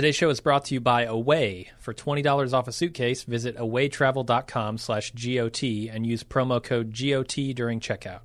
Today's show is brought to you by Away. For $20 off a suitcase, visit awaytravel.com slash GOT and use promo code GOT during checkout.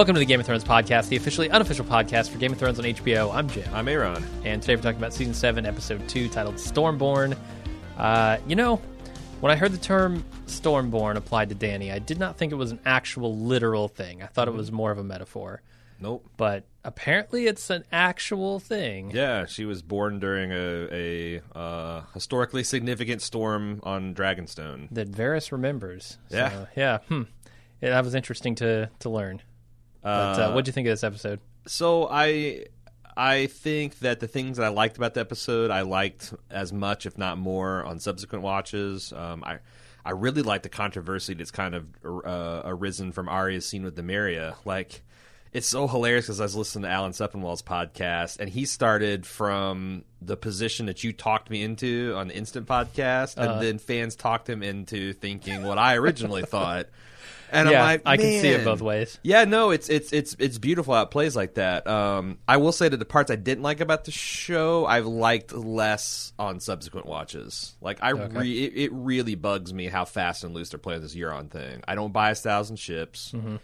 Welcome to the Game of Thrones podcast, the officially unofficial podcast for Game of Thrones on HBO. I'm Jim. I'm Aaron. And today we're talking about season 7, episode 2, titled Stormborn. Uh, you know, when I heard the term Stormborn applied to Danny, I did not think it was an actual literal thing. I thought it was more of a metaphor. Nope. But apparently it's an actual thing. Yeah, she was born during a, a uh, historically significant storm on Dragonstone. That Varys remembers. So, Yeah. Yeah. Hmm. Yeah, that was interesting to, to learn. But uh, Uh, what do you think of this episode? So I I think that the things that I liked about the episode, I liked as much, if not more, on subsequent watches. Um, I I really like the controversy that's kind of uh, arisen from Arya's scene with Nymeria. Like, it's so hilarious because I was listening to Alan Sepinwall's podcast, and he started from the position that you talked me into on the Instant podcast, and Uh-huh. then fans talked him into thinking what I originally thought. And yeah, I'm like, I can see it both ways. Yeah, no, it's it's it's it's beautiful how it plays like that. Um, I will say that the parts I didn't like about the show, I've liked less on subsequent watches. Like I, Okay. re- it, it really bugs me how fast and loose they're playing this Euron thing. I don't buy a thousand ships. Mm-hmm.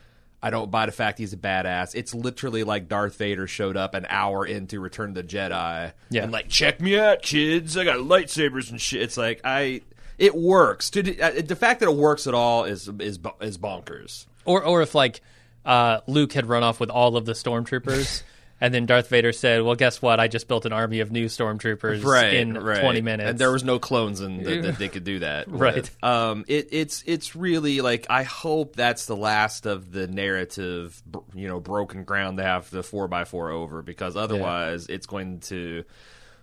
I don't buy the fact he's a badass. It's literally like Darth Vader showed up an hour into Return of the Jedi, Yeah. and like, check me out, kids. I got lightsabers and shit. It's like I, it works. To, uh, the fact that it works at all is is is bonkers. Or or if like uh, Luke had run off with all of the stormtroopers, and then Darth Vader said, "Well, guess what? I just built an army of new stormtroopers in right. twenty minutes." and there was no clones in that, that they could do that. Right. Um. It, it's it's really like I hope that's the last of the narrative, you know, broken ground to have the four by four over because otherwise it's going to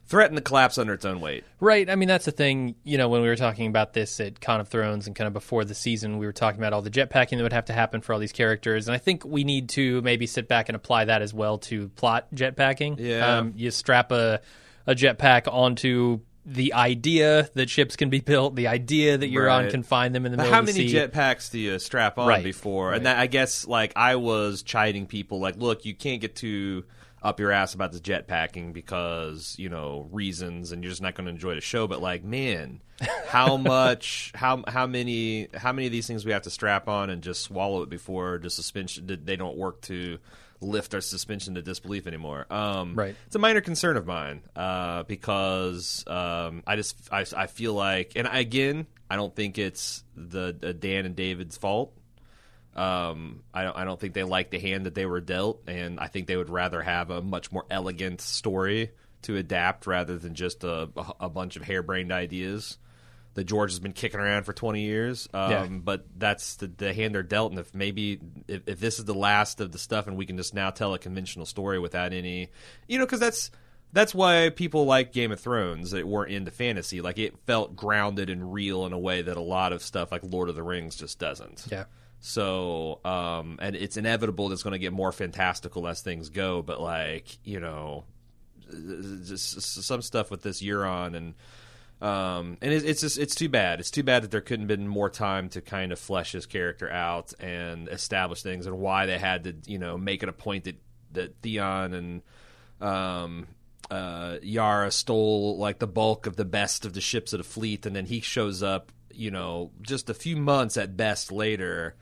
threaten to collapse under its own weight. right. I mean, that's the thing. You know, when we were talking about this at Con of Thrones and kind of before the season, we were talking about all the jetpacking that would have to happen for all these characters, and I think we need to maybe sit back and apply that as well to plot jetpacking. Yeah. Um, you strap a a jetpack onto. The idea that ships can be built, the idea that Euron Right. On can find them in the But middle how of the many jetpacks do you strap on Right. before? Right. And that, I guess like I was chiding people like, look, you can't get too up your ass about this jetpacking because you know reasons, and you're just not going to enjoy the show. But like, man, how much, how how many, how many of these things we have to strap on and just swallow it before the suspension they don't work to lift our suspension to disbelief anymore. Um, Right. It's a minor concern of mine uh, because um, I just I, I feel like, and I, again, I don't think it's the, the Dan and David's fault. Um, I don't I don't think they like the hand that they were dealt, and I think they would rather have a much more elegant story to adapt rather than just a, a, bunch of harebrained ideas that George has been kicking around for 20 years. Um, Yeah. But that's the, the hand they're dealt, and if maybe if, if this is the last of the stuff, and we can just now tell a conventional story without any, you know, because that's that's why people like Game of Thrones that weren't into fantasy. Like it felt grounded and real in a way that a lot of stuff like Lord of the Rings just doesn't. Yeah. So, um, and it's inevitable that it's going to get more fantastical as things go. But like, you know, just some stuff with this Euron and um, and it, it's just it's too bad. It's too bad that there couldn't have been more time to kind of flesh his character out and establish things and why they had to you know make it a point that that Theon and um, uh, Yara stole like the bulk of the best of the ships of the fleet, and then he shows up, you know, just a few months at best later.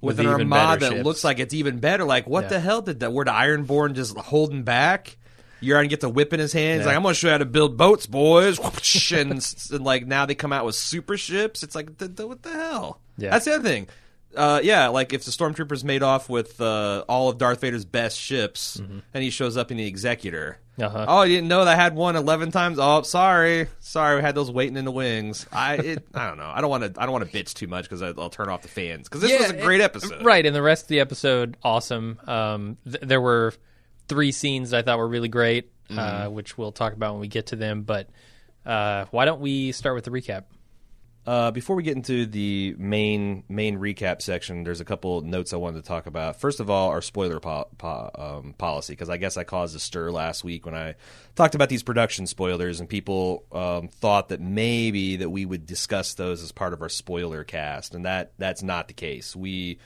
With, With an armada that looks like it's even better. Like, what Yeah. the hell did that? Were the Ironborn just holding back? Euron gets a whip in his hands. Yeah. Like, I'm going to show you how to build boats, boys. And, and like now they come out with super ships. It's like, th- th- what the hell? Yeah. That's the other thing. Uh, yeah, like if the stormtroopers made off with uh, all of Darth Vader's best ships, and he shows up in the Executor. Uh-huh. Oh, you didn't know that I had one 11 times? Oh, sorry, sorry, we had those waiting in the wings. I, it, I don't know. I don't want to. I don't want to bitch too much because I'll turn off the fans. Because this Yeah, was a great it- episode, Right, and the rest of the episode, awesome. Um, th- there were three scenes I thought were really great, Mm-hmm. uh, which we'll talk about when we get to them. But Uh, why don't we start with the recap? Uh, before we get into the main main recap section, there's a couple notes I wanted to talk about. First of all, our spoiler po- po- um, policy, because I guess I caused a stir last week when I talked about these production spoilers, and people um, thought that maybe that we would discuss those as part of our spoiler cast, and that that's not the case. We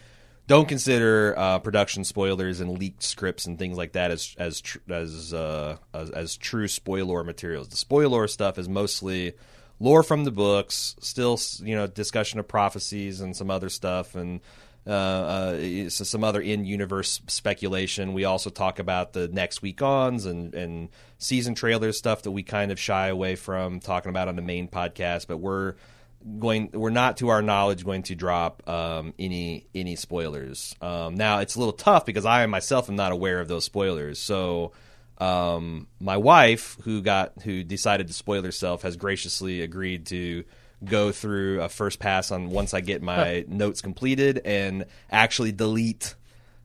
don't consider uh, production spoilers and leaked scripts and things like that as as tr- as, uh, as as true spoiler materials. The spoiler stuff is mostly lore from the books, still you know discussion of prophecies and some other stuff, and uh, uh, so some other in universe speculation. We also talk about the next week ons and and season trailers stuff that we kind of shy away from talking about on the main podcast, but we're going we're not to our knowledge going to drop um, any any spoilers um, now it's a little tough because i myself am not aware of those spoilers so um, my wife, who got who decided to spoil herself, has graciously agreed to go through a first pass on once I get my notes completed and actually delete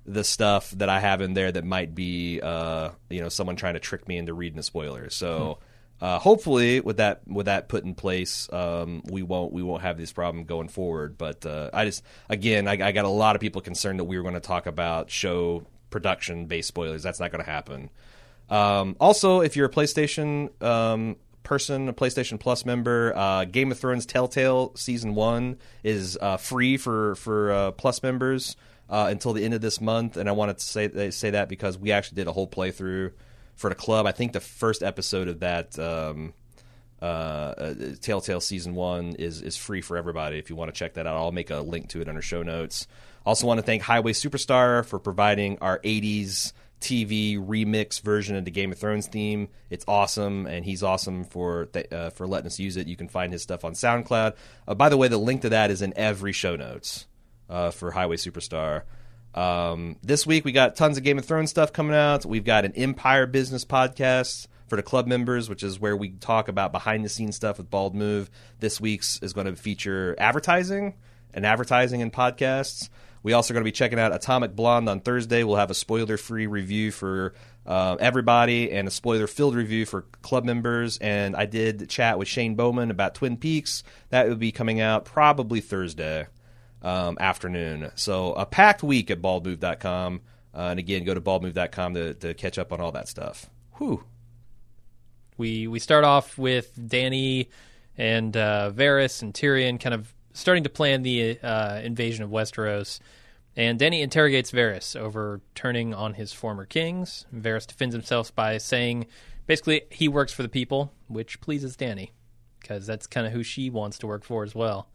the stuff that I have in there that might be uh, you know someone trying to trick me into reading a spoiler. So. Uh, hopefully, with that with that put in place, um, we won't we won't have this problem going forward. But uh, I just again, I, I, got a lot of people concerned that we were going to talk about show production based spoilers. That's not going to happen. Um, also, if you're a PlayStation um, person, a PlayStation Plus member, uh, Game of Thrones Telltale season one is uh, free for for uh, Plus members uh, until the end of this month. And I wanted to say say that because we actually did a whole playthrough for the club. I think the first episode of that. Um, uh, uh, Telltale season one is is free for everybody. If you want to check that out, I'll make a link to it under show notes. Also, want to thank Highway Superstar for providing our '80s TV remix version of the Game of Thrones theme. It's awesome, and he's awesome for th- uh, for letting us use it. You can find his stuff on SoundCloud. Uh, by the way, the link to that is in every show notes uh, for Highway Superstar. Um, this week we got tons of Game of Thrones stuff coming out. We've got an Empire Business podcast for the club members, which is where we talk about behind the scenes stuff with Bald Move. This week's is going to feature advertising and advertising and podcasts. We also are going to be checking out Atomic Blonde on Thursday. We'll have a spoiler free review for uh, everybody and a spoiler filled review for club members. And I did chat with Shane Bowman about Twin Peaks. That will be coming out probably Thursday um, afternoon. So a packed week at baldmove.com. Uh, and again, go to baldmove.com to, to catch up on all that stuff. Whew. We we start off with Danny and uh, Varys and Tyrion kind of starting to plan the uh, invasion of Westeros. And Danny interrogates Varys over turning on his former kings. Varys defends himself by saying basically he works for the people, which pleases Danny because that's kind of who she wants to work for as well.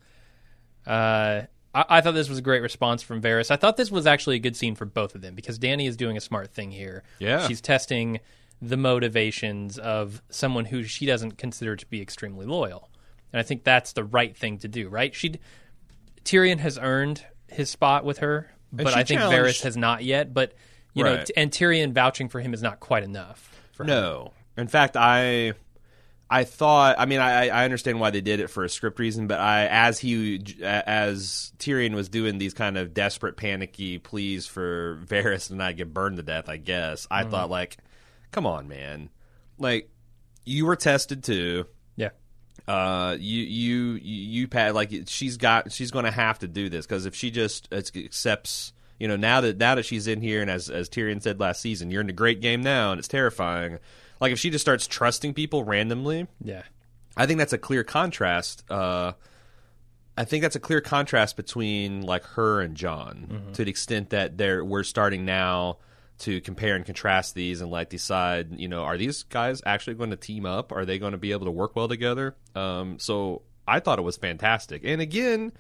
Uh, I-, I, thought this was a great response from Varys. I thought this was actually a good scene for both of them because Danny is doing a smart thing here. Yeah, she's testing the motivations of someone who she doesn't consider to be extremely loyal, and I think that's the right thing to do. Right? She Tyrion has earned his spot with her, but I think Varys has not yet. But you right. know, and Tyrion vouching for him is not quite enough. no, in fact, I I thought. I mean, I I understand why they did it for a script reason, but I as he as Tyrion was doing these kind of desperate, panicky pleas for Varys to not get burned to death. I guess I mm. thought like, come on, man, like you were tested too. Uh, you you you Pat like she's got she's going to have to do this because if she just accepts you know now that now that she's in here and as as Tyrion said last season you're in a great game now and it's terrifying like if she just starts trusting people randomly yeah I think that's a clear contrast uh I think that's a clear contrast between like her and Jon mm-hmm. to the extent that they're we're starting now to compare and contrast these and like decide, you know, are these guys actually going to team up? Are they going to be able to work well together? Um, so I thought it was fantastic. And again,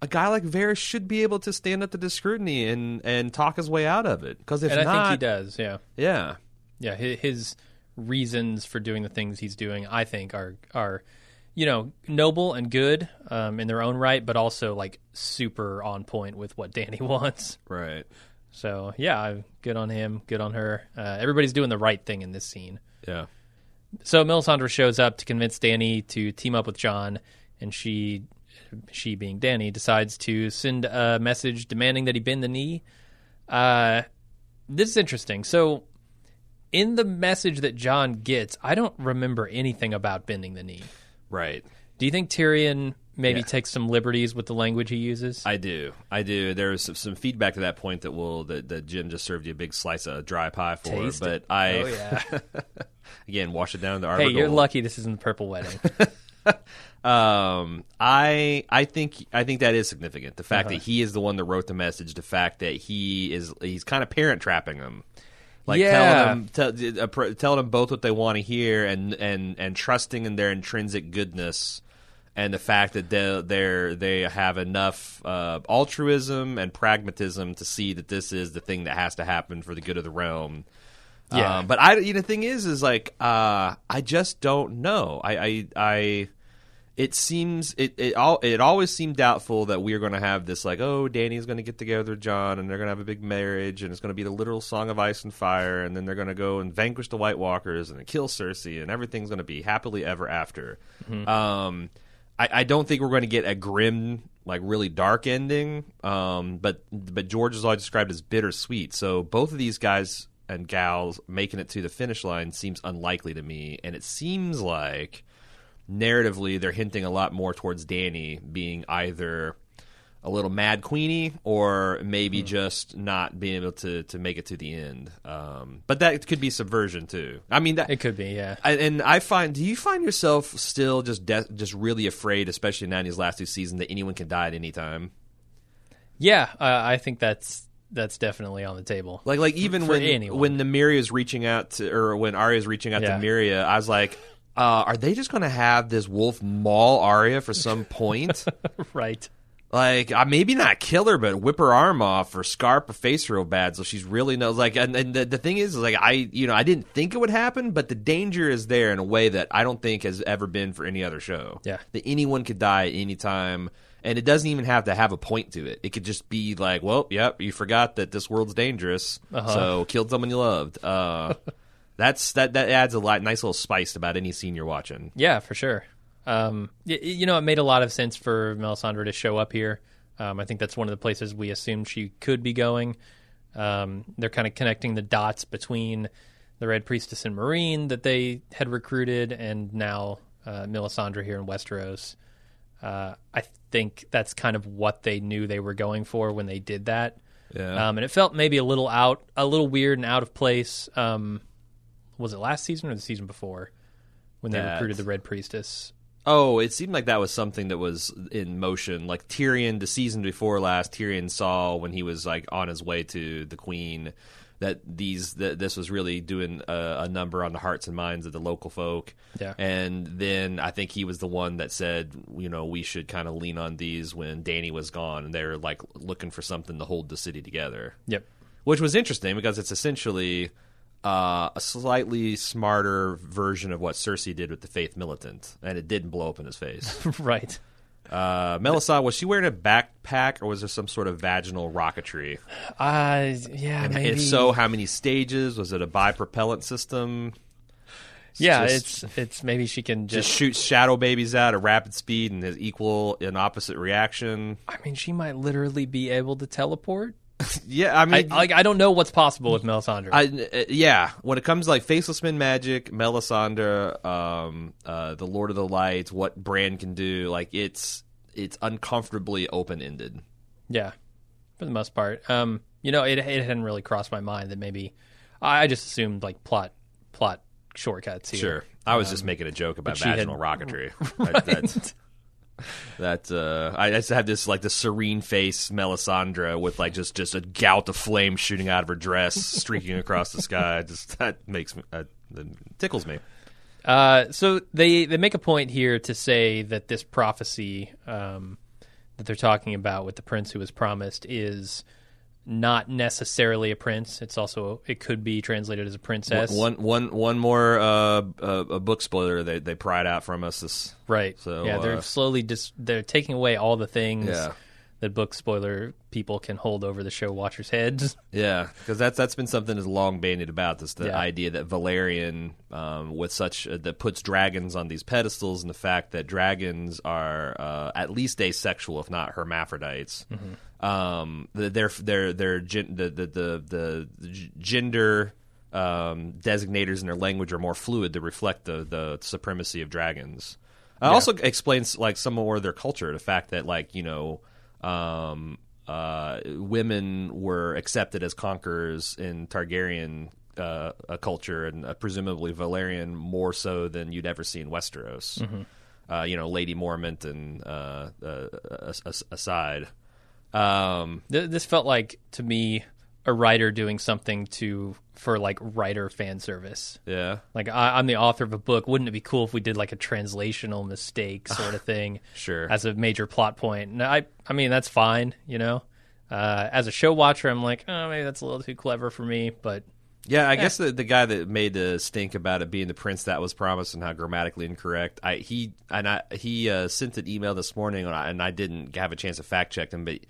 a guy like Varys should be able to stand up to the scrutiny and and talk his way out of it. Because if and I not, think he does. Yeah, yeah, yeah. His reasons for doing the things he's doing, I think, are are you know noble and good um, in their own right, but also like super on point with what Danny wants. Right. So yeah, good on him, good on her. Uh, everybody's doing the right thing in this scene. Yeah. So Melisandre shows up to convince Danny to team up with Jon, and she, she being Danny, decides to send a message demanding that he bend the knee. Uh, this is interesting. So in the message that Jon gets, I don't remember anything about bending the knee. Right. Do you think Tyrion maybe Yeah. takes some liberties with the language he uses? I do. I do. There's some, some feedback to that point that will that, that Jim just served you a big slice of dry pie for. Taste but it. I oh yeah. again wash it down to hey, Arbor you're Gold. lucky this isn't the purple wedding. Um, I I think I think that is significant. The fact Uh-huh. that he is the one that wrote the message. The fact that he is he's kind of parent trapping them. Like Yeah. telling them, tell, uh, pr- telling them both what they want to hear, and, and, and trusting in their intrinsic goodness, and the fact that they they they have enough uh, altruism and pragmatism to see that this is the thing that has to happen for the good of the realm. Yeah. Um, but I, you know, the thing is, is like, uh, I just don't know. I, I, I it seems it it all it always seemed doubtful that we are going to have this like oh Danny's going to get together with Jon and they're going to have a big marriage and it's going to be the literal song of ice and fire and then they're going to go and vanquish the White Walkers and kill Cersei and everything's going to be happily ever after. Um, I, I don't think we're going to get a grim like really dark ending. Um, but but George is always described as bittersweet. So both of these guys and gals making it to the finish line seems unlikely to me, and it seems like narratively they're hinting a lot more towards Danny being either a little mad queenie or maybe just not being able to to make it to the end. Um, but that could be subversion too. I mean that it could be, yeah. I, and I find, do you find yourself still just de- just really afraid, especially in these last two seasons, that anyone can die at any time? Yeah, uh, I think that's that's definitely on the table. Like, like even For when anyone. when Nymeria is reaching out to, or when Arya is reaching out Yeah. to Nymeria, I was like, uh, are they just going to have this wolf maul Arya for some point? right. Like, uh, maybe not kill her, but whip her arm off or scarp her face real bad, so she's really knows. Like, and, and the, the thing is, like, I, you know, I didn't think it would happen, but the danger is there in a way that I don't think has ever been for any other show. Yeah. that anyone could die at any time. And it doesn't even have to have a point to it. It could just be like, well, yep, you forgot that this world's dangerous, Uh-huh. so killed someone you loved. Uh, that's that. That adds a lot, nice little spice to about any scene you're watching. Yeah, for sure. Um, y- you know, it made a lot of sense for Melisandre to show up here. Um, I think that's one of the places we assumed she could be going. Um, they're kind of connecting the dots between the Red Priestess and Meereen that they had recruited, and now uh, Melisandre here in Westeros. Uh, I think that's kind of what they knew they were going for when they did that. Yeah. Um, and it felt maybe a little out, a little weird and out of place. Um, was it last season or the season before when they recruited the Red Priestess? Oh, it seemed like that was something that was in motion. Like Tyrion, the season before last, Tyrion saw when he was like on his way to the Queen that these that this was really doing a, a number on the hearts and minds of the local folk. Yeah. And then I think he was the one that said, you know, we should kind of lean on these when Danny was gone, and they're like looking for something to hold the city together Yep. which was interesting because it's essentially uh, a slightly smarter version of what Cersei did with the Faith Militant, and it didn't blow up in his face. right. uh, was she wearing a backpack, or was there some sort of vaginal rocketry? Uh, yeah, And maybe. if so, how many stages? Was it a bipropellant system? yeah, just- it's it's maybe she can Just just. shoots shadow babies out at rapid speed and has equal and opposite reaction. I mean, she might literally be able to teleport. Yeah, I I, mean, like, I don't know what's possible with Melisandre. I, uh, yeah, when it comes to like Faceless Men Magic, Melisandre, um, uh, the Lord of the Lights, what Bran can do, like it's it's uncomfortably open ended. yeah, for the most part. Um, you know, it it hadn't really crossed my mind that maybe I I just assumed like plot plot shortcuts here. Sure, I was just making a joke about Um, she had- vaginal rocketry. That, that, that, uh, I just have this like the serene face Melisandre with like just just a gout of flame shooting out of her dress, streaking across the sky. Just that makes me uh, tickles me. Uh, so they they make a point here to say that this prophecy um, that they're talking about with the prince who was promised is not necessarily a prince. It's also it could be translated as a princess. One one one more uh, uh, a book spoiler they they pried out from us this right? So, yeah, they're uh, slowly just they're taking away all the things Yeah. that book spoiler people can hold over the show watchers' heads. Yeah, because that's that's been something that's long bandied about. This the Yeah. idea that Valyrian, um, with such uh, that puts dragons on these pedestals, and the fact that dragons are uh, at least asexual, if not hermaphrodites. Um, their their their gen, the, the the the gender um, designators in their language are more fluid to reflect the the supremacy of dragons. It also explains like some more of their culture, the fact that like you know. Um, uh, women were accepted as conquerors in Targaryen uh, a culture and uh, presumably Valyrian more so than you'd ever see in Westeros. Uh, you know, Lady Mormont and uh, uh, as- as- aside. Um, Th- this felt like to me a writer doing something to for like writer fan service. yeah, Like I, I'm the author of a book. Wouldn't it be cool if we did like a translational mistake sort of thing sure. as a major plot point? And I, I mean that's fine, you know. Uh, as a show watcher, I'm like, oh, maybe that's a little too clever for me. But Yeah, I guess the, the guy that made the stink about it being the prince that was promised and how grammatically incorrect. I he and I he uh, sent an email this morning and I, and I didn't have a chance to fact check him, but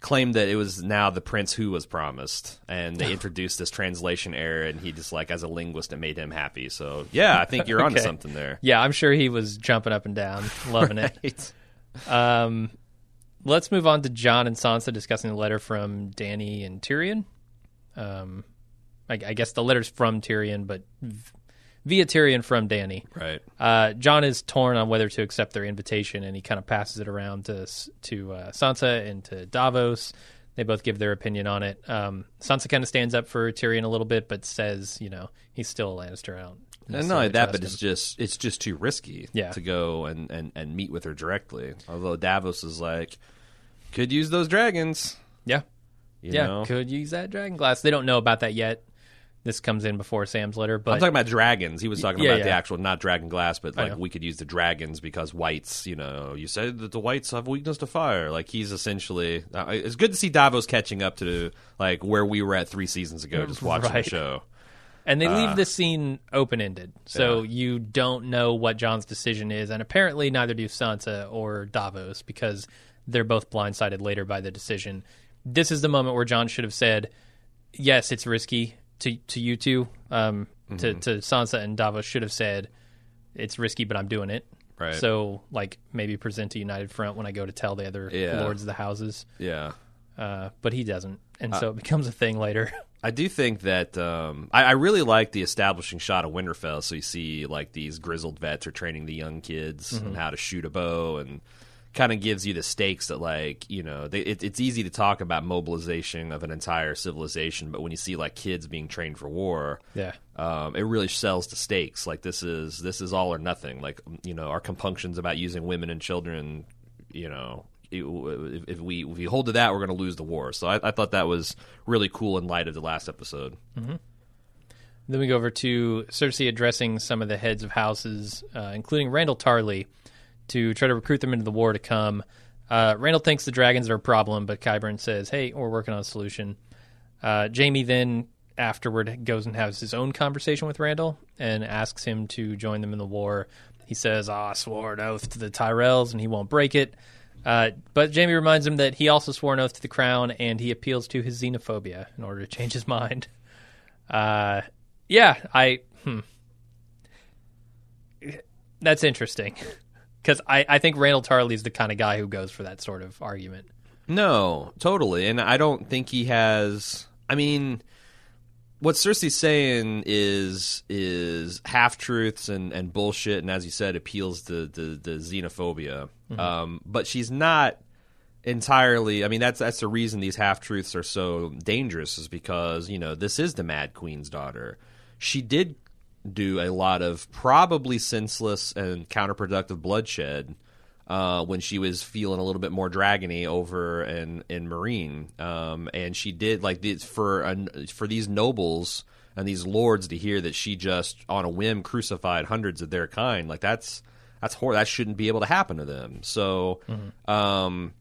claimed that it was now the prince who was promised, and they introduced this translation error, and he just like as a linguist, it made him happy. So yeah, I think you're onto Okay. something there. yeah, I'm sure he was jumping up and down, loving it. Um, let's move on to Jon and Sansa discussing the letter from Danny and Tyrion. Um, I, I guess the letter's from Tyrion, but v- via Tyrion from Danny. Right. Uh, Jon is torn on whether to accept their invitation, and he kind of passes it around to to uh, Sansa and to Davos. They both give their opinion on it. Um, Sansa kind of stands up for Tyrion a little bit, but says, you know, he's still a Lannister. out. And not only that, but trust it's just it's just too risky Yeah. to go and, and, and meet with her directly. Although Davos is like, could use those dragons. yeah, You yeah, know? could use that dragon glass. They don't know about that yet. This comes in before Sam's letter, but I'm talking about dragons. He was talking Yeah, about the actual, not dragon glass, but like we could use the dragons because whites. You know, you said that the whites have weakness to fire. Like he's essentially. Uh, it's good to see Davos catching up to like where we were at three seasons ago, just watching Right. the show. And they Uh, leave this scene open ended. So you don't know what Jon's decision is. And apparently, neither do Sansa or Davos because they're both blindsided later by the decision. This is the moment where Jon should have said, Yes, it's risky to, to you two. Um, to, Mm-hmm. to Sansa and Davos should have said, It's risky, but I'm doing it. Right. So, like, maybe present a united front when I go to tell the other Yeah. lords of the houses. Yeah. Uh, but he doesn't. And Uh, so it becomes a thing later. I do think that um, I, I really like the establishing shot of Winterfell. So you see like these grizzled vets are training the young kids Mm-hmm. and how to shoot a bow, and kind of gives you the stakes that like you know they, it, it's easy to talk about mobilization of an entire civilization, but when you see like kids being trained for war, yeah. um, it really sells the stakes. Like this is this is all or nothing. Like you know our compunctions about using women and children. You know, it- if, if we if we hold to that, we're going to lose the war. So I, I thought that was really cool in light of the last episode. Then we go over to Cersei addressing some of the heads of houses, uh, including Randyll Tarly, to try to recruit them into the war to come. Uh, Randyll thinks the dragons are a problem, but Qyburn says, "Hey, we're working on a solution." Uh, Jaime then afterward goes and has his own conversation with Randyll and asks him to join them in the war. He says, "Ah, I swore an oath to the Tyrells, and he won't break it." Uh, but Jaime reminds him that he also swore an oath to the crown, and he appeals to his xenophobia in order to change his mind. Uh, yeah, I. Hmm. That's interesting because I, I think Randyll Tarly is the kind of guy who goes for that sort of argument. No, totally. And I don't think he has. I mean, what Cersei's saying is is half truths and, and bullshit, and as you said, appeals to the the xenophobia. Um, but she's not entirely. I mean, that's that's the reason these half truths are so dangerous is because you know this is the Mad Queen's daughter. She did do a lot of probably senseless and counterproductive bloodshed uh, when she was feeling a little bit more dragony over in in Meereen, um, and she did like this for an, for these nobles and these lords to hear that she just on a whim crucified hundreds of their kind. Like that's that's hor- that shouldn't be able to happen to them. So. Um,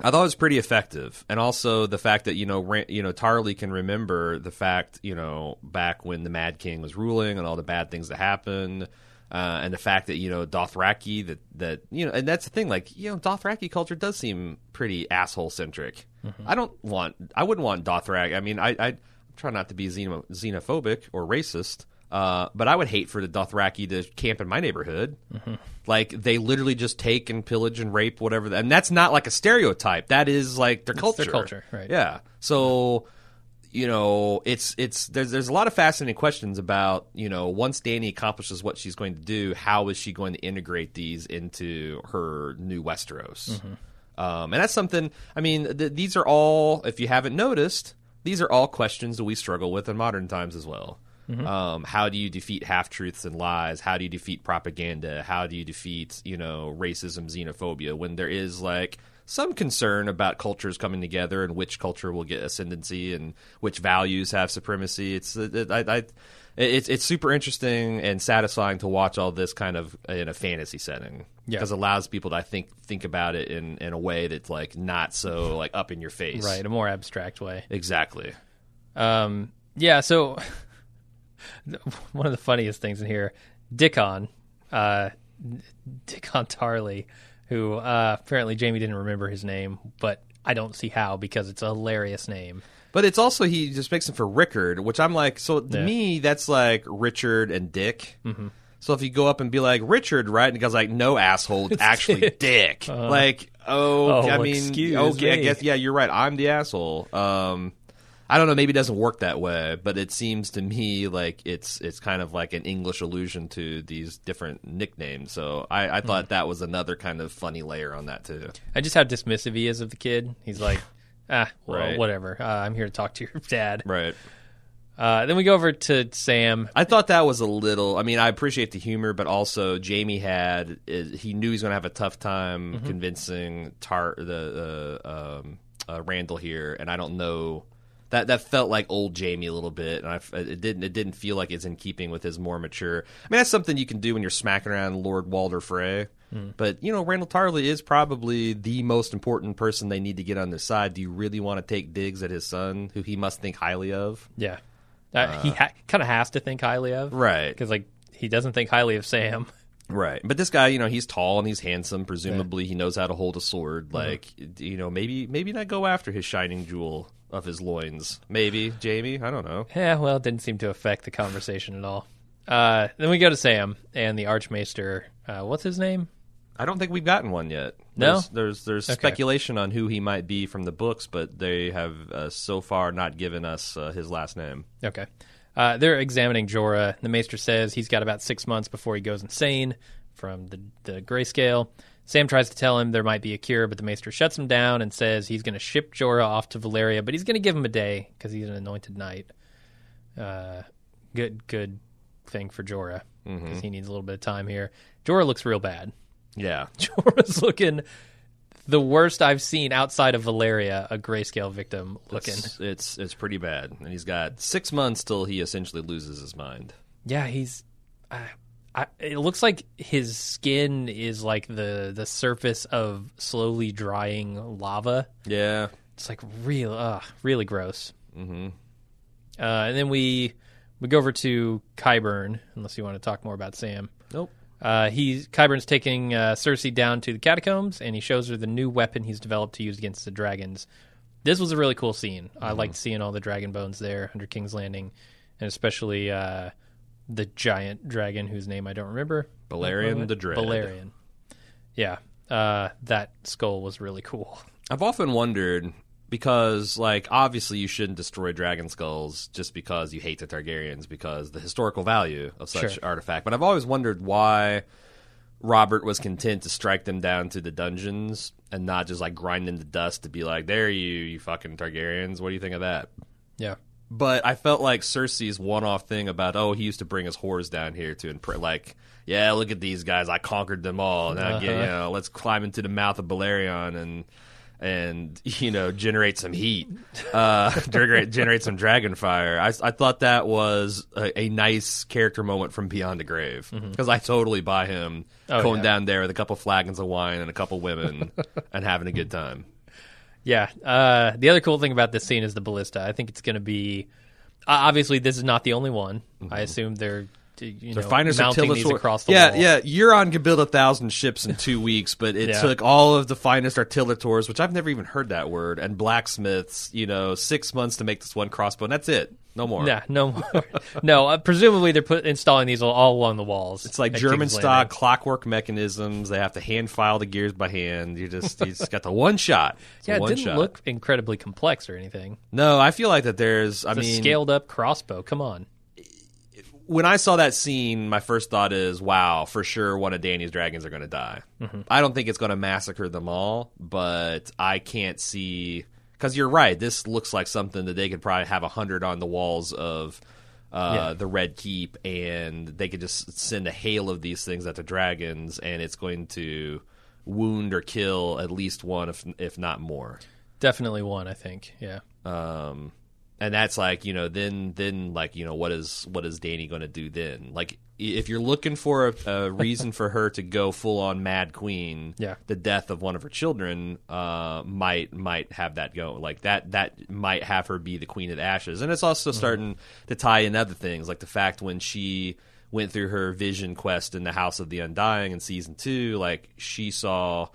I thought it was pretty effective, and also the fact that you know you know Tarly can remember the fact you know back when the Mad King was ruling and all the bad things that happened, uh, and the fact that you know Dothraki that that you know and that's the thing like you know Dothraki culture does seem pretty asshole centric. I don't want I wouldn't want Dothraki. I mean I I try not to be xenophobic or racist. Uh, but I would hate for the Dothraki to camp in my neighborhood. Like they literally just take and pillage and rape whatever, and that's not like a stereotype. That is like their culture. their culture, right. Yeah. So you know, it's it's there's there's a lot of fascinating questions about you know once Dany accomplishes what she's going to do, how is she going to integrate these into her new Westeros? Um, and that's something. I mean, th- these are all. If you haven't noticed, these are all questions that we struggle with in modern times as well. Um, how do you defeat half truths and lies? How do you defeat propaganda? How do you defeat you know racism, xenophobia? When there is like some concern about cultures coming together and which culture will get ascendancy and which values have supremacy. It's it, I, I, it's it's super interesting and satisfying to watch all this kind of in a fantasy setting Yeah. because it allows people to I think think about it in in a way that's like not so like up in your face. Right, a more abstract way. Exactly. Um, yeah, so one of the funniest things in here, Dickon, uh, Dickon Tarly, who uh, apparently Jaime didn't remember his name, but I don't see how because it's a hilarious name. But it's also he just makes him for Rickard, which I'm like, so to Yeah. me that's like Richard and Dick. Mm-hmm. So if you go up and be like Richard, right, and the guy's like, no asshole, it's actually Dick. like, oh, Oh, I mean, excuse okay, I me. guess yeah, you're right. I'm the asshole. Um, I don't know, maybe it doesn't work that way, but it seems to me like it's it's kind of like an English allusion to these different nicknames. So I, I Hmm. thought that was another kind of funny layer on that too. And just how dismissive he is of the kid. He's like, ah, well, Right. whatever. Uh, I'm here to talk to your dad. Right. Uh, then we go over to Sam. I thought that was a little. I mean, I appreciate the humor, but also Jaime had he knew he was going to have a tough time Mm-hmm. convincing Tar the uh, um, uh, Randyll here, and I don't know that that felt like old Jaime a little bit, and I, it didn't it didn't feel like it's in keeping with his more mature. I mean, that's something you can do when you're smacking around Lord Walder Frey. Mm. But you know, Randyll Tarly is probably the most important person they need to get on their side. Do you really want to take digs at his son, who he must think highly of? Yeah. Uh, he ha- kind of has to think highly of. Right. Because, like, he doesn't think highly of Sam. Right. But this guy, you know, he's tall and he's handsome. Presumably, he knows how to hold a sword. Like, you know, maybe maybe not go after his shining jewel of his loins. Maybe, Jaime. I don't know. Yeah, well, it didn't seem to affect the conversation at all. Uh, then we go to Sam and the Archmaester. Uh, what's his name? I don't think we've gotten one yet. No? There's there's, there's Okay. speculation on who he might be from the books, but they have uh, so far not given us uh, his last name. Okay. Uh, they're examining Jorah. The Maester says he's got about six months before he goes insane from the, the grayscale. Sam tries to tell him there might be a cure, but the Maester shuts him down and says he's going to ship Jorah off to Valyria, but he's going to give him a day because he's an anointed knight. Uh, good, good thing for Jorah because he needs a little bit of time here. Jorah looks real bad. Yeah. Jorah's looking the worst I've seen outside of Valyria, a grayscale victim looking. It's, it's it's pretty bad, and he's got six months till he essentially loses his mind. Yeah, he's. I, I, it looks like his skin is like the the surface of slowly drying lava. Yeah. It's like real, uh, really gross. Mm-hmm. Uh, and then we we go over to Qyburn, unless you want to talk more about Sam. Nope. Uh, he's Qyburn's taking uh, Cersei down to the catacombs, and he shows her the new weapon he's developed to use against the dragons. This was a really cool scene. I liked seeing all the dragon bones there under King's Landing, and especially uh, the giant dragon whose name I don't remember. Balerion the Dread. Balerion. Yeah, uh, that skull was really cool. I've often wondered because, like, obviously you shouldn't destroy dragon skulls just because you hate the Targaryens because the historical value of such Sure. artifact. But I've always wondered why Robert was content to strike them down to the dungeons and not just like grind them to dust to be like, "There you, you fucking Targaryens. What do you think of that?" Yeah, But I felt like Cersei's one-off thing about, oh, he used to bring his whores down here to impress, like, yeah, look at these guys, I conquered them all. Now, get, you Uh-huh. know, let's climb into the mouth of Balerion and and you know generate some heat, uh, generate, some dragon fire. I, I thought that was a, a nice character moment from Beyond the Grave because I totally buy him Mm-hmm. Oh, going yeah. down there with a couple flagons of wine and a couple women and having a good time. Yeah. Uh, the other cool thing about this scene is the ballista. I think it's going to be. Uh, obviously, this is not the only one. I assume they're to, you Their know, finest mounting these artillery. across the yeah, wall. yeah. Euron could build a thousand ships in two weeks, but it Yeah. took all of the finest artillators, which I've never even heard that word, and blacksmiths. You know, six months to make this one crossbow, and that's it. No more. Yeah, no more. no, uh, presumably they're put, installing these all, all along the walls. It's like at German King's style Landing. clockwork mechanisms. They have to hand file the gears by hand. You just you just got the one shot. It's a Yeah, it one didn't shot. look incredibly complex or anything. No, I feel like that. There's. I It's a mean, scaled up crossbow. Come on. When I saw that scene, my first thought is, "Wow, for sure, one of Danny's dragons are going to die." Mm-hmm. I don't think it's going to massacre them all, but I can't see because you're right. This looks like something that they could probably have a hundred on the walls of uh, Yeah. the Red Keep, and they could just send a hail of these things at the dragons, and it's going to wound or kill at least one, if if not more. Definitely one, I think. Yeah. Um, and that's like you know then then like you know what is what is Danny going to do then? Like if you're looking for a, a reason for her to go full on Mad Queen, Yeah. the death of one of her children uh, might might have that go like that that might have her be the Queen of the Ashes, and it's also starting to tie in other things like the fact when she went through her vision quest in the House of the Undying in season two, like she saw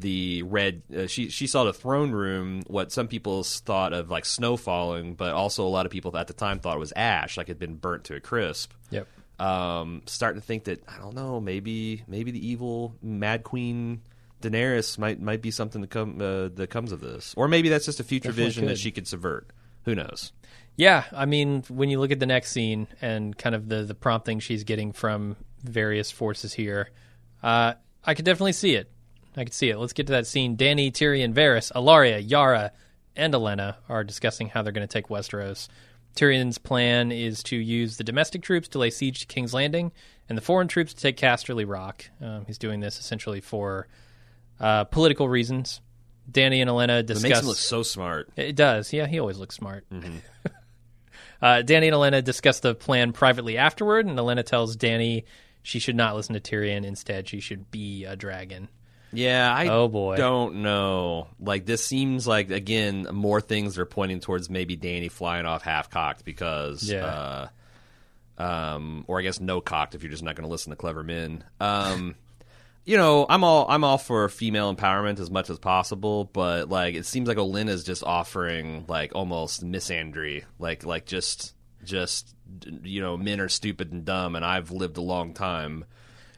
the red uh, she she saw the throne room what some people thought of like snow falling but also a lot of people at the time thought it was ash like it had been burnt to a crisp. Yep. um starting to think that i don't know maybe maybe the evil mad queen daenerys might might be something that come uh, that comes of this. Or maybe that's just a future Definitely vision that she could subvert. Who knows? Yeah, I mean, when you look at the next scene and kind of the the prompting she's getting from various forces here, uh, I could definitely see it. I can see it. Let's get to that scene. Danny, Tyrion, Varys, Ellaria, Yara, and Olenna are discussing how they're going to take Westeros. Tyrion's plan is to use the domestic troops to lay siege to King's Landing, and the foreign troops to take Casterly Rock. Um, he's doing this essentially for uh, political reasons. Danny and Olenna it discuss. makes him look so smart It does. Yeah, he always looks smart. uh, Danny and Olenna discuss the plan privately afterward, and Olenna tells Danny she should not listen to Tyrion. Instead, she should be a dragon. Yeah, I Oh, boy. don't know. Like this seems like again more things are pointing towards maybe Danny flying off half cocked because Yeah. uh um or I guess no cocked if you're just not going to listen to clever men. Um you know, I'm all I'm all for female empowerment as much as possible, but like it seems like Olin is just offering like almost misandry, like like just just you know, men are stupid and dumb and I've lived a long time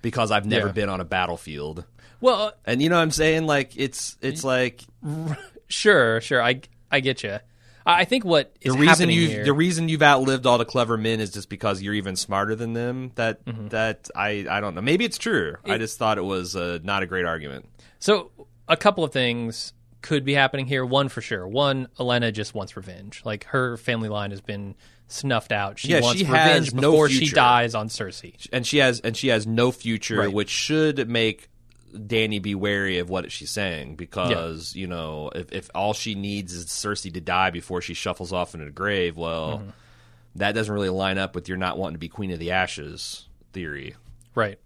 because I've never Yeah. been on a battlefield. Well, uh, And you know what I'm saying? Like it's it's like sure, sure. I I get you. I think what is the reason you here. the reason you've outlived all the clever men is just because you're even smarter than them. That Mm-hmm. that I I don't know. Maybe it's true. I just thought it was uh, not a great argument. So a couple of things could be happening here. One for sure. One, Olenna just wants revenge. Like her family line has been snuffed out. She Yeah, wants she revenge has no before she dies on Cersei. And she has and she has no future, Right. which should make Danny be wary of what she's saying because you know if if all she needs is Cersei to die before she shuffles off into the grave, well, Mm-hmm. that doesn't really line up with your not wanting to be Queen of the Ashes theory. Right.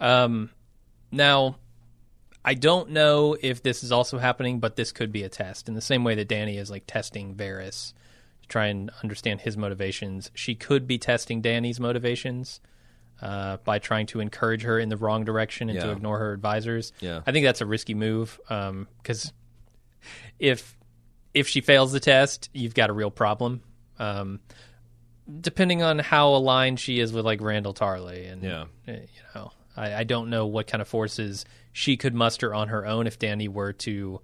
Um, now, I don't know if this is also happening, but this could be a test. In the same way that Danny is like testing Varys to try and understand his motivations, she could be testing Danny's motivations uh, by trying to encourage her in the wrong direction and to ignore her advisors. Yeah. I think that's a risky move because if if she fails the test, you've got a real problem. Um, depending on how aligned she is with like Randyll Tarly and Yeah. uh, you know I, I don't know what kind of forces she could muster on her own if Danny were to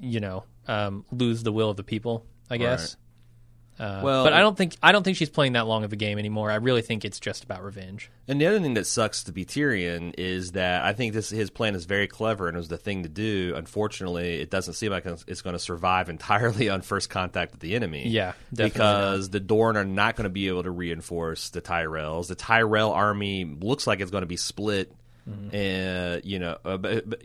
you know um, lose the will of the people I guess uh, Well- but I don't think I don't think she's playing that long of a game anymore I really think it's just about revenge And the other thing that sucks to be Tyrion is that I think this his plan is very clever and it was the thing to do. Unfortunately, it doesn't seem like it's going to survive entirely on first contact with the enemy. Yeah, definitely because the Dorne are not going to be able to reinforce the Tyrells. The Tyrell army looks like it's going to be split. Mm-hmm. And you know, uh, but, but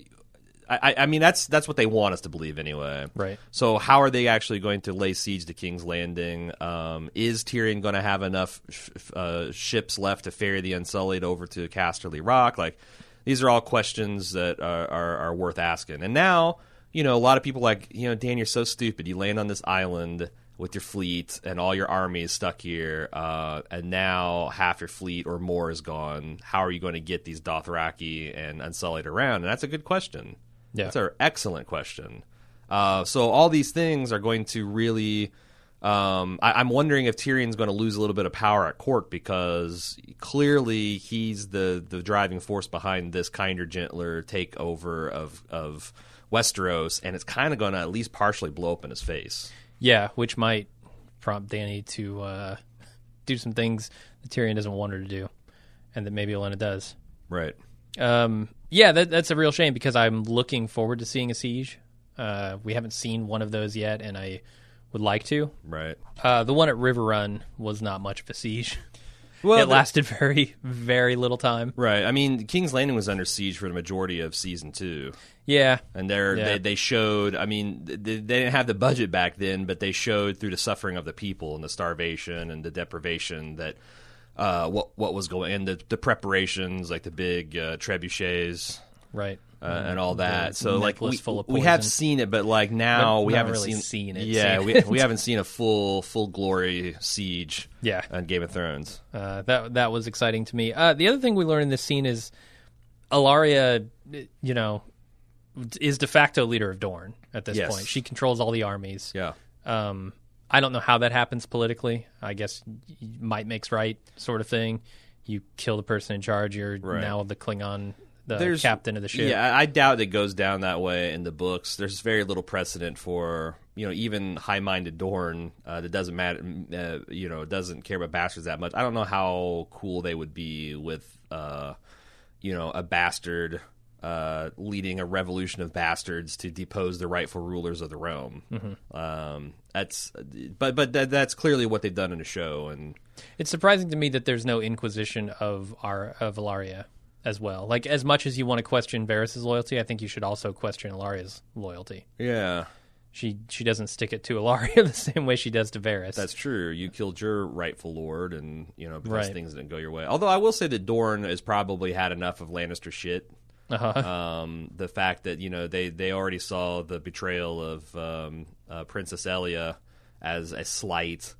I, I mean that's that's what they want us to believe anyway. Right. So how are they actually going to lay siege to King's Landing? Um, is Tyrion going to have enough sh- uh, ships left to ferry the Unsullied over to Casterly Rock? Like these are all questions that are, are, are worth asking. And now you know a lot of people like you know Dan, you're so stupid. You land on this island. with your fleet and all your army is stuck here, uh, and now half your fleet or more is gone. How are you going to get these Dothraki and Unsullied around? And that's a good question. Yeah. That's an excellent question. Uh, so all these things are going to really. Um, I, I'm wondering if Tyrion's going to lose a little bit of power at court because clearly he's the the driving force behind this kinder, gentler takeover of of Westeros, and it's kind of going to at least partially blow up in his face. Yeah, which might prompt Danny to uh, do some things that Tyrion doesn't want her to do, and that maybe Olenna does. Right. Um, yeah, that, that's a real shame because I'm looking forward to seeing a siege. Uh, we haven't seen one of those yet, and I would like to. Right. Uh, the one at Riverrun was not much of a siege. Well, it the- lasted very, very little time. Right. I mean, King's Landing was under siege for the majority of season two. Yeah, And Yeah. they they showed. I mean, they, they didn't have the budget back then, but they showed through the suffering of the people and the starvation and the deprivation that uh, what what was going and the, the preparations like the big uh, trebuchets right. uh, and all that. So like we, we have seen it, but like now we haven't really seen, seen it, Yeah, seen we it. we haven't seen a full full glory siege Yeah. on Game of Thrones. Uh, that that was exciting to me. Uh, the other thing we learned in this scene is Ellaria, you know, is de facto leader of Dorne at this Yes. point. She controls all the armies. Yeah. Um, I don't know how that happens politically. I guess might makes right sort of thing. You kill the person in charge, you're Right. now the Klingon, the There's- captain of the ship. Yeah, I doubt it goes down that way in the books. There's very little precedent for you know even high-minded Dorne uh, that doesn't matter. Uh, you know, doesn't care about bastards that much. I don't know how cool they would be with uh, you know a bastard uh, leading a revolution of bastards to depose the rightful rulers of the realm. Um, that's but but that, that's clearly what they've done in the show, and It's surprising to me that there's no Inquisition of our of Ellaria as well. Like as much as you want to question Varys' loyalty, I think you should also question Ellaria's loyalty. yeah. She she doesn't stick it to Ellaria the same way she does to Varys. That's true. You killed your rightful lord, and you know because Right. things didn't go your way. Although I will say that Dorne has probably had enough of Lannister shit. Uh-huh. Um, the fact that you know they they already saw the betrayal of um, uh, Princess Elia as a slight.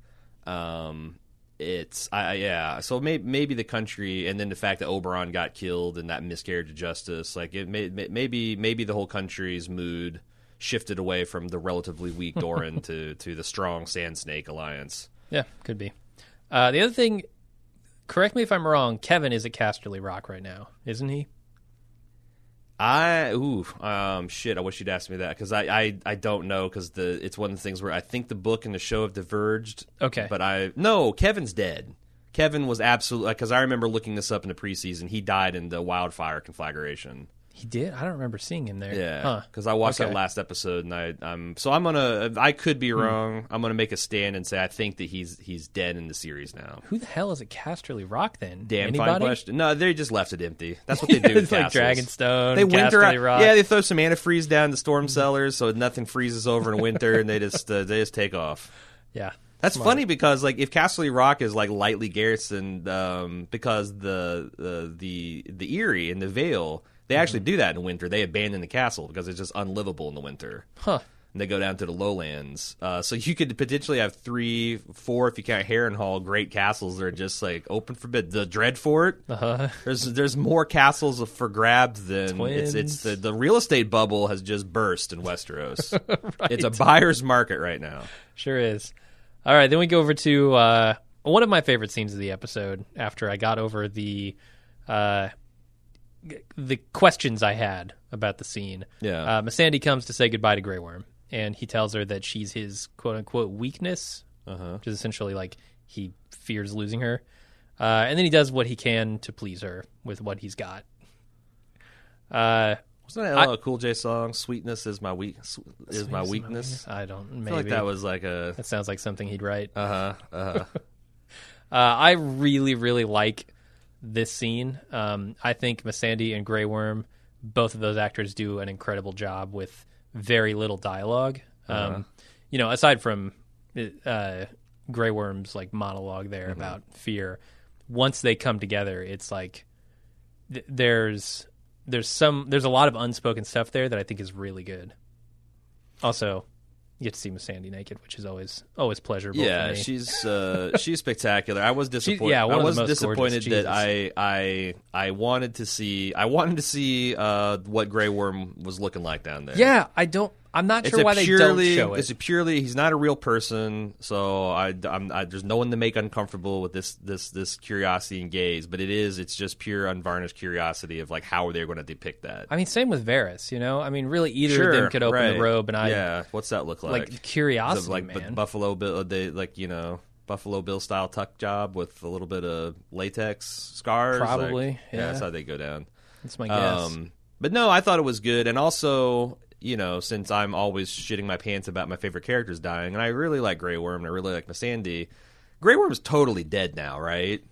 Um, it's I, yeah. So maybe maybe the country, and then the fact that Oberyn got killed and that miscarriage of justice, like it may, may- maybe maybe the whole country's mood shifted away from the relatively weak Doran to to the strong Sand Snake alliance. yeah, could be. Uh, the other thing, correct me if I'm wrong. Kevan is at Casterly Rock right now, isn't he? I ooh um shit. I wish you'd asked me that because I, I I don't know because the it's one of the things where I think the book and the show have diverged. Okay. but I no Kevan's dead. Kevan was absolutely because I remember looking this up in the preseason. He died in the wildfire conflagration. He did. I don't remember seeing him there. Yeah, Huh. because I watched Okay. that last episode and I I'm so I'm gonna I could Hmm. be wrong. I'm gonna make a stand and say I think that he's he's dead in the series now. Who the hell is at Casterly Rock then? Damn Anybody? fine question. No, they just left it empty. That's what they do. it's with like. Dragonstone. They winter Casterly. Rock. Yeah, they throw some antifreeze down the storm cellars so nothing freezes over in winter, and they just uh, they just take off. yeah. That's Smart. funny because like if Castle Rock is like lightly garrisoned, um, because the the the the Eyrie and the Vale, they actually do that in winter. They abandon the castle because it's just unlivable in the winter. Huh. And they go down to the lowlands. Uh, so you could potentially have three, four, if you count Harrenhal, great castles that are just like open for bid. The Dreadfort, Uh-huh. there's there's more castles for grabs than it's Twins. it's the, the real estate bubble has just burst in Westeros. It's a buyer's market right now. Sure is. All right, then we go over to uh, one of my favorite scenes of the episode. After I got over the uh, the questions I had about the scene, Yeah. uh, Missandei comes to say goodbye to Grey Worm, and he tells her that she's his quote unquote weakness, Uh-huh. which is essentially like he fears losing her. Uh, and then he does what he can to please her with what he's got. Uh, Wasn't that a Cool J song? "Sweetness is my weak is my weakness." I don't. Maybe I feel like that was like a that sounds like something he'd write. uh huh uh huh. uh huh. I really, really like this scene. Um, I think Missandei and Grey Worm, both of those actors do an incredible job with very little dialogue. Um, You know, aside from uh, Grey Worm's like monologue there about fear, once they come together, it's like th- there's there's some there's a lot of unspoken stuff there that I think is really good. Also, you get to see Missandei naked, which is always always pleasurable. Yeah, for me. she's uh, she's spectacular. I was disappointed. yeah, one I was disappointed that I I I wanted to see I wanted to see uh, what Grey Worm was looking like down there. yeah. I don't. I'm not sure why they purely, don't show it. It's a purely. He's not a real person, so I, I'm, I, there's no one to make uncomfortable with this, this, this curiosity and gaze. But it is, it's just pure unvarnished curiosity of like how are they going to depict that? I mean, same with Varys. You know, I mean, really, either sure, of them could open right. the robe, and I yeah. What's that look like? like curiosity, like man. Buffalo Bill, they like you know Buffalo Bill style tuck job with a little bit of latex scars. Like, Probably, yeah. that's how they go down. That's my guess. Um, but no, I thought it was good, and also, you know, since I'm always shitting my pants about my favorite characters dying, and I really like Grey Worm, and I really like Missandei. Grey Worm's totally dead now, right?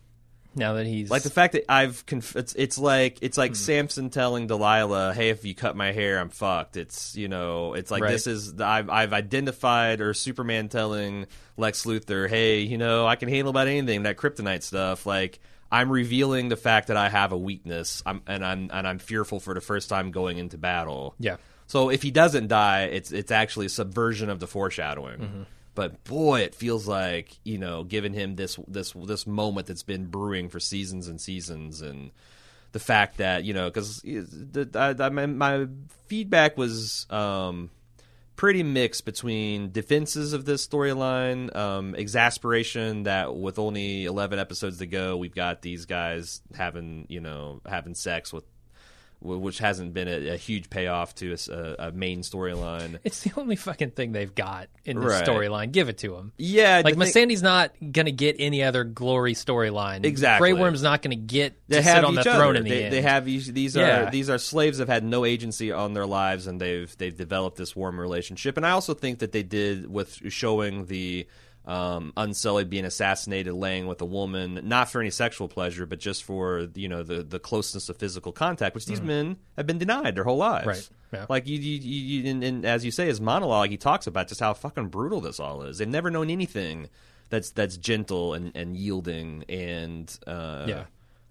now that he's Like the fact that I've conf- it's, it's like it's Hmm. like Samson telling Delilah, "Hey, if you cut my hair, I'm fucked." It's you know, it's like Right. this is I've I've identified or Superman telling Lex Luthor, "Hey, you know, I can handle about anything that kryptonite stuff." Like I'm revealing the fact that I have a weakness, I'm, and I'm and I'm fearful for the first time going into battle. yeah. So if he doesn't die, it's it's actually a subversion of the foreshadowing. Mm-hmm. But boy, it feels like you know, giving him this this this moment that's been brewing for seasons and seasons, and the fact that you know, because I, I, my, my feedback was um, pretty mixed between defenses of this storyline, um, exasperation that with only eleven episodes to go, we've got these guys having you know having sex with. Which hasn't been a, a huge payoff to a main storyline. It's the only fucking thing they've got in the Right. storyline. Give it to them. Yeah, Like the Miss thing- Sandy's not gonna get any other glory storyline. Exactly. Grey Worm's not gonna get they to have sit on the each throne other. in the they, end. they have these Yeah. are these are slaves that have had no agency on their lives, and they've they've developed this warm relationship. And I also think that they did with showing the um, Unsullied being assassinated, laying with a woman, not for any sexual pleasure, but just for you know the the closeness of physical contact, which these men have been denied their whole lives. Right. Yeah. Like you, you, you, you and, and as you say, his monologue, he talks about just how fucking brutal this all is. They've never known anything that's that's gentle and, and yielding and uh, Yeah.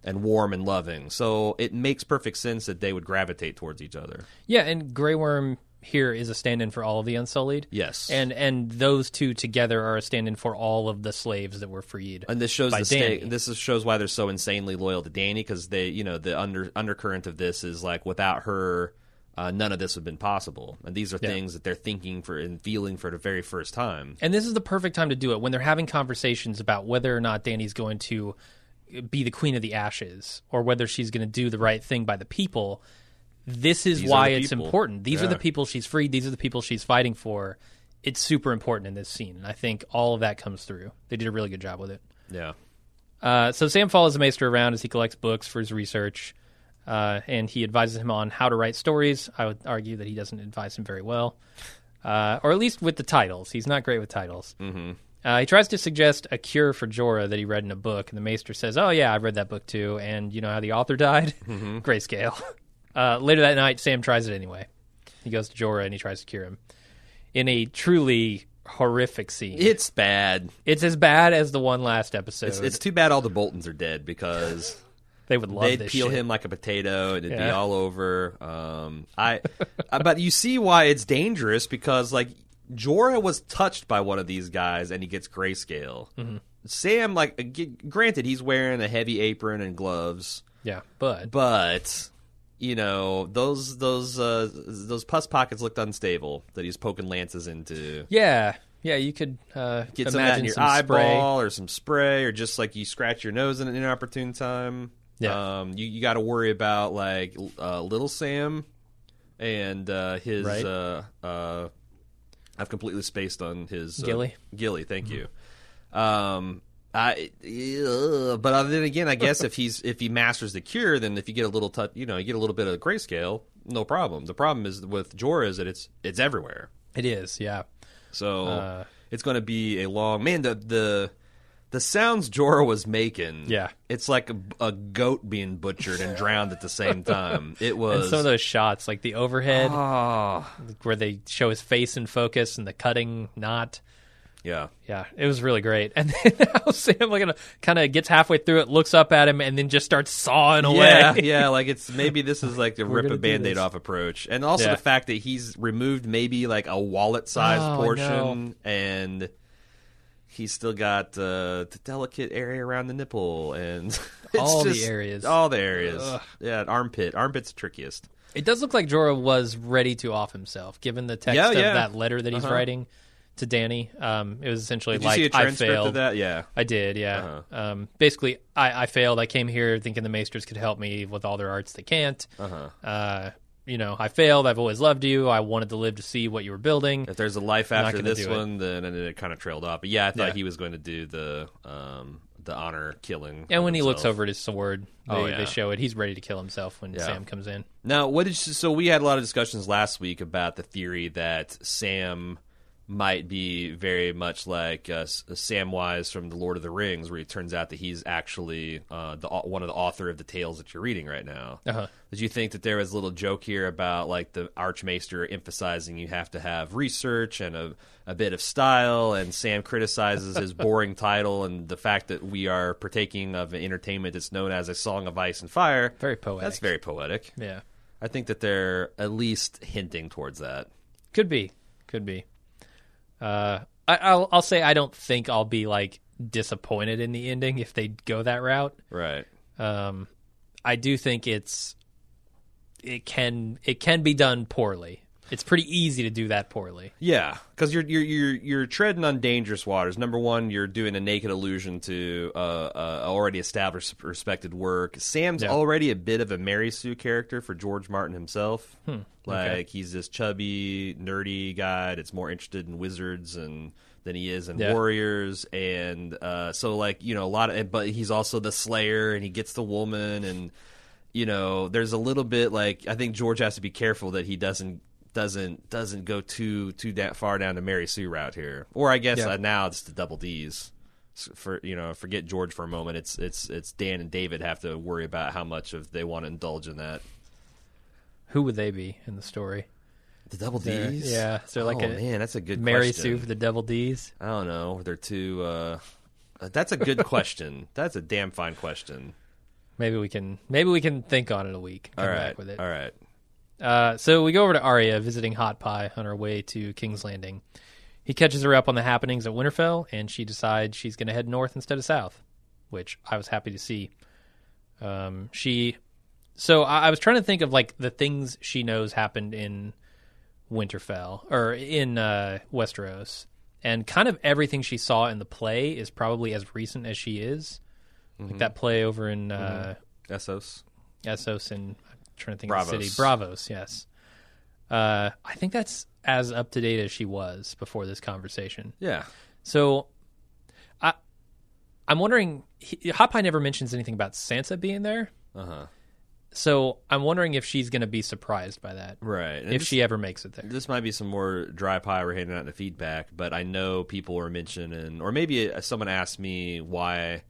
and warm and loving. So it makes perfect sense that they would gravitate towards each other. yeah, and Grey Worm here is a stand-in for all of the Unsullied. Yes, And and those two together are a stand-in for all of the slaves that were freed. And this shows the. Dany. This is, shows why they're so insanely loyal to Dany because they, you know, the under undercurrent of this is like without her, uh, none of this would have been possible. And these are Yeah. things that they're thinking for and feeling for the very first time. And this is the perfect time to do it when they're having conversations about whether or not Dany's going to be the queen of the ashes or whether she's going to do the right thing by the people. This is These why it's people. important. These are the people she's freed. These are the people she's fighting for. It's super important in this scene. And I think all of that comes through. They did a really good job with it. Yeah. Uh, so Sam follows the Maester around as he collects books for his research, uh, and he advises him on how to write stories. I would argue that he doesn't advise him very well, uh, or at least with the titles. He's not great with titles. Mm-hmm. Uh, he tries to suggest a cure for Jorah that he read in a book, and the Maester says, "Oh yeah, I've read that book too, and you know how the author died? Grayscale." Uh, later that night, Sam tries it anyway. He goes to Jorah and he tries to cure him in a truly horrific scene. It's bad. it's as bad as the one last episode. It's, it's too bad all the Boltons are dead because they would love they'd peel shit. him like a potato and it'd be all over. Um, I, uh, but you see why it's dangerous because like Jorah was touched by one of these guys and he gets grayscale. Mm-hmm. Sam, like, granted, he's wearing a heavy apron and gloves, Yeah, but but you know those those uh, those pus pockets looked unstable that he's poking lances into. yeah, yeah, you could uh, Get some of that imagine in your some eyeball spray. or some spray or just like you scratch your nose in an inopportune time. Yeah. Um, you, you got to worry about like uh, little Sam and uh, his. Right. Uh, uh, I've completely spaced on his uh, Gilly? Gilly, thank you. Um, uh, but then again, I guess if he's if he masters the cure, then if you get a little touch, you know, you get a little bit of grayscale, no problem. The problem is with Jorah is that it's it's everywhere. It is, yeah. So Uh, it's going to be a long man. The the the sounds Jorah was making. Yeah. it's like a, a goat being butchered and drowned at the same time. It And was. some of those shots, like the overhead, Oh, where they show his face in focus and the cutting knot. Yeah. Yeah, it was really great. And then how Sam like kind of gets halfway through it, looks up at him, and then just starts sawing away. Yeah, yeah, like it's maybe this is like the rip a band aid off approach. And also Yeah. the fact that he's removed maybe like a wallet sized Oh, portion and he's still got uh, the delicate area around the nipple and All the areas. All the areas. Ugh. Yeah, armpit. Armpit's the trickiest. It does look like Jorah was ready to off himself, given the text Yeah, of yeah. that letter that he's Uh-huh. writing to Dany. Um, it was essentially Did you like see a I transcript failed. of that? Yeah. I did, yeah. Uh-huh. Um, basically, I, I failed. I came here thinking the Maesters could help me with all their arts. They can't. Uh-huh. Uh, you know, I failed. I've always loved you. I wanted to live to see what you were building. If there's a life after this do it. one, then and it kind of trailed off. But yeah, I thought Yeah. he was going to do the um, the honor killing. And when he looks over at his sword, they, Oh, yeah. they show it. He's ready to kill himself when Yeah. Sam comes in. Now, what did you, so we had a lot of discussions last week about the theory that Sam might be very much like uh, Samwise from the Lord of the Rings, where it turns out that he's actually uh, the one of the author of the tales that you're reading right now. Uh-huh. Did you think that there was a little joke here about like the Archmaester emphasizing you have to have research and a, a bit of style, and Sam criticizes his boring title and the fact that we are partaking of an entertainment that's known as a Song of Ice and Fire? Very poetic. That's very poetic. Yeah. I think that they're at least hinting towards that. Could be. Could be. Uh, I, I'll, I'll say I don't think I'll be like disappointed in the ending if they go that route. Right. Um, I do think it's it can it can be done poorly. It's pretty easy to do that poorly. Yeah, because you're you're you're you're treading on dangerous waters. Number one, you're doing a naked allusion to uh, uh, already established, respected work. Sam's Yeah. already a bit of a Mary Sue character for George Martin himself. Hmm, Like okay. he's this chubby, nerdy guy that's more interested in wizards and than he is in Yeah. warriors. And uh, so, like you know, a lot of. But he's also the Slayer, and he gets the woman and you know, there's a little bit like I think George has to be careful that he doesn't doesn't doesn't go too too da- far down the Mary Sue route here. Or I guess Yeah. uh, now it's the double D's. For you know, forget George for a moment. It's it's it's Dan and David have to worry about how much of they want to indulge in that. Who would they be in the story? The double there- D's, yeah, there like oh, a man, that's a good Mary question. Sue for the Devil D's. I don't know. They're too. Uh, uh, that's a good question. That's a damn fine question. Maybe we can maybe we can think on it a week. Come All right, back with it. all right. Uh, so we go over to Arya visiting Hot Pie on her way to King's Landing. He catches her up on the happenings at Winterfell, and she decides she's going to head north instead of south, which I was happy to see. Um, she, so I, I was trying to think of like the things she knows happened in Winterfell or in uh, Westeros, and kind of everything she saw in the play is probably as recent as she is. Like that play over in uh, Essos. Essos and trying to think Braavos. of the city. Braavos, yes. Uh, I think that's as up to date as she was before this conversation. Yeah. So, I, I'm wondering. He, Hot Pie never mentions anything about Sansa being there. Uh huh. So I'm wondering if she's going to be surprised by that, Right. And if this- she ever makes it there. this might be some more dry pie we're handing out in the feedback, but I know people were mentioning, or maybe someone asked me why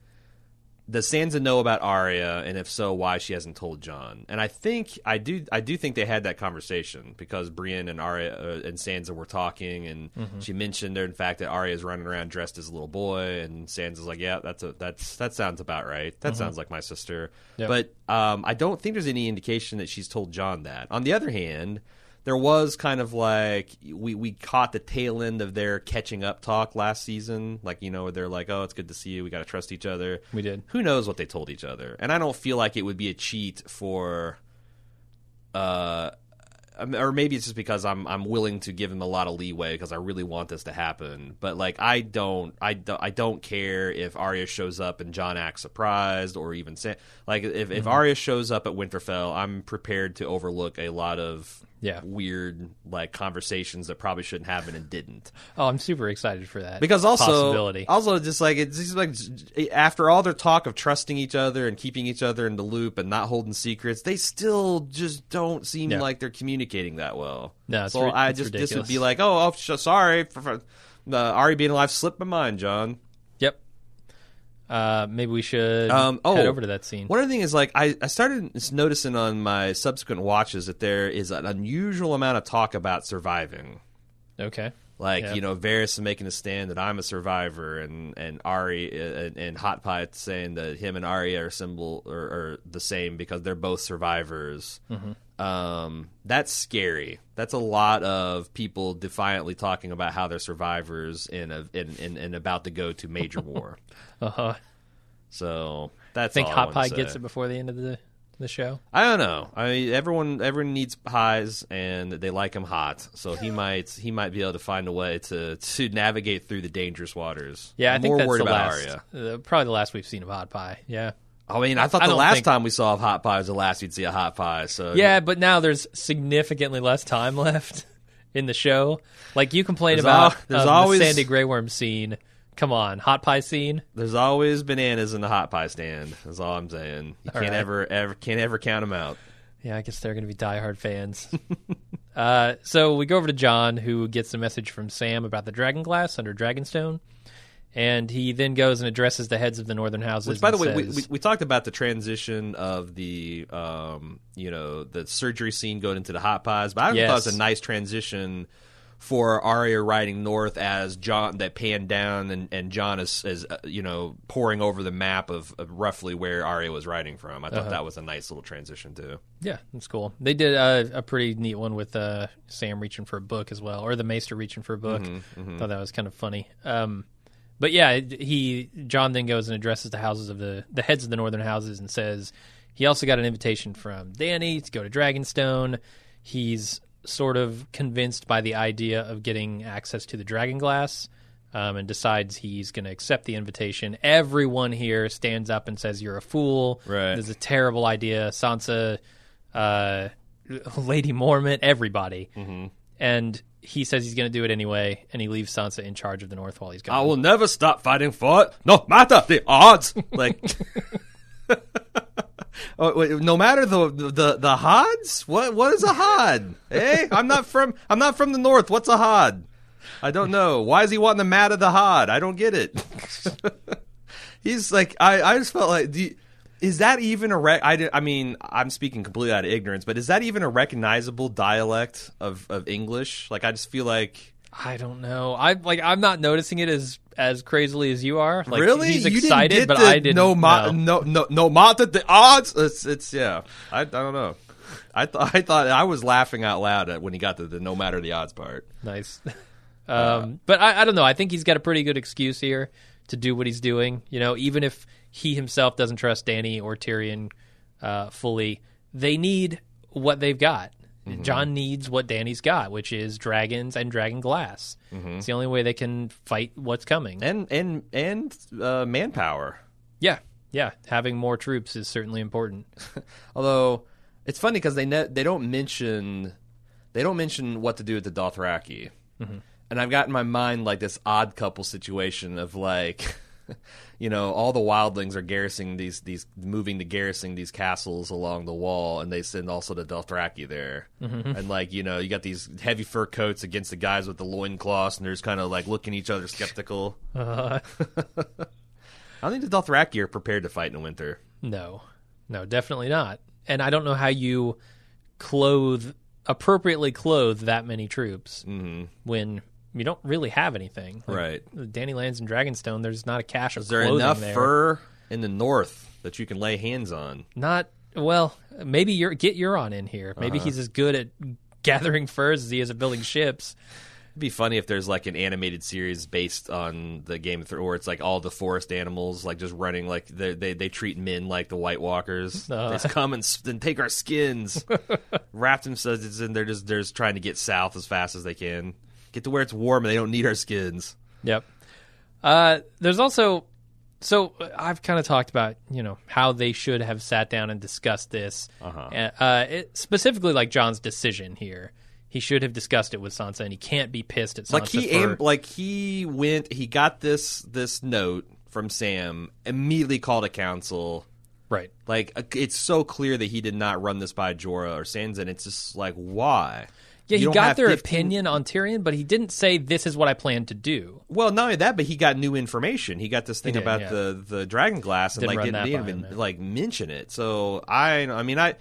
does Sansa know about Arya, and if so, why she hasn't told Jon? And I think I do. I do think they had that conversation because Brienne and Arya uh, and Sansa were talking, and Mm-hmm. she mentioned in fact, that Arya is running around dressed as a little boy, and Sansa's like, "Yeah, that's a that's that sounds about right. That sounds like my sister." Mm-hmm. Yep. But um, I don't think there's any indication that she's told Jon that. On the other hand, there was kind of like we we caught the tail end of their catching up talk last season. Like you know, where they're like, "Oh, it's good to see you. We got to trust each other." We did. Who knows what they told each other? And I don't feel like it would be a cheat for. Uh, or maybe it's just because I'm I'm willing to give him a lot of leeway because I really want this to happen. But like I don't I don't I don't care if Arya shows up and Jon acts surprised or even say like if if Arya shows up at Winterfell, I'm prepared to overlook a lot of Yeah. weird like conversations that probably shouldn't happen and didn't. Oh, I'm super excited for that Because also, possibility. also just like it's just like after all their talk of trusting each other and keeping each other in the loop and not holding secrets, they still just don't seem Yeah. like they're communicating that well. No, it's so ri- I just this would be like, oh, oh sorry, for, for, uh, Ari being alive slipped my mind, Jon. Uh, maybe we should Um, oh, head over to that scene. One other thing is like I, I started noticing on my subsequent watches that there is an unusual amount of talk about surviving. Okay. Like Yeah. you know, Varys is making a stand that I'm a survivor, and and Ari uh, and, and Hot Pie saying that him and Ari are symbol or, or the same because they're both survivors. Um, that's scary. That's a lot of people defiantly talking about how they're survivors in a in, in, in about to go to major war. Uh huh. So that's Think all I Hot wanna Pie say. gets it before the end of the the show. I don't know. I mean, everyone everyone needs pies, and they like them hot. So he might he might be able to find a way to to navigate through the dangerous waters. Yeah, I I'm think more that's worried the about last, Arya. uh, probably the last we've seen of Hot Pie. Yeah. I mean, I thought I the last think- time we saw hot pie was the last you'd see a hot pie. So Yeah, but now there's significantly less time left in the show. Like you complain There's about al- there's um, always- the Sandy Grey Worm scene. Come on, Hot Pie scene. there's always bananas in the hot pie stand. That's all I'm saying. You All can't right. ever ever can't ever count them out. Yeah, I guess they're going to be diehard fans. uh, so we go over to Jon, who gets a message from Sam about the Dragon Glass under Dragonstone, and he then goes and addresses the heads of the Northern houses. Which, by the way, we, says- we, we talked about the transition of the, um, you know, the surgery scene going into the hot pies, but I thought it was a nice transition for Arya riding north as Jon that panned down and, and Jon is, is uh, you know pouring over the map of, of roughly where Arya was riding from. I thought Uh-huh. that was a nice little transition too. Yeah, that's cool. They did uh, a pretty neat one with uh, Sam reaching for a book as well, or the Maester reaching for a book. Mm-hmm, Thought that was kind of funny. Um, but yeah, he Jon then goes and addresses the houses of the the heads of the northern houses and says he also got an invitation from Dany to go to Dragonstone. He's sort of convinced by the idea of getting access to the Dragon Glass. Um, and decides he's going to accept the invitation. Everyone here stands up and says, "You're a fool. Right. This is a terrible idea." Sansa, uh, Lady Mormont, everybody. Mm-hmm. And he says he's going to do it anyway, and he leaves Sansa in charge of the North while he's gone. I will never stop fighting for it, no matter the odds. Like, oh, no matter the the the odds. What what is a hod? hey, eh? I'm not from I'm not from the north. What's a hod? I don't know. Why is he wanting the mat of the hod? I don't get it. He's like I I just felt like. You- is that even a rec? I, I mean, I'm speaking completely out of ignorance, but is that even a recognizable dialect of, of English? Like, I just feel like I don't know. I like. I'm not noticing it as as crazily as you are. Like, really? He's You excited, but the I didn't. No, ma- no, no, no matter the odds. It's, it's yeah. I, I don't know. I thought I thought I was laughing out loud at when he got to the no matter the odds part. Nice. um, but I, I don't know. I think he's got a pretty good excuse here to do what he's doing. You know, even if he himself doesn't trust Dany or Tyrion uh, fully, they need what they've got. Jon needs what Dany's got, which is dragons and dragon glass. It's the only way they can fight what's coming. And and and uh, manpower. yeah, yeah. Having more troops is certainly important. Although it's funny because they ne- they don't mention they don't mention what to do with the Dothraki, and I've got in my mind like this odd couple situation of like. You know, all the wildlings are garrisoning these these moving to garrison these castles along the wall, and they send also the Dothraki there. And like you know, you got these heavy fur coats against the guys with the loincloths, and they're just kind of like looking at each other skeptical. Uh, I don't think the Dothraki are prepared to fight in the winter. No, no, definitely not. And I don't know how you clothe appropriately clothe that many troops when you don't really have anything. Like, Right. Dany lands in Dragonstone. There's not a cache of Is there enough there. fur in the north that you can lay hands on? Not well. Maybe you're get Euron in here. Maybe Uh-huh. he's as good at gathering furs as he is at building ships. It'd be funny if there's like an animated series based on the Game of Thrones, where it's like all the forest animals like just running like they they, they treat men like the White Walkers. Uh. They just come and, and take our skins. Wrap themselves in. They're just they're just trying to get south as fast as they can, get to where it's warm and they don't need our skins. Yep. Uh, there's also so uh, I've kind of talked about you know how they should have sat down and discussed this. Uh-huh. Uh, it, specifically, like Jon's decision here, he should have discussed it with Sansa, and he can't be pissed at Sansa. Like he for, aimed, like he went, he got this this note from Sam, immediately called a council. right. Like uh, it's so clear that he did not run this by Jorah or Sansa, and it's just like why? Yeah, he got their 15 opinion on Tyrion, but he didn't say this is what I plan to do. Well, not only that, but he got new information. He got this thing did, about yeah. the the dragon glass and Didn't like didn't, even him, like mention it. So I, I mean, I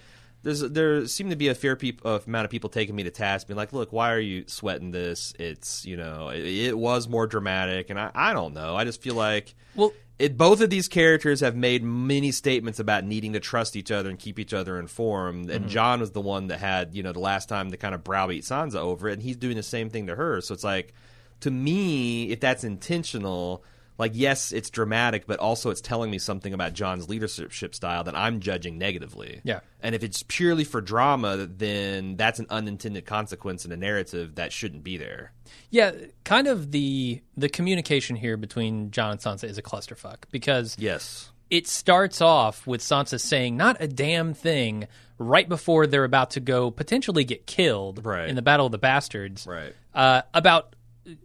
there's there seemed to be a fair peop- uh, amount of people taking me to task, being like, "Look, why are you sweating this? It's you know, it, it was more dramatic." And I, I don't know. I just feel like Well, it, both of these characters have made many statements about needing to trust each other and keep each other informed. And mm-hmm. Jon was the one that had, you know, the last time to kind of browbeat Sansa over it, and he's doing the same thing to her. So it's like, to me, if that's intentional, like yes, it's dramatic, but also it's telling me something about Jon's leadership style that I'm judging negatively. Yeah. And if it's purely for drama, then that's an unintended consequence in a narrative that shouldn't be there. Yeah, kind of the the communication here between Jon and Sansa is a clusterfuck because Yes. it starts off with Sansa saying not a damn thing right before they're about to go potentially get killed Right. in the Battle of the Bastards. Right. Uh, about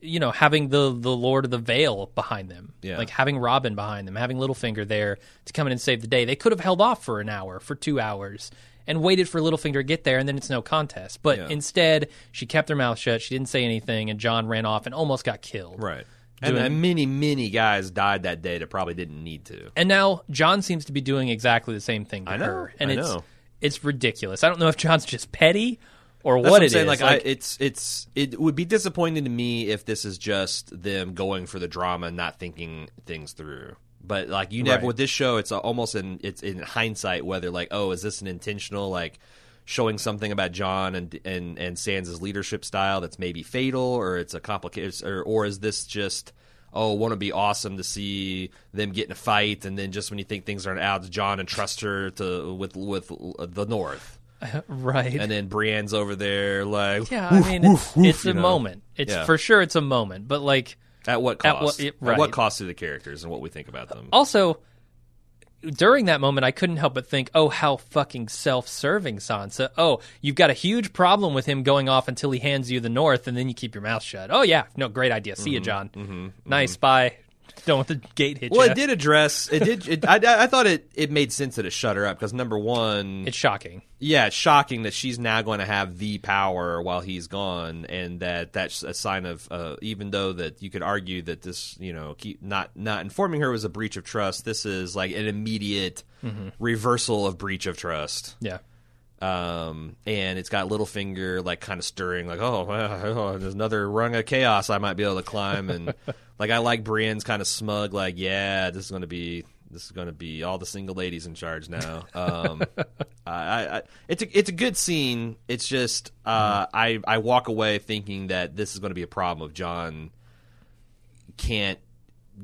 you know having the the Lord of the Vale behind them, Yeah. like having Robin behind them, having Littlefinger there to come in and save the day. They could have held off for an hour, for two hours. And waited for Littlefinger to get there, and then it's no contest. But Yeah. instead, she kept her mouth shut. She didn't say anything, and Jon ran off and almost got killed. Right. And, Doing- and many, many guys died that day that probably didn't need to. And now Jon seems to be doing exactly the same thing to I know, her, and I it's know. it's ridiculous. I don't know if Jon's just petty or what it saying. is. Like, I, it's it's it would be disappointing to me if this is just them going for the drama and not thinking things through. But like you never Right. with this show, it's almost in it's in hindsight whether like oh is this an intentional like showing something about Jon and and and Sansa's leadership style that's maybe fatal or it's a complicated or or is this just oh want to be awesome to see them get in a fight and then just when you think things are an out Jon and trust her to with with the North right. and then Brienne's over there like yeah, I mean, it's, it's a know. moment. It's Yeah. for sure, it's a moment. But like, at what At cost? what- it- At what cost to the characters and what we think about them? also during that moment, I couldn't help but think, oh, how fucking self-serving Sansa. Oh, you've got a huge problem with him going off until he hands you the North, and then you keep your mouth shut. Oh yeah, no, great idea. See you, mm-hmm. Jon. Mm-hmm. Mm-hmm. nice. Bye. Don't want the gate hit Well, you. it did address. It did. It, I, I- I thought it. It made sense that it shut her up because number one, It's shocking. Yeah, it's shocking that she's now going to have the power while he's gone, and that that's a sign of. Uh, even though that you could argue that this, you know, keep not not informing her was a breach of trust. This is like an immediate reversal of breach of trust. Yeah. um, and it's got Littlefinger like kind of stirring, like, oh, well, oh, there's another rung of chaos I might be able to climb, and like I like Brienne's kind of smug, like, yeah, this is going to be this is going to be all the single ladies in charge now. Um, I, I, it's a it's a good scene. It's just uh, I I walk away thinking that this is going to be a problem if Jon can't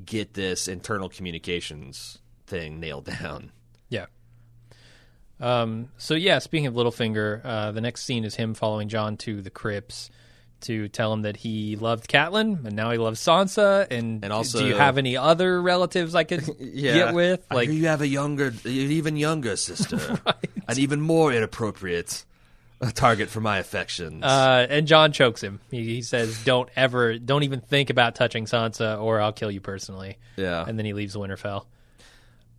get this internal communications thing nailed down. Yeah. Um, so yeah, speaking of Littlefinger, uh, the next scene is him following Jon to the crypts to tell him that he loved Catelyn and now he loves Sansa. And, And also- do you have any other relatives I could get with? I Like, hear you have a younger, an even younger sister, an even more inappropriate uh, target for my affections. uh, and Jon chokes him. He, he says, "Don't ever, don't even think about touching Sansa, or I'll kill you personally." yeah, And then he leaves Winterfell.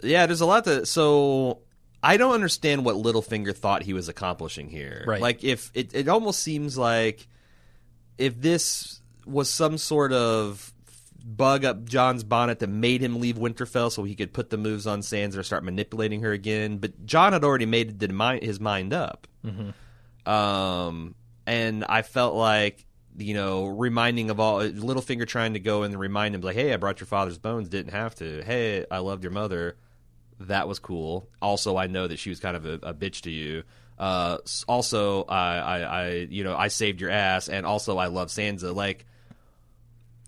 yeah. There's a lot to. So I don't understand what Littlefinger thought he was accomplishing here. Right. Like if it, it almost seems like if this was some sort of bug up Jon's bonnet that made him leave Winterfell so he could put the moves on Sansa or start manipulating her again. But Jon had already made his mind up. Um, and I felt like you know reminding of all Littlefinger trying to go and remind him like, hey, I brought your father's bones. Didn't have to. Hey, I loved your mother. That was cool. Also, I know that she was kind of a, a bitch to you. Uh, also, I, I, I, you know, I saved your ass, and also I love Sansa. Like,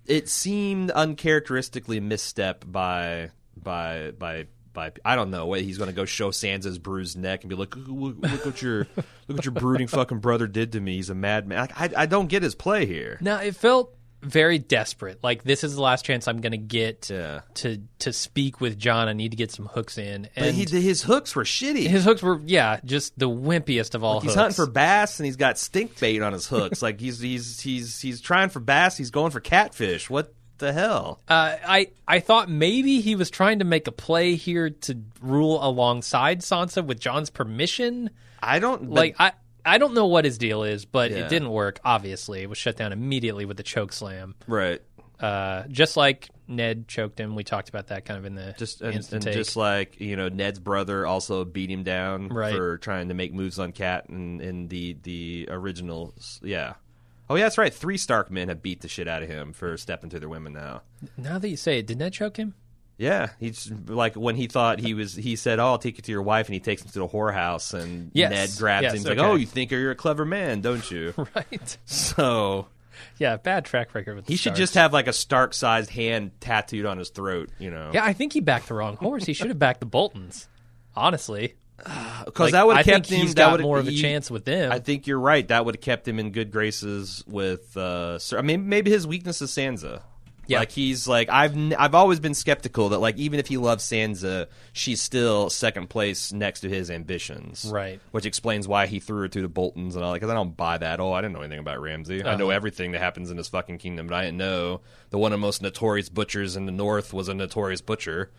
it seemed uncharacteristically misstep by by by by. I don't know. He's going to go show Sansa's bruised neck and be like, look, look what your look what your brooding fucking brother did to me. He's a madman. Like, I I don't get his play here. Now it felt very desperate. Like this is the last chance I'm going to get Yeah. to to speak with Jon. I need to get some hooks in. But And he, his hooks were shitty. his hooks were yeah, just the wimpiest of all He's hooks. hunting for bass and he's got stink bait on his hooks. like he's he's he's he's trying for bass. He's going for catfish. What the hell? Uh, I I thought maybe he was trying to make a play here to rule alongside Sansa with Jon's permission. I don't Like I I don't know what his deal is, but Yeah. it didn't work. Obviously, it was shut down immediately with the choke slam. right. Uh, just like Ned choked him. We talked about that kind of in the Just and, instant and take. just like you know, Ned's brother also beat him down Right. for trying to make moves on Cat and in the the original. Yeah. Oh yeah, that's right. Three Stark men have beat the shit out of him for stepping to their women now. now that you say it, did Ned choke him? Yeah, he's like when he thought he was. He said, "Oh, I'll take you to your wife," and he takes him to the whorehouse, and Yes. Ned grabs Yes, him. He's like, "Oh, you think you're a clever man, don't you?" right. so Yeah, bad track record with. he should Starks. just have like a Stark-sized hand tattooed on his throat, you know? Yeah, I think he backed the wrong horse. He should have backed the Boltons. Honestly, because Like, that would have kept him. he's that got more of a he- chance with them. I think you're right. That would have kept him in good graces with. Uh, Sir- I mean, maybe his weakness is Sansa. Yeah. Like he's like I've n- I've always been skeptical that like even if he loves Sansa, she's still second place next to his ambitions. Right. Which explains why he threw her to the Boltons and all. that Because I don't buy that. Oh, I didn't know anything about Ramsay. I know Uh-huh. everything that happens in his fucking kingdom, but I didn't know the one of the most notorious butchers in the North was a notorious butcher.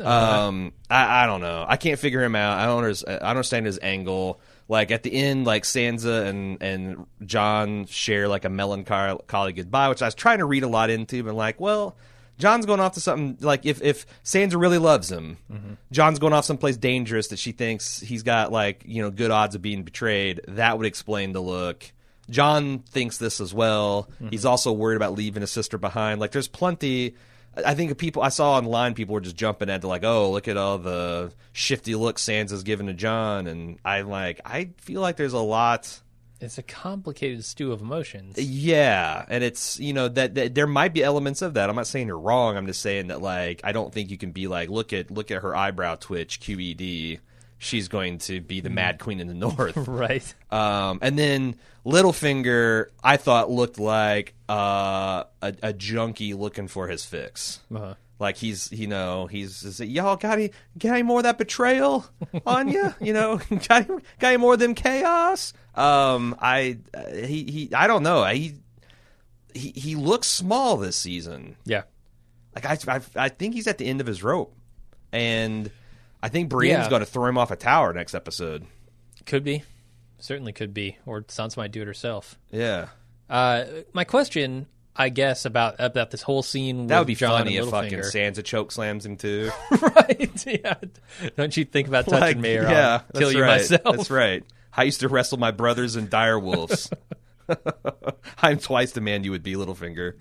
Um, I, I don't know. I can't figure him out. I don't. I don't understand his angle. Like at the end, like Sansa and and Jon share like a melancholy goodbye, which I was trying to read a lot into, but like, well, Jon's going off to something like if if Sansa really loves him, Jon's going off someplace dangerous that she thinks he's got like you know good odds of being betrayed. That would explain the look. John thinks this as well. He's also worried about leaving his sister behind. Like, there's plenty. I think people I saw online, people were just jumping at to like, oh, look at all the shifty looks Sansa's giving to Jon, and I like, I feel like there's a lot. it's a complicated stew of emotions. Yeah, and it's you know that, that there might be elements of that. I'm not saying you're wrong. I'm just saying that like I don't think you can be like look at look at her eyebrow twitch QED. She's going to be the Mad Queen in the North. right. Um, and then Littlefinger, I thought looked like uh, a, a junkie looking for his fix. Uh-huh. Like he's, you know, he's, is it, y'all got any, got any more of that betrayal on you? You know, got any, got any more of them chaos? Um, I, uh, he, he, I don't know. He, he, he looks small this season. Yeah. Like I, I, I think he's at the end of his rope, and I think Brienne's Yeah. going to throw him off a tower next episode. Could be. Certainly could be. Or Sansa might do it herself. Yeah. Uh, my question, I guess, about about this whole scene That would be Jon funny and if fucking Sansa choke slams him too. right. Yeah. Don't you think about touching Like, me or yeah, I'll kill that's you right. myself? That's right. I used to wrestle my brothers in dire wolves. I'm twice the man you would be, Littlefinger.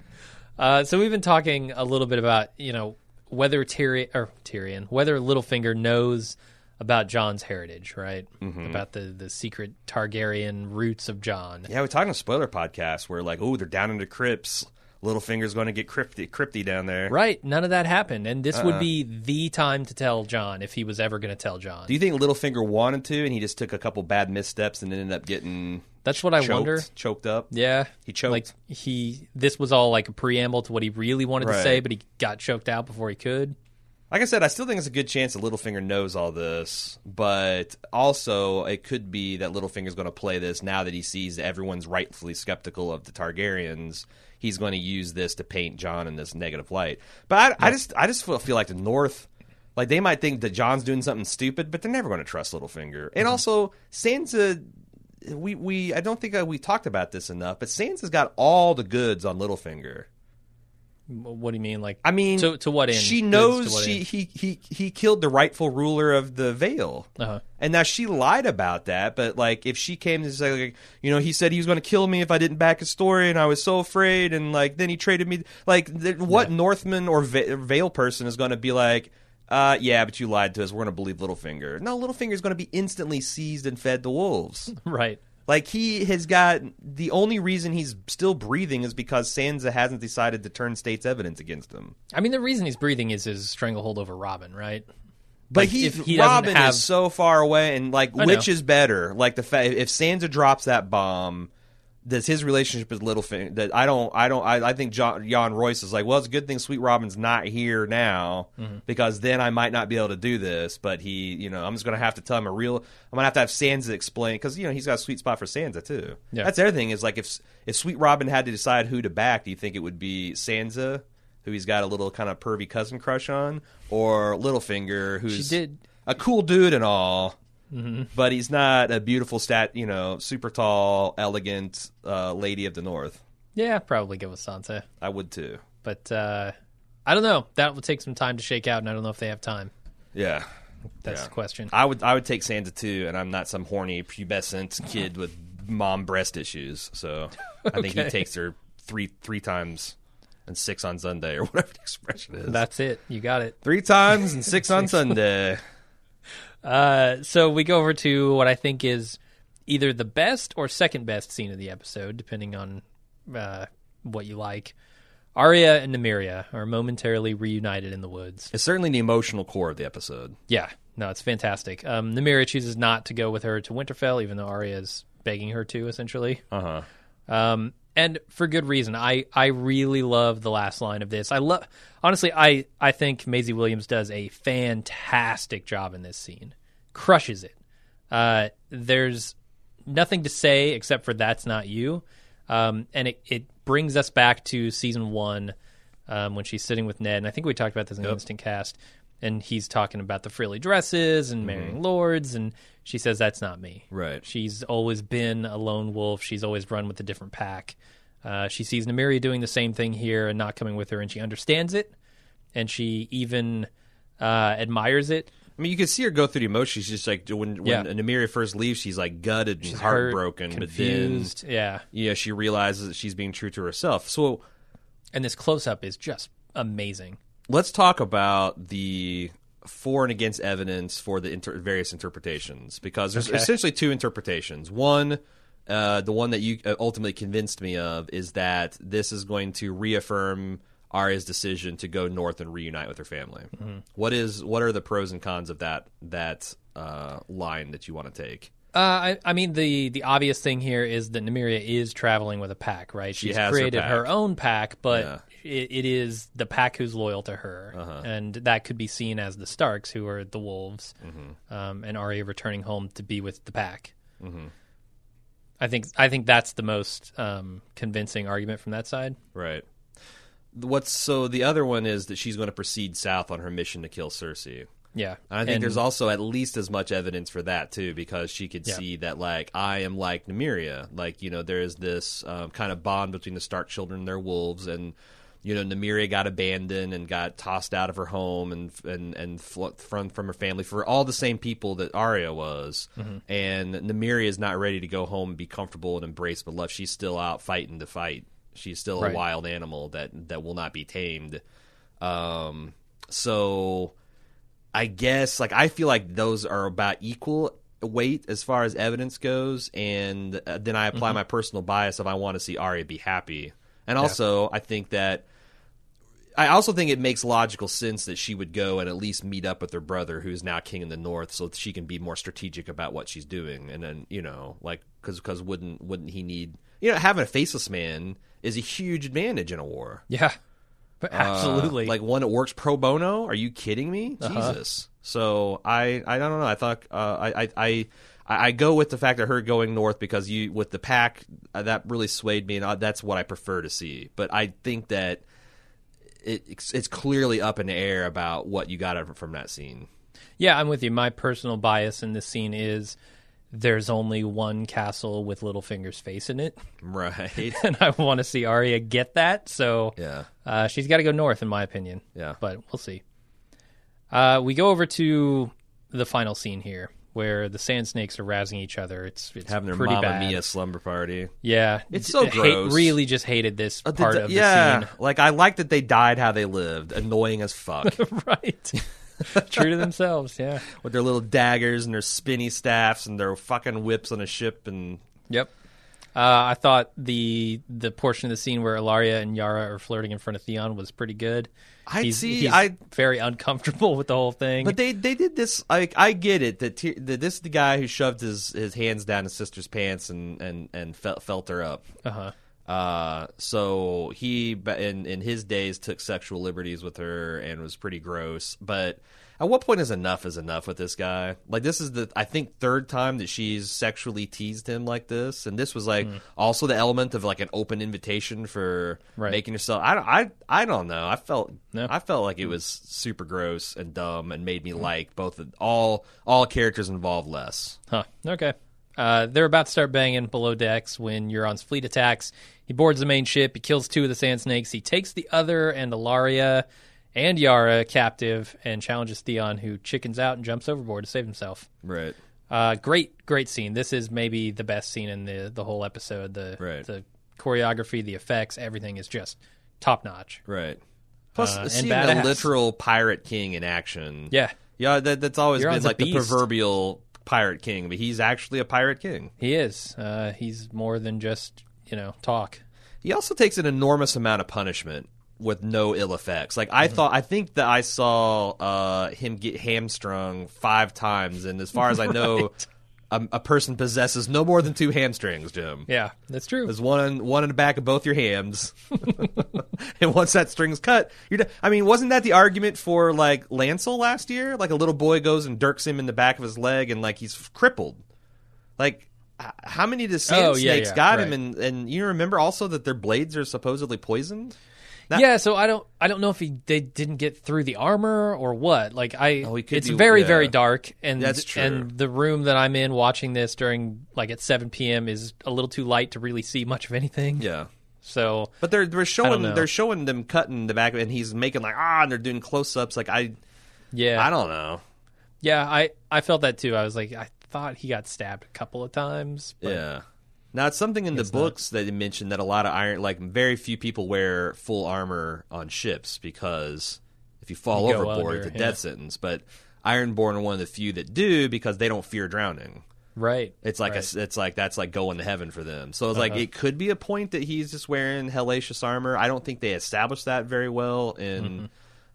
Uh, so we've been talking a little bit about you know whether Tyrion or Tyrion, whether Littlefinger knows about Jon's heritage, right? Mm-hmm. About the the secret Targaryen roots of Jon. Yeah, we're talking a spoiler podcast where like, oh, they're down in the crypts. Littlefinger's going to get crypty, crypty down there. Right. None of that happened, and this Uh-uh. would be the time to tell Jon if he was ever going to tell Jon. Do you think Littlefinger wanted to, and he just took a couple bad missteps and ended up getting That's what I choked, wonder. choked up? Yeah, He choked. Like he, this was all like a preamble to what he really wanted to say, but he got choked out before he could. Like I said, I still think it's a good chance that Littlefinger knows all this, but also it could be that Littlefinger's going to play this now that he sees that everyone's rightfully skeptical of the Targaryens. He's going to use this to paint Jon in this negative light. But I, I just, I just feel, feel like the North, like they might think that Jon's doing something stupid, but they're never going to trust Littlefinger. And mm-hmm. also, Sansa, we, we, I don't think uh, we talked about this enough, but Sansa's got all the goods on Littlefinger. What do you mean? Like, I mean, to, to what end? She knows she end? he, he he killed the rightful ruler of the Vale, Uh-huh. and now she lied about that. But like, if she came to say, like, you know, he said he was going to kill me if I didn't back his story, and I was so afraid, and like, then he traded me. Like, th- what Northman or Va- Vale person is going to be like? Uh, yeah, but you lied to us. We're going to believe Littlefinger. No, Littlefinger is going to be instantly seized and fed the wolves. right. Like he has got the only reason he's still breathing is because Sansa hasn't decided to turn state's evidence against him. I mean, the reason he's breathing is his stranglehold over Robin, right? But Like, he, he Robin have- is so far away, and like, which is better? Like the fact if Sansa drops that bomb, does his relationship with Littlefinger? That I don't, I don't, I, I think John, Yohn Royce is like, well, it's a good thing Sweet Robin's not here now Mm-hmm. because then I might not be able to do this. But he, you know, I'm just gonna have to tell him a real. I'm gonna have to have Sansa explain because you know he's got a sweet spot for Sansa too. Yeah. That's the other thing is like if if Sweet Robin had to decide who to back, do you think it would be Sansa? Who he's got a little kind of pervy cousin crush on, or Littlefinger, who's She did. a cool dude and all, Mm-hmm. but he's not a beautiful stat, you know, super tall, elegant uh, lady of the North. Yeah, probably go with Sansa. I would too. But uh, I don't know. That will take some time to shake out, and I don't know if they have time. Yeah. That's Yeah. the question. I would I would take Sansa too, and I'm not some horny pubescent kid with mom breast issues. So I think he takes her three three times and six on Sunday or whatever the expression is. That's it. You got it. three times and six on Sunday. Uh, so we go over to what I think is either the best or second best scene of the episode, depending on uh, what you like. Arya and Nymeria are momentarily reunited in the woods. It's certainly the emotional core of the episode. Yeah, no, it's fantastic. Um, Nymeria chooses not to go with her to Winterfell, even though Arya is begging her to, essentially. Uh huh. Um, and for good reason. I, I really love the last line of this. I love honestly. I I think Maisie Williams does a fantastic job in this scene. Crushes it. Uh, there's nothing to say except for that's not you. Um, and it, it brings us back to season one um, when she's sitting with Ned. And I think we talked about this in the instant cast. And he's talking about the frilly dresses and marrying lords. And she says, That's not me. Right. She's always been a lone wolf. She's always run with a different pack. Uh, she sees Nymeria doing the same thing here and not coming with her, and she understands it, and she even uh, admires it. I mean, you can see her go through the emotions. She's just like when when Yeah. Nymeria first leaves, she's like gutted She's heartbroken, hurt, but then confused. yeah, yeah, she realizes that she's being true to herself. So and this close up is just amazing. Let's talk about the for and against evidence for the inter- various interpretations because there's Okay. essentially two interpretations. One, uh, the one that you uh, ultimately convinced me of is that this is going to reaffirm Arya's decision to go north and reunite with her family. Mm-hmm. What is what are the pros and cons of that that uh, line that you want to take? Uh, I, I mean, the the obvious thing here is that Nymeria is traveling with a pack, right? She's has her created pack. her, own pack, but Yeah. Uh-huh. it, it is the pack who's loyal to her, and that could be seen as the Starks, who are the wolves, Mm-hmm. um, and Arya returning home to be with the pack. I think I think that's the most um, convincing argument from that side. Right. What's so the other one is that she's going to proceed south on her mission to kill Cersei. Yeah, And I think And- there's also at least as much evidence for that too, because she could Yeah. see that like I am like Nymeria, like you know there is this um, kind of bond between the Stark children and their wolves, and you know Nymeria got abandoned and got tossed out of her home and and and fl- from from her family for all the same people that Arya was, Mm-hmm. and Nymeria is not ready to go home and be comfortable and embrace but love. She's still out fighting to fight. She's still Right. a wild animal that that will not be tamed. Um, so. I guess like I feel like those are about equal weight as far as evidence goes, and uh, then I apply my personal bias of I want to see Arya be happy, and also I think that I also think it makes logical sense that she would go and at least meet up with her brother, who's now king in the north, so that she can be more strategic about what she's doing, and then you know like because because wouldn't wouldn't he need you know having a faceless man is a huge advantage in a war. yeah, But absolutely. Uh, like one that works pro bono. Are you kidding me? Jesus. So I I don't know. I thought uh, I, I I I go with the fact of her going north because you with the pack uh, that really swayed me, and uh, that's what I prefer to see. But I think that it it's, it's clearly up in the air about what you got from that scene. Yeah, I'm with you. My personal bias in this scene is there's only one castle with Littlefinger's face in it, Right. and I want to see Arya get that. So yeah. uh, she's got to go north, in my opinion. Yeah. but we'll see. Uh, we go over to the final scene here, where the sand snakes are rousing each other. It's it's Having their pretty Mamma bad. Mia slumber party. Yeah, It's d- so hate- gross. really, just hated this Uh, part the- of yeah, the scene. like I like that they died how they lived, annoying as fuck. right. True to themselves. Yeah. with their little daggers and their spinny staffs and their fucking whips on a ship and Yep. Uh, I thought the the portion of the scene where Ellaria and Yara are flirting in front of Theon was pretty good. I see, I- very uncomfortable with the whole thing. but they they did this like I get it that, Ty- that this is the guy who shoved his, his hands down his sister's pants and and and felt felt her up. uh-huh. Uh, so he in in his days took sexual liberties with her and was pretty gross. But at what point is enough is enough with this guy? Like this is the I think third time that she's sexually teased him like this, and this was like also the element of like an open invitation for Right. making yourself. I don't I I don't know. I felt No. I felt like it was super gross and dumb and made me like both of, all all characters involved less. Huh. Okay. Uh, they're about to start banging below decks when Euron's fleet attacks. He boards the main ship. He kills two of the Sand Snakes. He takes the other and Ellaria and Yara captive and challenges Theon, who chickens out and jumps overboard to save himself. Right. Uh, great, great scene. This is maybe the best scene in the the whole episode. The Right. the choreography, the effects, everything is just top notch. Right. Plus, Uh, and seeing badass. a literal pirate king in action. Yeah, Yeah, that, that's always Euron's been like the proverbial pirate king, but he's actually a pirate king. he is. Uh, he's more than just you know talk. He also takes an enormous amount of punishment with no ill effects. Like Mm-hmm. I thought, I think that I saw uh, him get hamstrung five times, and as far as I know, a, a person possesses no more than two hamstrings, Jim. Yeah, that's true. There's one one in the back of both your hams, and once that string's cut, you're. Done. I mean, wasn't that the argument for like Lancel last year? Like a little boy goes and dirks him in the back of his leg, and like he's crippled. Like, how many of the sand Oh, snakes yeah, got him? And and you remember also that their blades are supposedly poisoned. That- yeah, so I don't I don't know if he they didn't get through the armor or what. Like I Oh, it's be- very yeah. very dark and That's true. and the room that I'm in watching this during like at 7 p.m. is a little too light to really see much of anything. Yeah. So But they're they're showing they're showing them cutting the back, and he's making like ah, and they're doing close ups. Like I yeah. I don't know. Yeah, I I felt that too. I was like I thought he got stabbed a couple of times. But Yeah. Now it's something in the It's not. books that they mentioned that a lot of iron, like very few people wear full armor on ships because if you fall You overboard, under, a yeah. death sentence. But Ironborn are one of the few that do because they don't fear drowning. Right. It's like right. a, it's like that's like going to heaven for them. So it's like Uh-huh. it could be a point that he's just wearing hellacious armor. I don't think they established that very well in,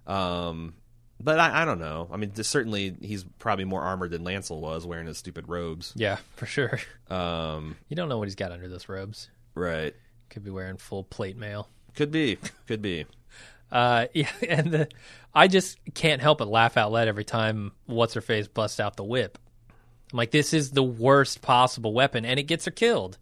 Mm-hmm. um, but I, I don't know. I mean, certainly he's probably more armored than Lancel was wearing his stupid robes. Yeah, for sure. Um, You don't know what he's got under those robes. right. Could be wearing full plate mail. Could be. Could be. Uh, yeah, and the, I just can't help but laugh out loud every time what's her face busts out the whip. I'm like, this is the worst possible weapon, and it gets her killed,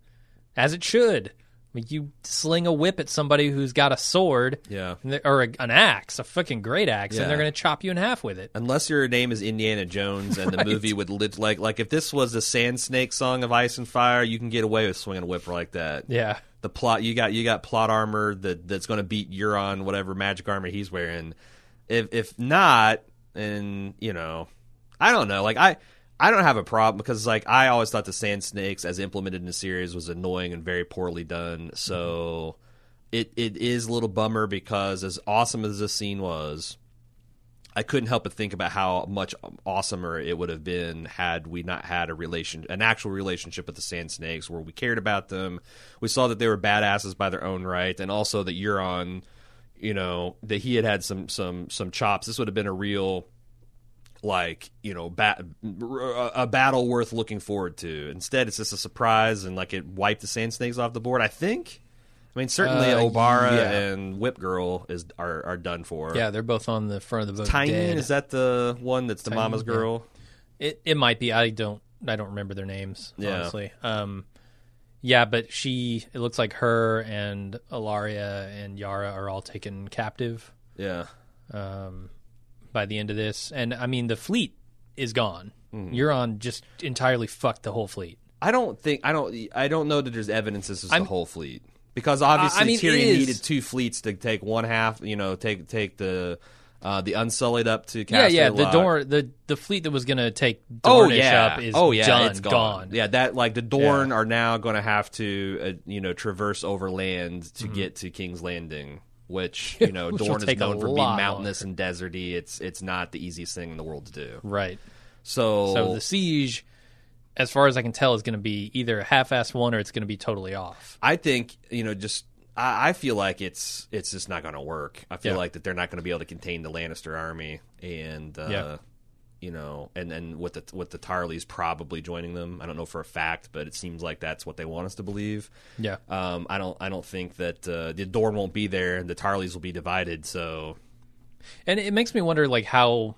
as it should. I mean, you sling a whip at somebody who's got a sword, Yeah. or a, an axe, a fucking great axe, Yeah. and they're going to chop you in half with it. Unless your name is Indiana Jones and the movie would lit, like like if this was the Sand Snake song of Ice and Fire, you can get away with swinging a whip like that. Yeah, The plot you got you got plot armor that that's going to beat Euron whatever magic armor he's wearing. If if not, and you know, I don't know. Like I I don't have a problem because like I always thought the Sand Snakes as implemented in the series was annoying and very poorly done. Mm-hmm. So it it is a little bummer because as awesome as this scene was, I couldn't help but think about how much awesomer it would have been had we not had a relation, an actual relationship with the Sand Snakes, where we cared about them. We saw that they were badasses by their own right, and also that Euron, you know, that he had had some some some chops. This would have been a real, like you know, bat, a battle worth looking forward to. Instead, it's just a surprise, and like it wiped the Sand Snakes off the board. I think. I mean, certainly Uh, Obara yeah. and Whip Girl is are are done for. yeah, they're both on the front of the boat. Tyne dead. is that the one that's the Tyne, mama's yeah. girl? It it might be. I don't I don't remember their names Yeah. honestly. Um, yeah, but she it looks like her and Ellaria and Yara are all taken captive Yeah, um, by the end of this, and I mean the fleet is gone. Mm. Euron just entirely fucked the whole fleet. I don't think I don't I don't know that there's evidence this is I'm- the whole fleet because obviously I mean, Tyrion needed two fleets to take one half. You know, take take the uh, the Unsullied up to yeah, yeah. The door the the fleet that was gonna take Oh yeah, up is oh yeah, done, it's gone. Yeah, that like the Dorne Yeah. are now going to have to uh, you know traverse overland Mm-hmm. to get to King's Landing, which you know Which will Dorne is known for being mountainous and deserty. It's it's not the easiest thing in the world to do. right. So So the siege, as far as I can tell, is going to be either a half-assed one or it's going to be totally off. I think you know, just I, I feel like it's it's just not going to work. I feel Yeah. like that they're not going to be able to contain the Lannister army, and uh, Yeah. You know, and then with the with the Tarlys probably joining them. I don't know for a fact, but it seems like that's what they want us to believe. Yeah. Um, I don't I don't think that uh, the Dorne won't be there, and the Tarlys will be divided. So And it makes me wonder, like, how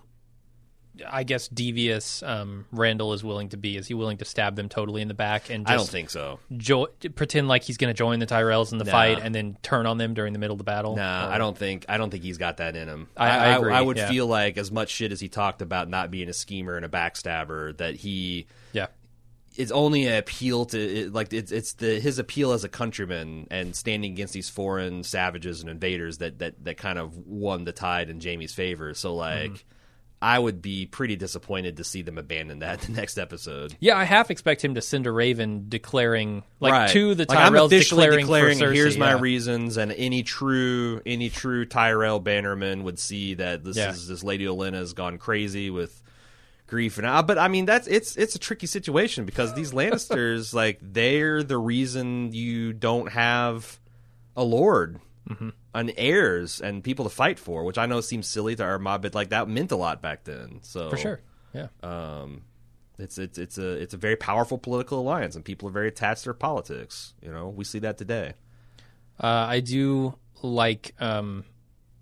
I guess devious um, Randyll is willing to be. Is he willing to stab them totally in the back and just I don't think so. jo- pretend like he's going to join the Tyrells in the Nah. fight and then turn on them during the middle of the battle? Nah, Or- I don't think I don't think he's got that in him. I- I agree, I, would yeah. feel like as much shit as he talked about not being a schemer and a backstabber, that he Yeah. it's only an appeal to like it's it's the his appeal as a countryman and standing against these foreign savages and invaders that that that kind of won the tide in Jaime's favor. So like. Mm-hmm. I would be pretty disappointed to see them abandon that the next episode. Yeah, I half expect him to send a raven declaring, like right. to the like, I'm Tyrells officially declaring, declaring, Cersei, here's my reasons, and any true any true Tyrell bannerman would see that this Yeah. is this Lady Olenna has gone crazy with grief and uh, but I mean that's it's it's a tricky situation because these Lannisters like they're the reason you don't have a lord Mm-hmm. And heirs and people to fight for, which I know seems silly to our mob, but like that meant a lot back then. So for sure. Yeah, um, it's it's it's a it's a very powerful political alliance, and people are very attached to their politics. You know, we see that today. uh, I do like, um,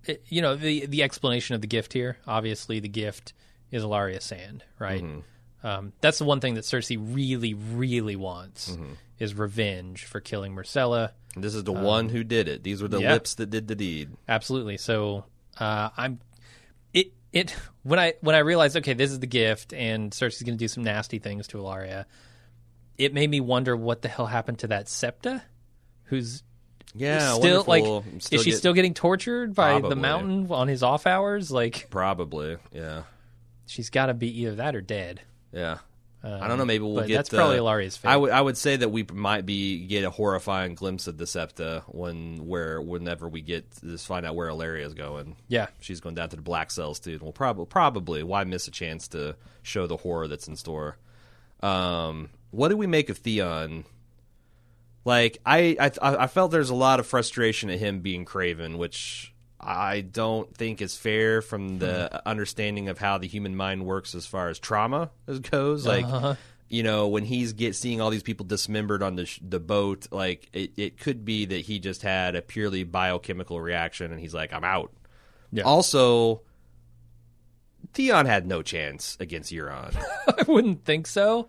it, you know, the the explanation of the gift here. Obviously, the gift is Ellaria Sand, right? Mm-hmm. Um, that's the one thing that Cersei really, really wants Mm-hmm. is revenge for killing Myrcella. This is the one who did it. These were the Um, yeah. lips that did the deed. Absolutely. So uh, I'm it it when I when I realized okay this is the gift and Cersei's going to do some nasty things to Ellaria. It made me wonder what the hell happened to that Septa, who's Yeah, still wonder like we'll is she get- still getting tortured by the mountain on his off hours? Like probably? Yeah, she's got to be either that or dead. yeah. Um, I don't know. Maybe we'll get. that's probably uh, Ellaria's fate. I would I would say that we might be get a horrifying glimpse of the Septa when where whenever we get just find out where Ellaria is going. yeah, She's going down to the black cells too. And we'll probably probably why miss a chance to show the horror that's in store. Um, what do we make of Theon? Like I, I I felt there's a lot of frustration at him being Craven, which I don't think is fair from the understanding of how the human mind works as far as trauma as goes. Like Uh-huh. you know when he's get seeing all these people dismembered on the sh- the boat, like it, it could be that he just had a purely biochemical reaction, and he's like, I'm out. Yeah. Also, Theon had no chance against Euron. I wouldn't think so.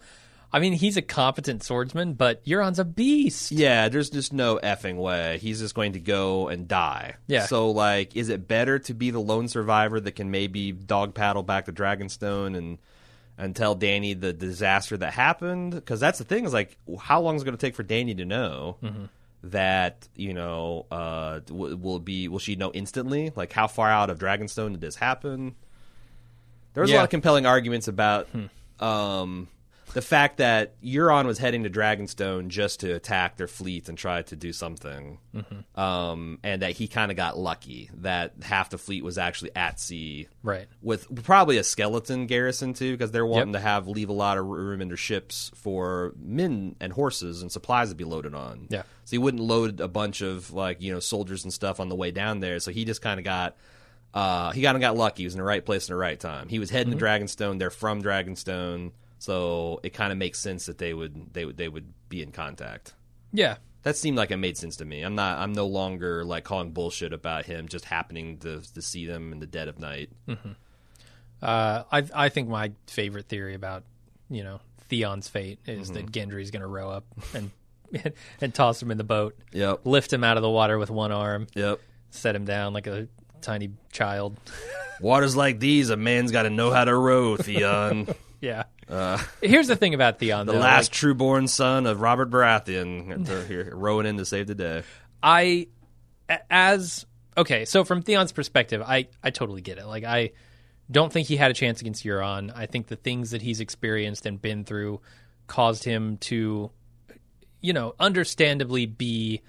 I mean, he's a competent swordsman, but Euron's a beast. yeah, there's just no effing way. He's just going to go and die. Yeah. So, like, is it better to be the lone survivor that can maybe dog paddle back to Dragonstone and and tell Dany the disaster that happened? Because that's the thing is like, how long is it going to take for Dany to know? That you know, uh, w- will be will she know instantly? Like, how far out of Dragonstone did this happen? There was a lot of compelling arguments about um, the fact that Euron was heading to Dragonstone just to attack their fleet and try to do something, um, and that he kind of got lucky that half the fleet was actually at sea Right. with probably a skeleton garrison too, because they're wanting to have leave a lot of room in their ships for men and horses and supplies to be loaded on. Yeah. so he wouldn't load a bunch of like you know soldiers and stuff on the way down there. So he just kind of got. Uh, he kind of got lucky. He was in the right place in the right time. He was heading to Dragonstone. They're from Dragonstone, so it kind of makes sense that they would they would they would be in contact. Yeah. That seemed like it made sense to me. I'm not. I'm no longer like calling bullshit about him just happening to to see them in the dead of night. Uh, I I think my favorite theory about you know Theon's fate is Mm-hmm. that Gendry's going to row up and and toss him in the boat, Yep. lift him out of the water with one arm, Yep. set him down like a tiny child. Waters like these, a man's got to know how to row, Theon. Yeah. Here's the thing about Theon. Uh, the though, last like, true-born son of Robert Baratheon, They're here rowing in to save the day. I, as okay. So from Theon's perspective, I I totally get it. Like I don't think he had a chance against Euron. I think the things that he's experienced and been through caused him to, you know, understandably be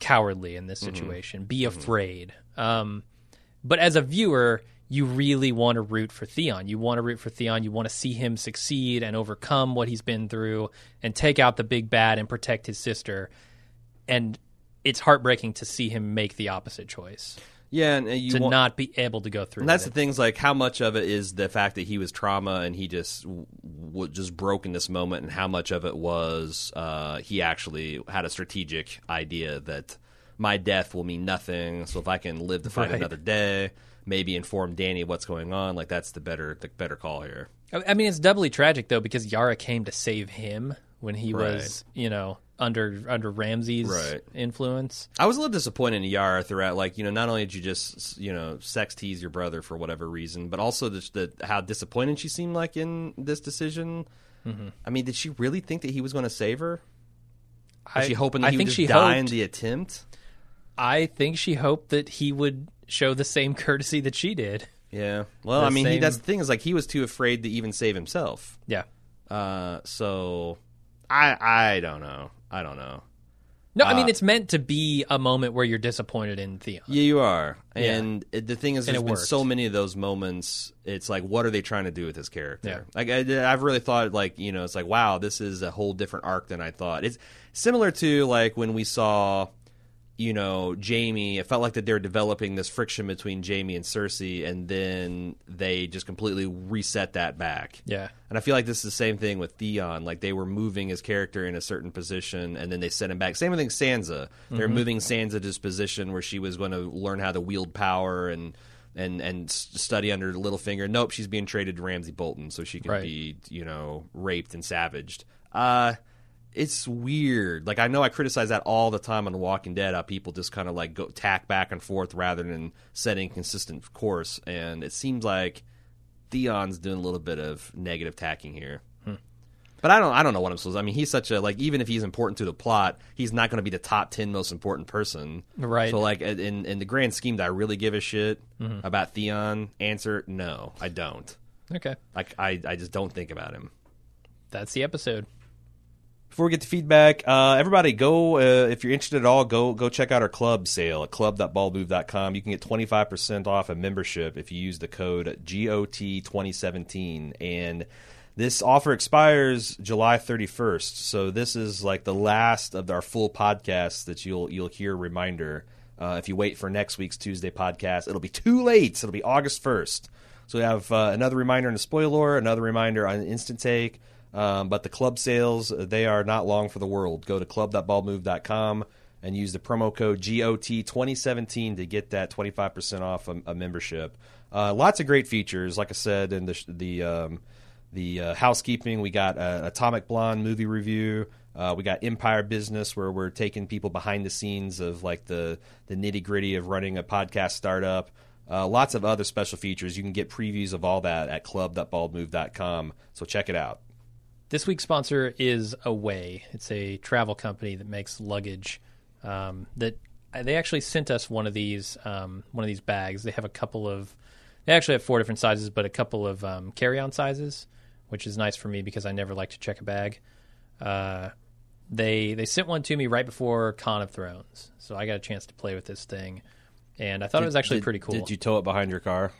cowardly in this situation, be afraid. Um, but as a viewer, you really want to root for Theon. You want to root for Theon. You want to see him succeed and overcome what he's been through and take out the big bad and protect his sister. And it's heartbreaking to see him make the opposite choice Yeah, and uh, you to want, not be able to go through. That. And that's the things like how much of it is the fact that he was trauma and he just w- just broke in this moment, and how much of it was uh, he actually had a strategic idea that my death will mean nothing. So if I can live to fight Right. another day, maybe inform Dany what's going on. Like that's the better the better call here. I mean, it's doubly tragic though because Yara came to save him when he Right. was, you know, under under Ramsay's Right. influence. I was a little disappointed in Yara throughout. Like, you know, not only did you just, you know, sex tease your brother for whatever reason, but also just the, how disappointed she seemed like in this decision. Mm-hmm. I mean, did she really think that he was going to save her? Was I, she hoping that I he think would she just die in the attempt? I think she hoped that he would show the same courtesy that she did. Yeah. Well, The I mean, he, that's the thing is like he was too afraid to even save himself. Yeah. Uh, so I I don't know. I don't know. No, I mean Uh, it's meant to be a moment where you're disappointed in Theon. Yeah, you are. Yeah. And it, the thing is, there's been worked. so many of those moments. It's like, what are they trying to do with this character? Yeah. Like, I, I've really thought, like, you know, it's like, wow, this is a whole different arc than I thought. It's similar to like when we saw, you know, Jaime. It felt like that they were developing this friction between Jaime and Cersei, and then they just completely reset that back. Yeah. And I feel like this is the same thing with Theon. Like they were moving his character in a certain position, and then they set him back. Same thing, Sansa. They're moving Sansa to this position where she was going to learn how to wield power and and and study under Littlefinger. Nope, she's being traded to Ramsay Bolton so she can Right. be you know raped and savaged. Uh it's weird. Like I know I criticize that all the time on The Walking Dead. How people just kind of like go tack back and forth rather than setting consistent course. And it seems like Theon's doing a little bit of negative tacking here. Hmm. But I don't. I don't know what I'm supposed. To, I mean, he's such a like. Even if he's important to the plot, he's not going to be the top ten most important person. Right. So like, in in the grand scheme, do I really give a shit mm-hmm. about Theon? Answer: No, I don't. Okay. Like, I I just don't think about him. That's the episode. Before we get to feedback, uh, everybody go uh, if you're interested at all, go go check out our club sale at club.baldmove.com. You can get 25% off a membership if you use the code GOT2017 and this offer expires July 31st. So this is like the last of our full podcasts that you'll you'll hear reminder. Uh, if you wait for next week's Tuesday podcast, it'll be too late. It'll be August 1st. So we have uh, another reminder on the spoiler, another reminder on instant take. Um, but the club sales, uh, they are not long for the world. Go to club.baldmove.com and use the promo code GOT2017 to get that 25% off a, a membership. Uh, lots of great features, like I said, in the the um, the uh, housekeeping. We got uh, Atomic Blonde movie review. Uh, we got Empire Business, where we're taking people behind the scenes of like the the nitty gritty of running a podcast startup. Uh, lots of other special features. You can get previews of all that at club.baldmove.com. So check it out. This week's sponsor is Away. It's a travel company that makes luggage. Um, that they actually sent us one of these um, one of these bags. They have a couple of. They actually have four different sizes, but a couple of um, carry-on sizes, which is nice for me because I never like to check a bag. Uh, they they sent one to me right before Con of Thrones, so I got a chance to play with this thing, and I thought it was actually Did- pretty cool. Did you tow it behind your car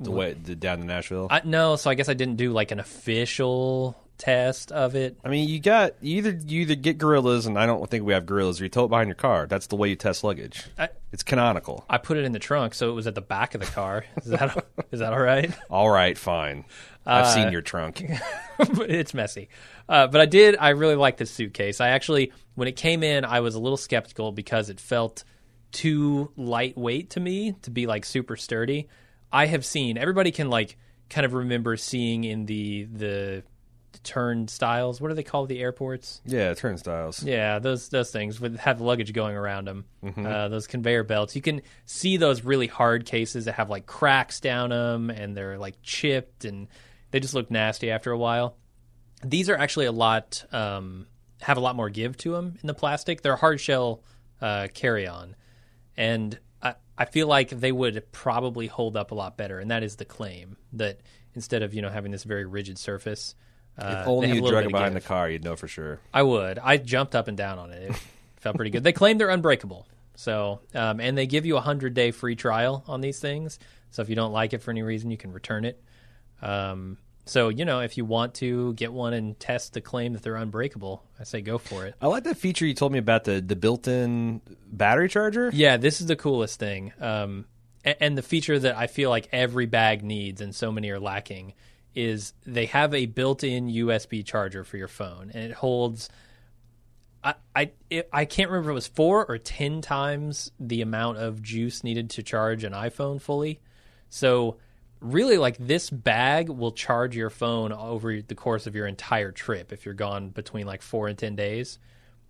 the way down to Nashville? I, no, so I guess I didn't do like an official test of it. I mean, you got you either you either get gorillas, and I don't think we have gorillas, or you tow it behind your car. That's the way you test luggage. I, It's canonical. I put it in the trunk, so it was at the back of the car. Is that is that all right? All right, fine. I've Uh, seen your trunk. it's messy, uh, but I did. I really like this suitcase. I actually, when it came in, I was a little skeptical because it felt too lightweight to me to be like super sturdy. I have seen everybody can like kind of remember seeing in the the turnstiles. What are they called? The airports. Yeah, turnstiles. Yeah, those those things with have luggage going around them. Uh, those conveyor belts. You can see those really hard cases that have like cracks down them, and they're like chipped, and they just look nasty after a while. These are actually a lot um, have a lot more give to them in the plastic. They're hard shell uh, carry on, and I, I feel like they would probably hold up a lot better. And that is the claim that instead of you know having this very rigid surface. Uh, If only have a you drug it behind the car, you'd know for sure. I would. I jumped up and down on it. It felt pretty good. They claim they're unbreakable. So, um, and they give you a hundred day free trial on these things. So if you don't like it for any reason, you can return it. Um, so you know, if you want to get one and test the claim that they're unbreakable, I say go for it. I like that feature you told me about the the built-in battery charger. Yeah, this is the coolest thing. Um, a- and the feature that I feel like every bag needs, and so many are lacking, is they have a built-in USB charger for your phone, and it holds. I I it, I can't remember if it was four or ten times the amount of juice needed to charge an iPhone fully. So really, like this bag will charge your phone over the course of your entire trip if you're gone between like four and ten days.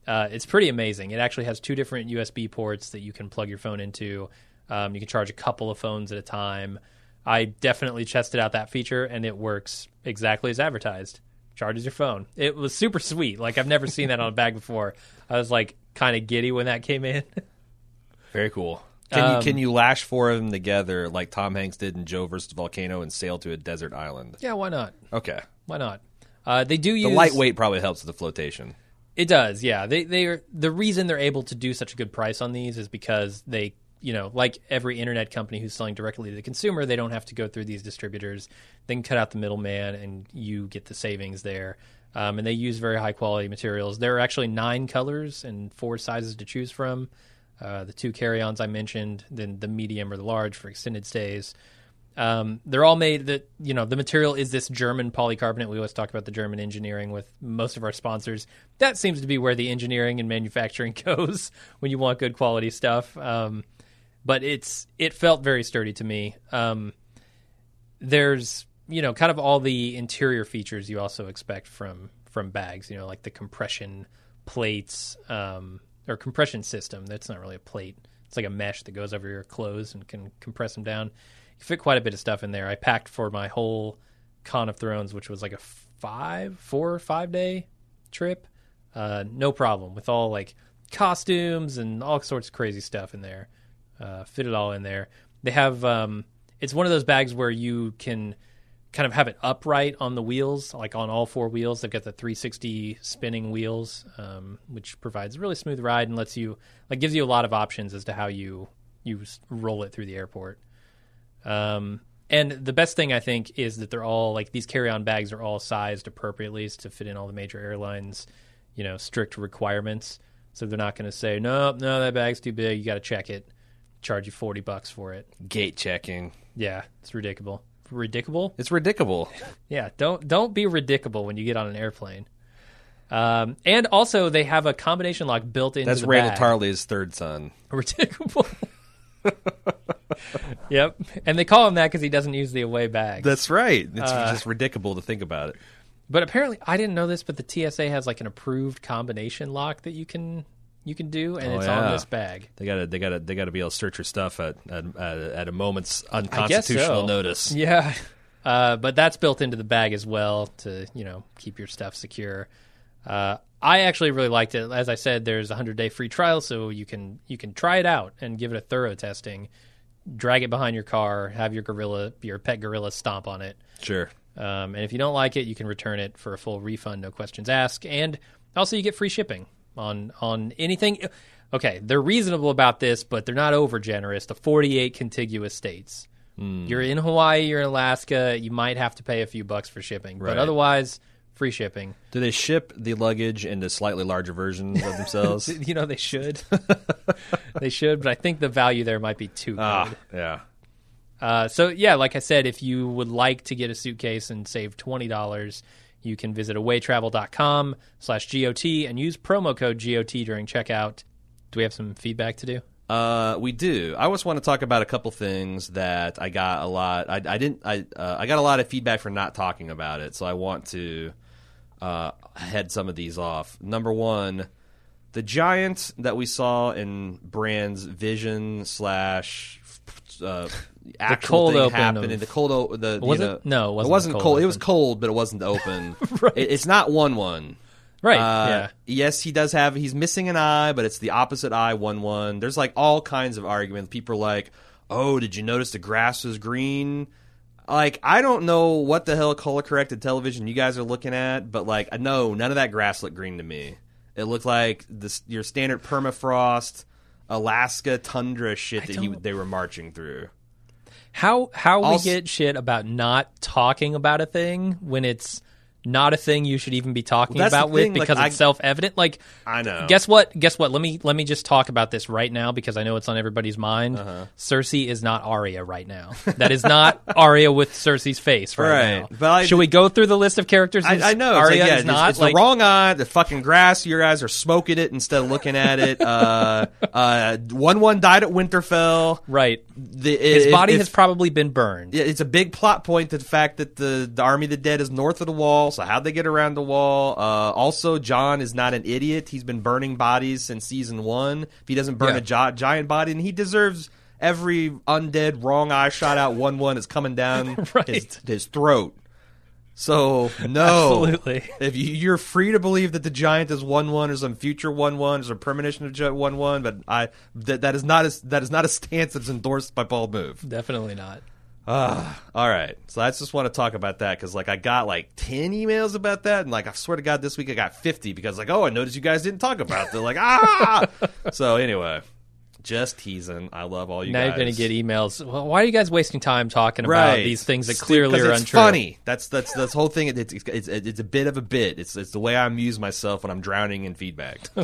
Uh, it's pretty amazing. It actually has two different USB ports that you can plug your phone into. Um, you can charge a couple of phones at a time. I definitely tested out that feature, and it works exactly as advertised. charges your phone. It was super sweet. Like I've never seen that on a bag before. I was like kind of giddy when that came in. Very cool. Can Um, you can you lash four of them together like Tom Hanks did in Joe versus Volcano and sail to a desert island? yeah, why not? Okay. Why not? Uh, they do use The lightweight probably helps with the flotation. It does, yeah. They they are the reason they're able to do such a good price on these is because they, you know, like every internet company who's selling directly to the consumer, they don't have to go through these distributors. They can cut out the middleman, and you get the savings there. Um, and they use very high quality materials. There are actually nine colors and four sizes to choose from. Uh, the two carry-ons I mentioned, then the medium or the large for extended stays. Um, they're all made that you know the material is this German polycarbonate. We always talk about the German engineering with most of our sponsors. That seems to be where the engineering and manufacturing goes when you want good quality stuff. Um, but it's it felt very sturdy to me. Um, there's you know kind of all the interior features you also expect from from bags. You know like the compression plates um, or compression system. That's not really a plate. It's like a mesh that goes over your clothes and can compress them down. You fit quite a bit of stuff in there. I packed for my whole Con of Thrones, which was like a five, four or five day trip. Uh, no problem with all like costumes and all sorts of crazy stuff in there. Uh, fit it all in there. They have um, it's one of those bags where you can kind of have it upright on the wheels, like on all four wheels. They've got the 360 spinning wheels, um, which provides a really smooth ride and lets you like gives you a lot of options as to how you you roll it through the airport. Um, and the best thing I think is that they're all like these carry-on bags are all sized appropriately to fit in all the major airlines, you know, strict requirements. So they're not going to say no, no, that bag's too big. You got to check it, charge you forty bucks for it. Gate checking. Yeah, it's ridiculous. Ridiculous. It's ridiculous. Yeah, don't don't be ridiculous when you get on an airplane. Um, and also, they have a combination lock built into That's the Randyll bag. Tarly's third son. Ridiculous. yep, and they call him that because he doesn't use the away bag. That's right. It's Uh, just ridiculous to think about it. But apparently, I didn't know this, but the TSA has like an approved combination lock that you can you can do, and Oh, it's yeah. on this bag. They gotta, they gotta, they gotta be able to search your stuff at at, at, a moment's unconstitutional so. notice. Yeah, uh, but that's built into the bag as well to you know keep your stuff secure. Uh, I actually really liked it. As I said, there's a hundred day free trial, so you can you can try it out and give it a thorough testing. Drag it behind your car, have your gorilla, your pet gorilla, stomp on it. Sure. Um, and if you don't like it, you can return it for a full refund, no questions asked. And also, you get free shipping on on anything. Okay, they're reasonable about this, but they're not over generous. The 48 contiguous states. You're in Hawaii, you're in Alaska. You might have to pay a few bucks for shipping, Right. but otherwise, free shipping. Do they ship the luggage into slightly larger versions of themselves? You know they should. they should, but I think the value there might be too good. ah, yeah. Uh, so yeah, like I said, if you would like to get a suitcase and save twenty dollars, you can visit awaytravel.com slash GOT and use promo code GOT during checkout. Do we have some feedback to do? Uh, we do. I just want to talk about a couple things that I got a lot. I, I didn't. I uh, I got a lot of feedback for not talking about it, so I want to uh, head some of these off. Number one, the giant that we saw in Brand's vision slash uh, actual cold thing open happened. of- The cold. O- the Was you it? No, it wasn't It the wasn't cold cold. It was open. cold, but it wasn't open. Right. It- it's not Wun Wun. Right. Uh, yeah. Yes, he does have. He's missing an eye, but it's the opposite eye. Wun Wun. There's like all kinds of arguments. People are like, "Oh, did you notice the grass was green?" Like, I don't know what the hell color corrected television you guys are looking at, but like, no, none of that grass looked green to me. It looked like this your standard permafrost Alaska tundra shit that he they were marching through. How how Also- we get shit about not talking about a thing when it's not a thing you should even be talking Well, about with like, because I- it's self evident. Like I know. Guess what? Guess what? Let me let me just talk about this right now because I know it's on everybody's mind. Uh-huh. Cersei is not Arya right now. That is not Arya with Cersei's face right, Right. now. But I- Should we go through the list of characters? I, I know. It's Arya like, yeah, is not it's like the wrong eye. The fucking grass. Your eyes are smoking it instead of looking at it. Uh, uh, Wun Wun died at Winterfell. right. The, His body if- has probably been burned. Yeah, it's a big plot point to the fact that the, the army of the dead is north of the wall. So how'd they get around the wall? Uh, also, Jon is not an idiot. He's been burning bodies since season one. If he doesn't burn Yeah. a gi- giant body, and he deserves every undead wrong eye shot out Wun Wun is coming down Right. his, his throat. So no, Absolutely. If you, you're free to believe that the giant is Wun Wun or some future Wun Wun or some premonition of Wun Wun, but I that that is not a, that is not a stance that's endorsed by Bald Move. Definitely not. Ah, all right. So I just want to talk about that because like I got like ten emails about that, and like I swear to God, this week I got fifty because like oh I noticed you guys didn't talk about it. They're like ah. so anyway, just teasing. I love all you now guys. you're going to get emails. Well, why are you guys wasting time talking right about these things that clearly are it's untrue? Funny. That's that's this whole thing. It's, it's it's it's a bit of a bit. It's it's the way I amuse myself when I'm drowning in feedback.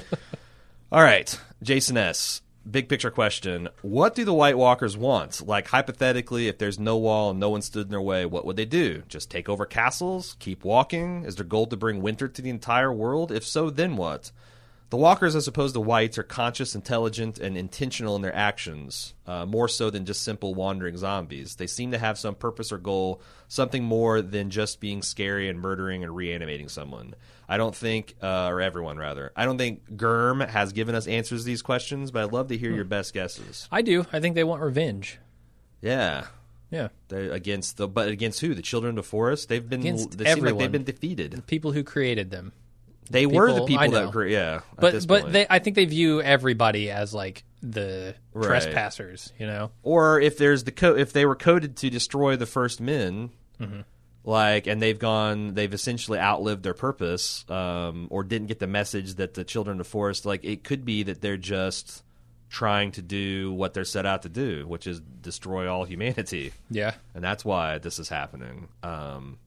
All right, Jason S. Big picture question: What do the White Walkers want? Like hypothetically, if there's no wall and no one stood in their way, what would they do? Just take over castles? Keep walking? Is their goal to bring winter to the entire world? If so, then what? The walkers, as opposed to whites, are conscious, intelligent, and intentional in their actions, uh, more so than just simple wandering zombies. They seem to have some purpose or goal, something more than just being scary and murdering and reanimating someone. I don't think, uh, or everyone rather, I don't think Germ has given us answers to these questions, but I'd love to hear your best guesses. I do. I think they want revenge. Yeah. Yeah. They're against the, but against who? The children of the forest. They've been. Against they seem like they've been defeated. The people who created them. They were the people- people that. Grew, yeah. But but they I think they view everybody as like the Right. trespassers, you know. or if there's the co- if they were coded to destroy the first men like and they've gone they've essentially outlived their purpose um, or didn't get the message that the children of the forest like it could be that they're just trying to do what they're set out to do which is destroy all humanity Yeah. and that's why this is happening um,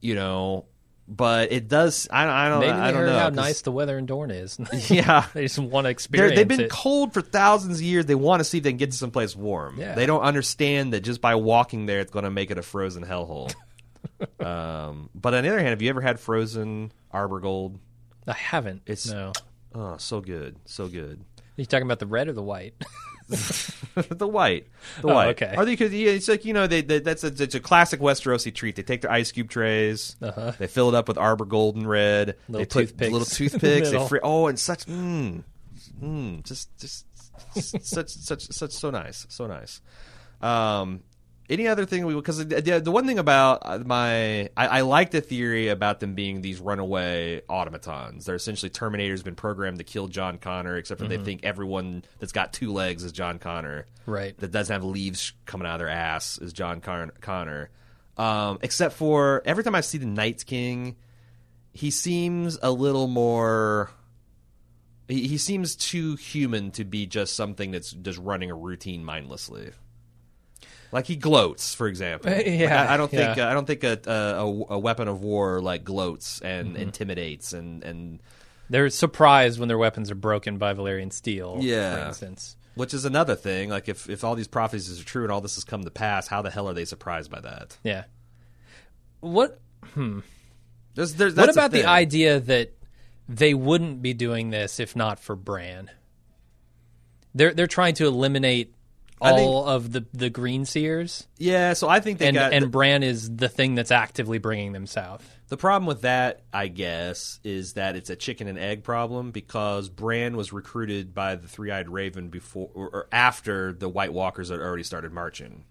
you know but it does i, I don't Maybe i they don't heard know how nice the weather in Dorne is. yeah they just want to they're, experience they've been it. cold for thousands of years. They want to see if they can get to someplace warm. Yeah. They don't understand that just by walking there, it's going to make it a frozen hellhole. um, but on the other hand, have you ever had frozen Arbor Gold? I haven't. It's- no. Oh, so good, so good. Are you talking about the red or the white? the white, the Oh, white. okay. Are they? Cause, yeah, it's like you know, they, they, that's a, it's a classic Westerosi treat. They take their ice cube trays, Uh-huh. they fill it up with Arbor Gold and red. Little they put toothpicks little the toothpicks. they free, oh, and such, mmm, mmm, just, just, such, such, such, so nice, so nice. Um, any other thing we because the, the, the one thing about uh, my I, I like the theory about them being these runaway automatons. They're essentially Terminators been programmed to kill John Connor, except for they think everyone that's got two legs is John Connor right. that doesn't have leaves coming out of their ass is John Con- Connor. Um, except for every time I see the Night's King, he seems a little more. He, he seems too human to be just something that's just running a routine mindlessly. Like he gloats, for example. Like, Yeah, I, I don't think yeah. uh, I don't think a, a, a weapon of war like gloats and intimidates and and They're surprised when their weapons are broken by Valyrian steel. Yeah. For instance. which is another thing. Like if if all these prophecies are true and all this has come to pass, how the hell are they surprised by that? Yeah. What There's, there's, What about the idea that they wouldn't be doing this if not for Bran? They're they're trying to eliminate I think- all of the the green seers, Yeah, so I think they and got and Bran is the thing that's actively bringing them south. the problem with that. I guess is that it's a chicken and egg problem because Bran was recruited by the Three Eyed Raven before or, or after the White Walkers had already started marching.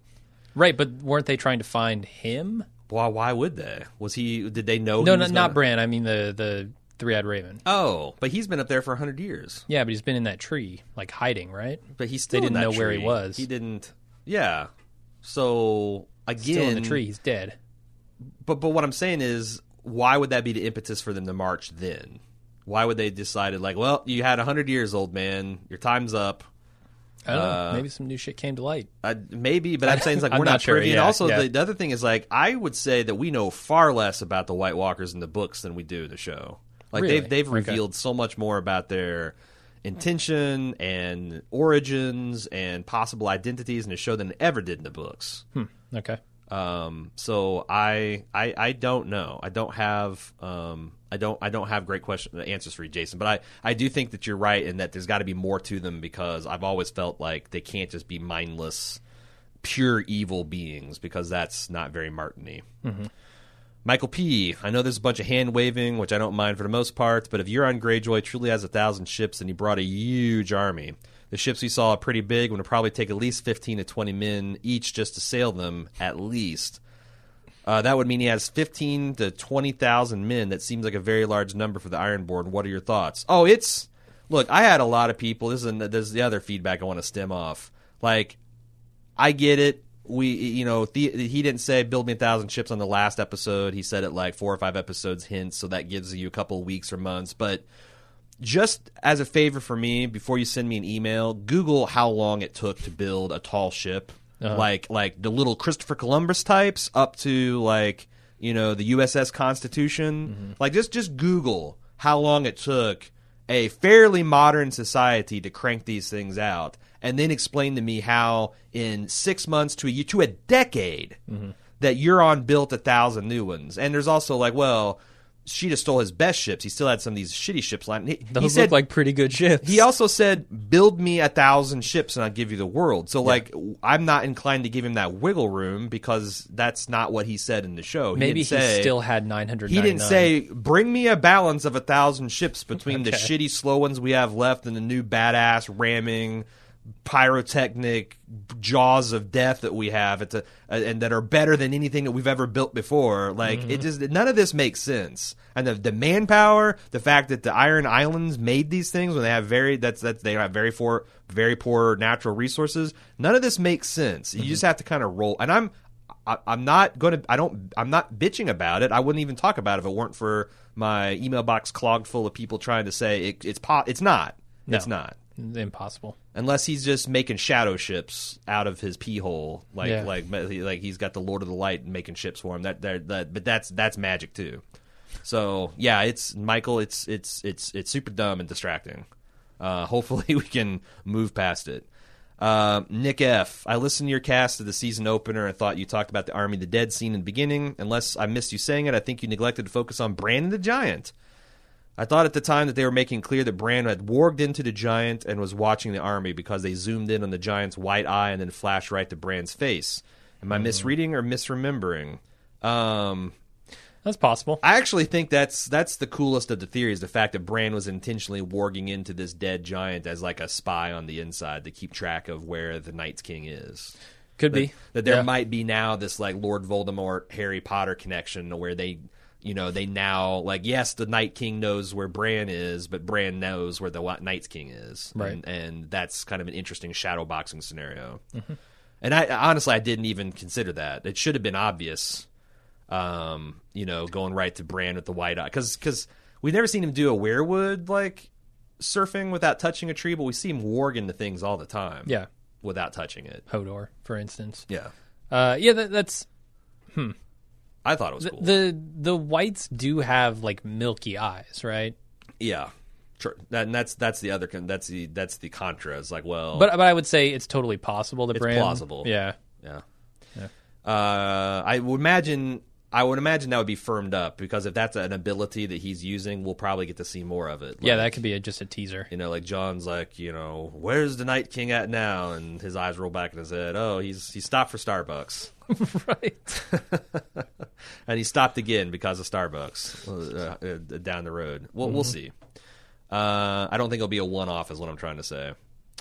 Right, but weren't they trying to find him? Why? Why would they? Was he? Did they know? No, no not Bran. I mean the the three eyed raven. Oh, but he's been up there for hundred years. Yeah, but he's been in that tree, like hiding, right? But he's still They didn't know where he was. He didn't. Yeah. So again, Still in the tree. He's dead. But but what I'm saying is, why would that be the impetus for them to march then? Why would they decided like, well, you had hundred years, old man, your time's up. I don't Uh, know. Maybe some new shit came to light. I, maybe, but I'm saying it's like we're not not, sure, privy. and also, yeah. the, the other thing is like I would say that we know far less about the White Walkers in the books than we do the show. Like Really? they've they've Okay. revealed so much more about their intention and origins and possible identities in the show than it ever did in the books. Okay. Um, so I, I I don't know. I don't have um I don't I don't have great question answers for you, Jason. But I I do think that you're right in that there's got to be more to them because I've always felt like they can't just be mindless, pure evil beings because that's not very Martiny. Michael P. I know there's a bunch of hand waving, which I don't mind for the most part, but if Euron Greyjoy truly has a thousand ships, then he brought a huge army. The ships we saw are pretty big, and would probably take at least 15 to 20 men each just to sail them, at least. Uh, that would mean he has 15 to 20,000 men. That seems like a very large number for the Ironborn. What are your thoughts? Oh, it's look. I had a lot of people. This is an, this is the other feedback I want to stem off. Like, I get it. We, you know, the, he didn't say build me a thousand ships on the last episode. He said it like four or five episodes hints, so that gives you a couple of weeks or months. But just as a favor for me, before you send me an email, Google how long it took to build a tall ship, uh-huh. like like the little Christopher Columbus types, up to like you know the USS Constitution. Mm-hmm. Like just just Google how long it took a fairly modern society to crank these things out, and then explain to me how in six months to a year to a decade mm-hmm. that Euron built a thousand new ones. And there's also like, well. Sheeta stole his best ships. He still had some of these shitty ships. Lying. He, Those he said, look like pretty good ships. he also said, "Build me a thousand ships, and I'll give you the world." So, like, I'm not inclined to give him that wiggle room because that's not what he said in the show. He Maybe he say, still had 900. He didn't say, "Bring me a balance of a thousand ships between the shitty, slow ones we have left and the new badass ramming." Pyrotechnic jaws of death that we have at the, uh, and that are better than anything that we've ever built before like Mm-hmm. it just none of this makes sense and the, the manpower the fact that the iron islands made these things when they have very that's that's they have very poor very poor natural resources none of this makes sense you Mm-hmm. just have to kind of roll and i'm I, I'm not going to. I don't. I'm not bitching about it. I wouldn't even talk about it if it weren't for my email box clogged full of people trying to say it, it's po- It's not. It's not. Impossible. Unless he's just making shadow ships out of his pee hole, like Yeah. like like he's got the Lord of the Light making ships for him. That that, that but that's that's magic too. So yeah, it's Michael. It's it's it's it's super dumb and distracting. Uh, hopefully we can move past it. Uh, Nick F. I listened to your cast of the season opener and thought you talked about the Army of the Dead scene in the beginning. Unless I missed you saying it, I think you neglected to focus on Brandon the Giant. I thought at the time that they were making clear that Bran had warged into the giant and was watching the army because they zoomed in on the giant's white eye and then flashed right to Bran's face. Am I misreading or misremembering? Um, That's possible. I actually think that's that's the coolest of the theories. The fact that Bran was intentionally warging into this dead giant as like a spy on the inside to keep track of where the Night's King is. Could That, be that there Yeah. might be now this like Lord Voldemort Harry Potter connection where they you know they now like yes the Night King knows where Bran is but Bran knows where the night King is Right. and, and that's kind of an interesting shadow boxing scenario Mm-hmm. and I honestly I didn't even consider that it should have been obvious um you know going right to Bran with the white eye because because we've never seen him do a weirwood like surfing without touching a tree but we see him warg into things all the time Yeah. without touching it Hodor, for instance. yeah Uh, yeah, that, that's I thought it was the, cool the the whites do have like milky eyes, right? Yeah, sure. That, and that's that's the other con- that's the that's the contra. It's like, well, But but I would say it's totally possible that It's Bran. plausible. Yeah. yeah. Uh, I would imagine I would imagine that would be firmed up because if that's an ability that he's using, we'll probably get to see more of it. Yeah, that could be a, just a teaser. You know, like Jon's like, you know, where's the Night King at now? And his eyes roll back in his head. Oh, he's he stopped for Starbucks, right. and he stopped again because of Starbucks uh, uh, down the road. We'll we'll see. Uh, I don't think it'll be a one-off, is what I'm trying to say.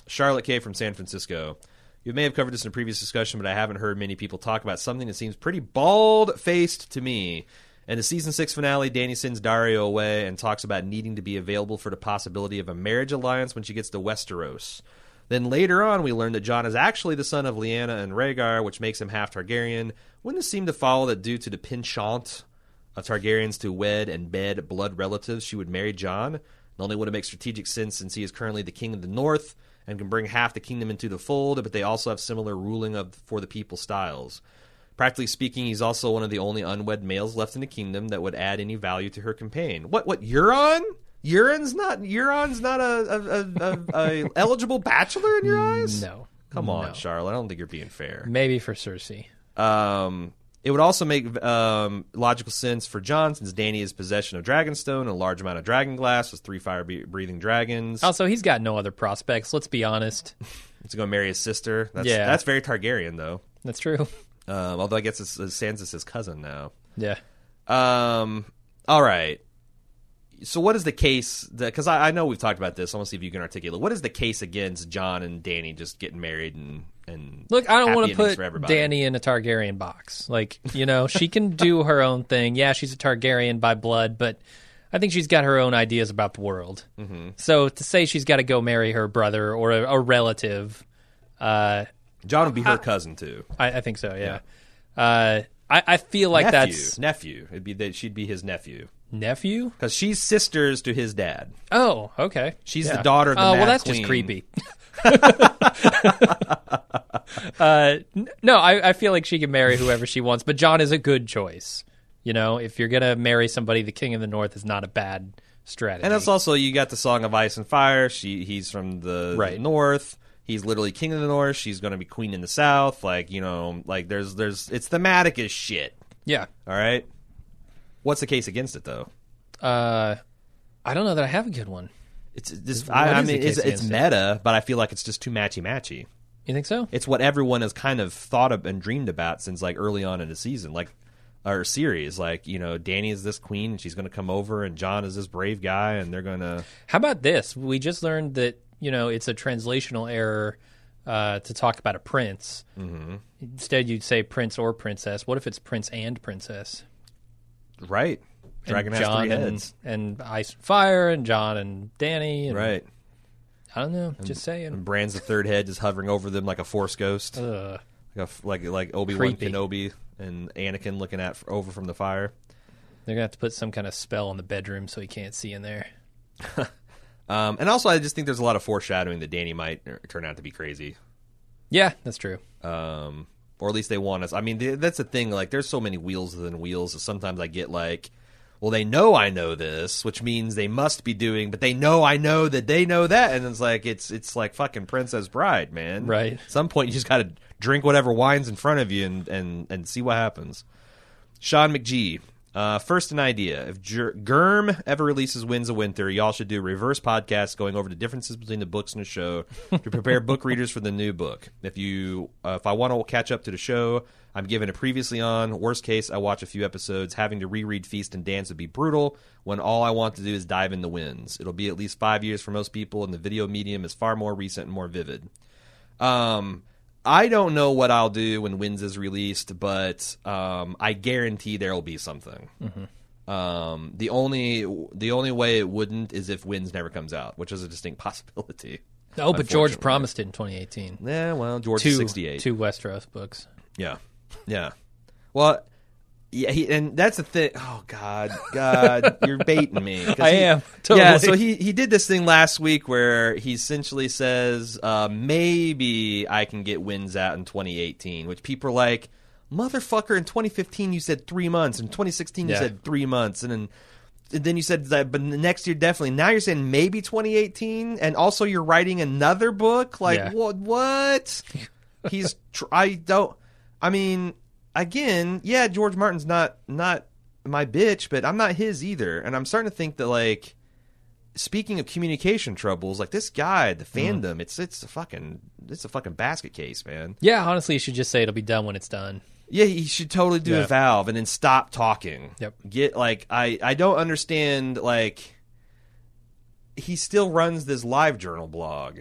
Charlotte K from San Francisco. You may have covered this in a previous discussion, but I haven't heard many people talk about something that seems pretty bald-faced to me. In the season six finale, Dany sends Daario away and talks about needing to be available for the possibility of a marriage alliance when she gets to Westeros. Then later on, we learn that Jon is actually the son of Lyanna and Rhaegar, which makes him half Targaryen. Wouldn't it seem to follow that due to the penchant of Targaryens to wed and bed blood relatives, she would marry Jon? Not only would it make strategic sense since he is currently the king of the north and can bring half the kingdom into the fold, but they also have similar ruling of for the people styles. Practically speaking, he's also one of the only unwed males left in the kingdom that would add any value to her campaign. What? What? Euron? Euron's not. Euron's not a, a, a, a, eligible bachelor in your eyes. No. Come on, No. Charlotte. I don't think you're being fair. Maybe for Cersei. Um, it would also make um, logical sense for Jon since Dany is possession of Dragonstone and a large amount of dragon glass with three fire breathing dragons. Also, he's got no other prospects. Let's be honest. he's going to marry his sister. That's, Yeah. that's very Targaryen though. That's true. Um, although I guess it's, it's Sansa's his cousin now. Yeah. Um, all right. So what is the case? Because I, I know we've talked about this. I want to see if you can articulate. What is the case against Jon and Dany just getting married and and Look, I don't want to put. Dany in a Targaryen box. Like, you know, she can do her own thing. Yeah, she's a Targaryen by blood, but I think she's got her own ideas about the world. Mm-hmm. So to say she's got to go marry her brother or a, a relative, uh, Jon would be her cousin too. I, I think so. Yeah. Uh, I, I feel like nephew, that's nephew. It'd be that she'd be his nephew nephew. because she's sisters to his dad. Oh, okay. She's Yeah. the daughter of the Oh, well, that's Queen. just creepy. uh, no, I, I feel like she can marry whoever she wants, but Jon is a good choice. You know, if you're gonna marry somebody, the King of the North is not a bad strategy. And it's also you got the Song of Ice and Fire. She he's from the, Right. the north. He's literally king of the north. She's going to be queen in the south. Like you know, like there's there's it's thematic as shit. yeah. All right. What's the case against it though? Uh, I don't know that I have a good one. It's What I, I is the mean case it's, it's against it? meta, but I feel like it's just too matchy matchy. You think so? It's what everyone has kind of thought of and dreamed about since like early on in the season, like or series. Like you know, Dany is this queen and she's going to come over, and Jon is this brave guy, and they're going to How about this? We just learned that you know it's a translational error uh, to talk about a prince. Mm-hmm. Instead, you'd say prince or princess. What if it's prince and princess? right. Dragon and has Jon three heads. and Ice and Fire, and Jon and Dany. And, Right. I don't know. Just saying. And Bran's the third head, just hovering over them like a force ghost, Ugh. like a like like Obi Wan Creepy. Kenobi and Anakin looking at over from the fire. They're gonna have to put some kind of spell on the bedroom so he can't see in there. Um, and also, I just think there's a lot of foreshadowing that Dany might turn out to be crazy, Yeah, that's true. um, or at least they want us. I mean, th- that's the thing. Like, there's so many wheels within wheels. Sometimes I get like, well, they know I know this, which means they must be doing, but they know I know that they know that, and it's like it's it's like fucking Princess Bride, man. Right. At some point, you just got to drink whatever wine's in front of you and and and see what happens. Sean McGee. Uh, first, an idea. If Ger- Germ ever releases Winds of Winter, y'all should do reverse podcast going over the differences between the books and the show to prepare book readers for the new book. If you, uh, if I want to catch up to the show, I'm given a previously on. Worst case, I watch a few episodes. Having to reread Feast and Dance would be brutal. When all I want to do is dive in the winds, it'll be at least five years for most people, and the video medium is far more recent and more vivid. Um, I don't know what I'll do when Winds is released, but um, I guarantee there will be something. Um, the only the only way it wouldn't is if Winds never comes out, which is a distinct possibility. Oh, but George promised it in 2018. Yeah, well, George Two, is sixty eight. two Westeros books. Yeah, yeah. Well, yeah, he, and that's the thing. Oh God, God, you're baiting me. I he- am, Yeah, so he he did this thing last week where he essentially says uh, maybe I can get Winds out in 2018, which people are like, motherfucker. In 2015 you said three months, in 2016 you Yeah. said three months, and then. And then you said that, but next year definitely. Now you're saying maybe 2018, and also you're writing another book. Like Yeah. what? What? He's. Tr- I don't. I mean, again, yeah, George Martin's not not my bitch, but I'm not his either. And I'm starting to think that like speaking of communication troubles, like this guy, the mm-hmm. fandom, it's it's a fucking it's a fucking basket case, man. Yeah, honestly, you should just say it'll be done when it's done. Yeah, he should totally do Yeah. a valve and then stop talking. Yep. Get like I I don't understand like he still runs this live journal blog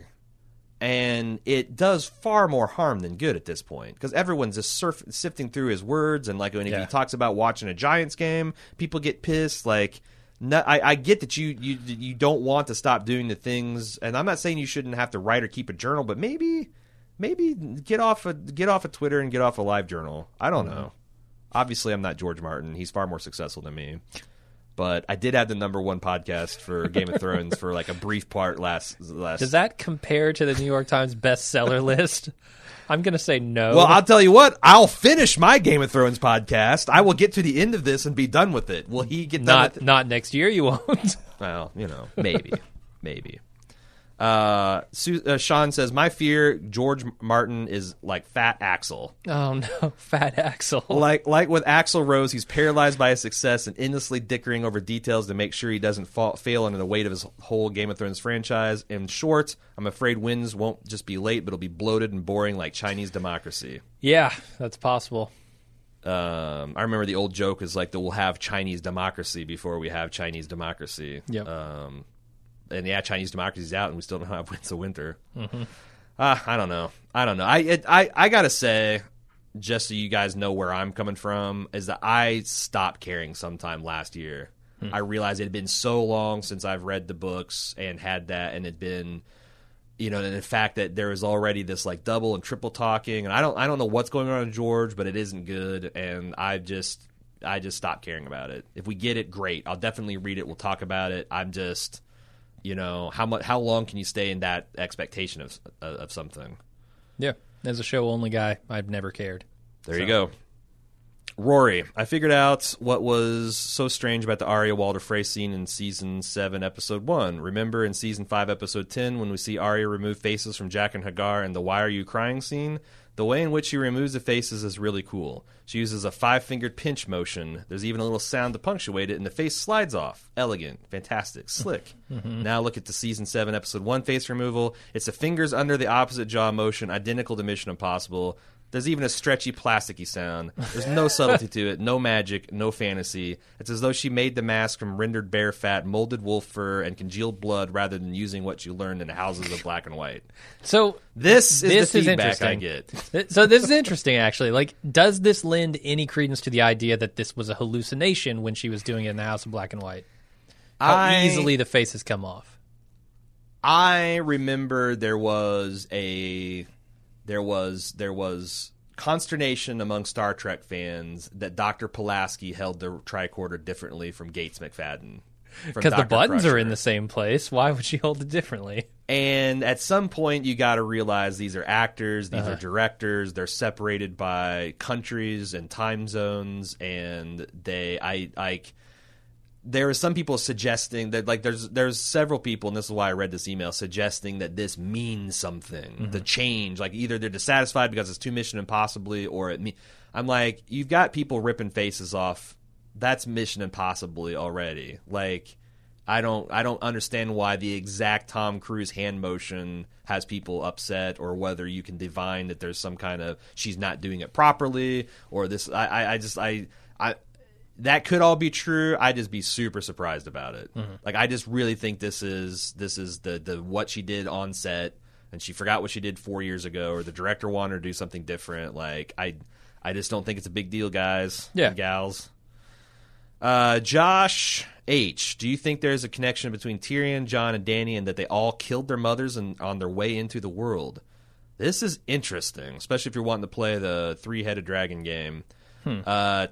and it does far more harm than good at this point because everyone's just surf- sifting through his words and like when Yeah. he talks about watching a Giants game, people get pissed. Like, no, I, I get that you you you don't want to stop doing the things, and I'm not saying you shouldn't have to write or keep a journal, but maybe maybe get off a get off of Twitter and get off a live journal. I don't mm-hmm. know. Obviously, I'm not George Martin. He's far more successful than me. But I did have the number one podcast for Game of Thrones for like a brief part last last. Does that compare to the New York Times bestseller list? I'm going to say no. Well, I'll tell you what. I'll finish my Game of Thrones podcast. I will get to the end of this and be done with it. Will he get done not with it? not next year. You won't. Well, you know, maybe, maybe. Uh, Su- uh, Sean says, "My fear, George Martin is like Fat Axl. oh no, Fat Axl. Like, like with Axl Rose, he's paralyzed by his success and endlessly dickering over details to make sure he doesn't fall, fail under the weight of his whole Game of Thrones franchise. In short, I'm afraid Winds won't just be late, but it'll be bloated and boring like Chinese democracy." Yeah, that's possible. um, I remember the old joke is like that we'll have Chinese democracy before we have Chinese democracy. Yeah. Um, and yeah, Chinese democracy's out, and we still don't have Winds of Winter. Uh, I don't know. I don't know. I it, I I gotta say, just so you guys know where I'm coming from, is that I stopped caring sometime last year. I realized it had been so long since I've read the books and had that, and it had been, you know, and the fact that there is already this like double and triple talking, and I don't I don't know what's going on in George, but it isn't good, and I just I just stopped caring about it. If we get it, great. I'll definitely read it. We'll talk about it. I'm just, you know, how much how long can you stay in that expectation of of something? Yeah, as a show only guy, I've never cared. There you go. Rory, I figured out what was so strange about the Arya Walder Frey scene in season 7, episode 1. Remember in season 5, episode 10, when we see Arya remove faces from Jaqen H'ghar in the Why Are You Crying scene? The way in which she removes the faces is really cool. She uses a five fingered pinch motion. There's even a little sound to punctuate it, and the face slides off. Elegant, fantastic, slick. Mm-hmm. Now look at the season 7, episode 1 face removal. It's a fingers under the opposite jaw motion, identical to Mission Impossible. There's even a stretchy, plasticky sound. There's no subtlety to it, no magic, no fantasy. It's as though she made the mask from rendered bear fat, molded wolf fur, and congealed blood rather than using what you learned in the houses of black and white. So This is This the is feedback I interesting. get. So this is interesting, actually. Like, does this lend any credence to the idea that this was a hallucination when she was doing it in the House of Black and White? How I- easily the faces come off. I remember there was a there was there was consternation among Star Trek fans that Dr. Pulaski held the tricorder differently from Gates McFadden. Because the buttons are in the same place. Why would she hold it differently? And at some point, you got to realize these are actors, these Uh-huh. are directors. They're separated by countries and time zones, and they, I like. There are some people suggesting that, like, there's there's several people, and this is why I read this email, suggesting that this means something. Mm-hmm. The change, like, either they're dissatisfied because it's too Mission Impossibly, or it. Me- I'm like, you've got people ripping faces off. That's Mission Impossibly already. Like, I don't I don't understand why the exact Tom Cruise hand motion has people upset or whether you can divine that there's some kind of she's not doing it properly or this I, I, I just I I that could all be true. I'd just be super surprised about it. Like I just really think this is this is the the what she did on set and she forgot what she did four years ago or the director wanted her to do something different. Like I I just don't think it's a big deal, guys. Yeah. and gals. Uh, Josh H, do you think there's a connection between Tyrion, Jon, and Dany, and that they all killed their mothers and on their way into the world? This is interesting, especially if you're wanting to play the three-headed dragon game. Uh,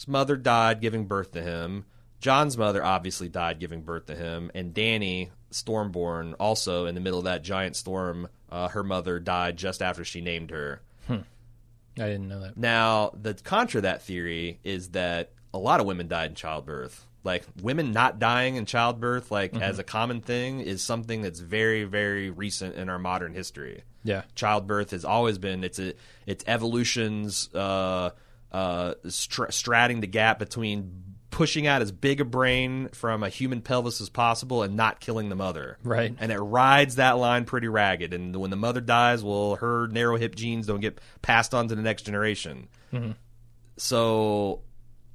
Tyrion's mother died giving birth to him. Jon's mother obviously died giving birth to him, and Dany Stormborn also in the middle of that giant storm. Uh, her mother died just after she named her. I didn't know that. Now, the contra that theory is that a lot of women died in childbirth. Like women not dying in childbirth, like as a common thing, is something that's very, very recent in our modern history. Yeah. Childbirth has always been it's a it's evolution's uh, uh, str- stratting the gap between pushing out as big a brain from a human pelvis as possible and not killing the mother. Right. And it rides that line pretty ragged. And when the mother dies, well, her narrow hip genes don't get passed on to the next generation. So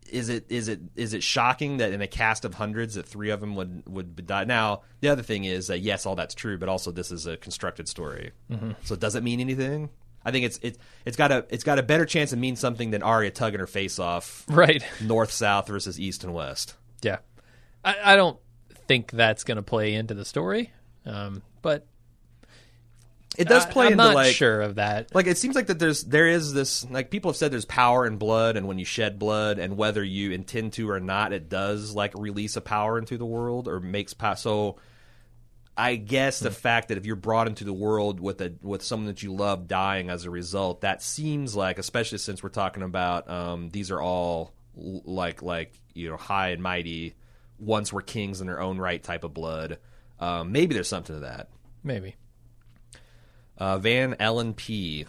is it is it is it shocking that in a cast of hundreds that three of them would would die? Now the other thing is that yes, all that's true, but also this is a constructed story. So does it mean anything? I think it's it it's got a it's got a better chance of mean something than Arya tugging her face off Right. north south versus east and west. Yeah. I, I don't think that's going to play into the story, um, but It does I- play I'm into not like sure of that. like it seems like that there's there is this like people have said there's power in blood and when you shed blood and whether you intend to or not it does like release a power into the world or makes power so I guess the fact that if you're brought into the world with a with someone that you love dying as a result, that seems like, especially since we're talking about um, these are all l- like like you know high and mighty, once were kings in their own right type of blood. Um, maybe there's something to that. Maybe. Uh, Van Ellen P.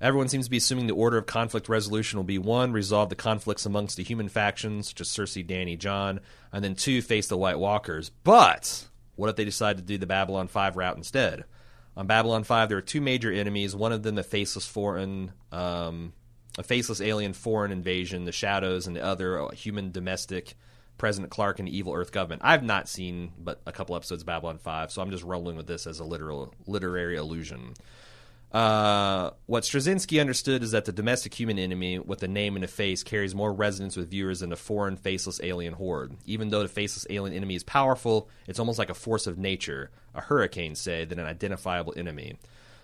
Everyone seems to be assuming the order of conflict resolution will be one, resolve the conflicts amongst the human factions, such as Cersei, Dany, Jon, and then two, face the White Walkers. But what if they decide to do the Babylon 5 route instead? On Babylon 5, there are two major enemies. One of them, a faceless foreign, um, a faceless alien foreign invasion, the Shadows, and the other, a human domestic President Clark and the evil Earth government. I've not seen but a couple episodes of Babylon 5, so I'm just rolling with this as a literal literary illusion. Uh, what Straczynski understood is that the domestic human enemy with a name and a face carries more resonance with viewers than a foreign, faceless alien horde. Even though the faceless alien enemy is powerful, it's almost like a force of nature, a hurricane, say, than an identifiable enemy.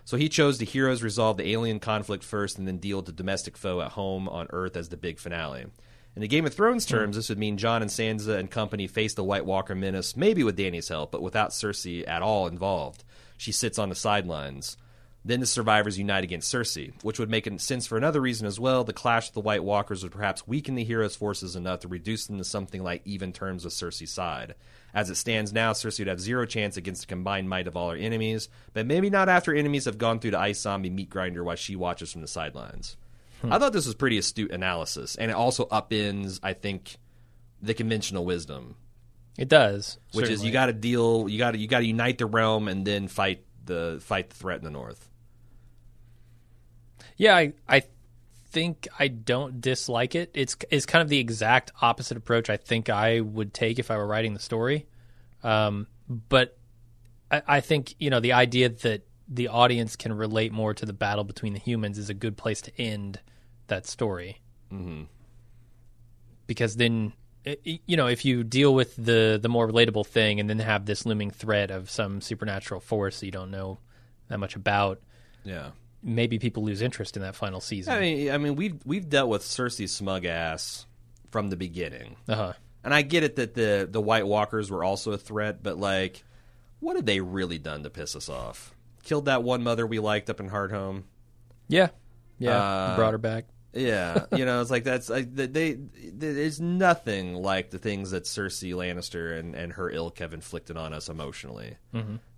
So he chose the heroes resolve the alien conflict first and then deal with the domestic foe at home on Earth as the big finale. In the Game of Thrones terms, this would mean Jon and Sansa and company face the White Walker menace, maybe with Dany's help, but without Cersei at all involved. She sits on the sidelines. Then the survivors unite against Cersei, which would make sense for another reason as well. The clash of the White Walkers would perhaps weaken the heroes' forces enough to reduce them to something like even terms with Cersei's side. As it stands now, Cersei would have zero chance against the combined might of all her enemies, but maybe not after enemies have gone through the ice zombie meat grinder while she watches from the sidelines. I thought this was pretty astute analysis, and it also upends, I think, the conventional wisdom, It does, which is you got to deal, you got to you got to unite the realm and then fight the fight the threat in the north. Yeah, I, I think I don't dislike it. It's it's kind of the exact opposite approach I think I would take if I were writing the story. Um, but I, I think you know the idea that the audience can relate more to the battle between the humans is a good place to end that story. Mm-hmm. Because then, you know, if you deal with the the more relatable thing and then have this looming threat of some supernatural force that you don't know that much about, Yeah. Maybe people lose interest in that final season. I mean, I mean, we've we've dealt with Cersei's smug ass from the beginning, Uh huh. and I get it that the the White Walkers were also a threat, but like, what have they really done to piss us off? Killed that one mother we liked up in Hardhome. Yeah. Yeah. Uh, brought her back. Yeah, you know, it's like that's like they, they. There's nothing like the things that Cersei Lannister and, and her ilk have inflicted on us emotionally,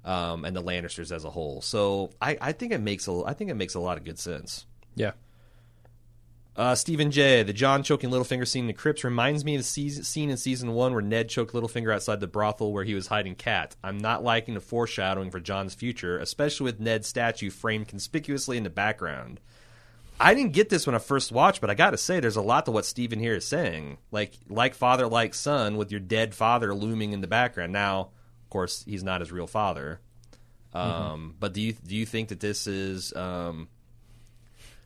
um, and the Lannisters as a whole. So I, I think it makes a I think it makes a lot of good sense. Yeah. Uh, Stephen J. The Jon choking Littlefinger scene in the crypts reminds me of the season, scene in season one where Ned choked Littlefinger outside the brothel where he was hiding Cat. I'm not liking the foreshadowing for Jon's future, especially with Ned's statue framed conspicuously in the background. I didn't get this when I first watched, but I got to say, there's a lot to what Stephen here is saying. Like, like father, like son, with your dead father looming in the background. Now, of course, he's not his real father. Um, But do you do you think that this is? Um,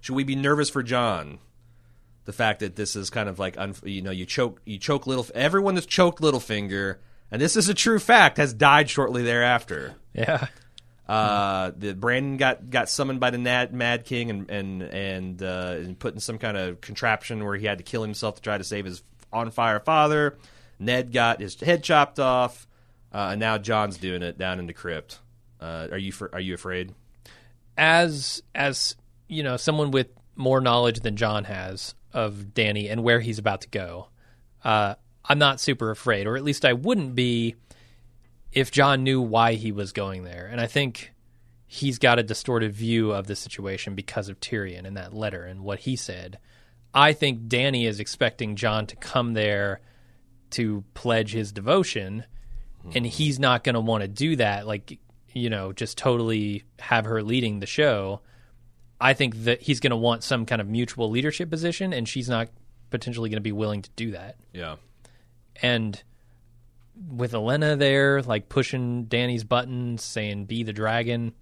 should we be nervous for Jon? The fact that this is kind of like, un, you know, you choke, you choke little. Everyone that's choked Littlefinger, and this is a true fact, has died shortly thereafter. Yeah. Uh, the Brandon got got summoned by the Mad, King and and and, uh, and put in some kind of contraption where he had to kill himself to try to save his on fire father. Ned got his head chopped off, uh, and now Jon's doing it down in the crypt. Uh, are you are you afraid? As as you know, someone with more knowledge than Jon has of Dany and where he's about to go, uh, I'm not super afraid, or at least I wouldn't be if Jon knew why he was going there. And I think he's got a distorted view of the situation because of Tyrion and that letter and what he said. I think Dany is expecting Jon to come there to pledge his devotion, and hmm. he's not going to want to do that. Like, you know, just totally have her leading the show. I think that he's going to want some kind of mutual leadership position, and she's not potentially going to be willing to do that. Yeah. And with Olenna there, like pushing Dany's buttons, saying "Be the dragon,"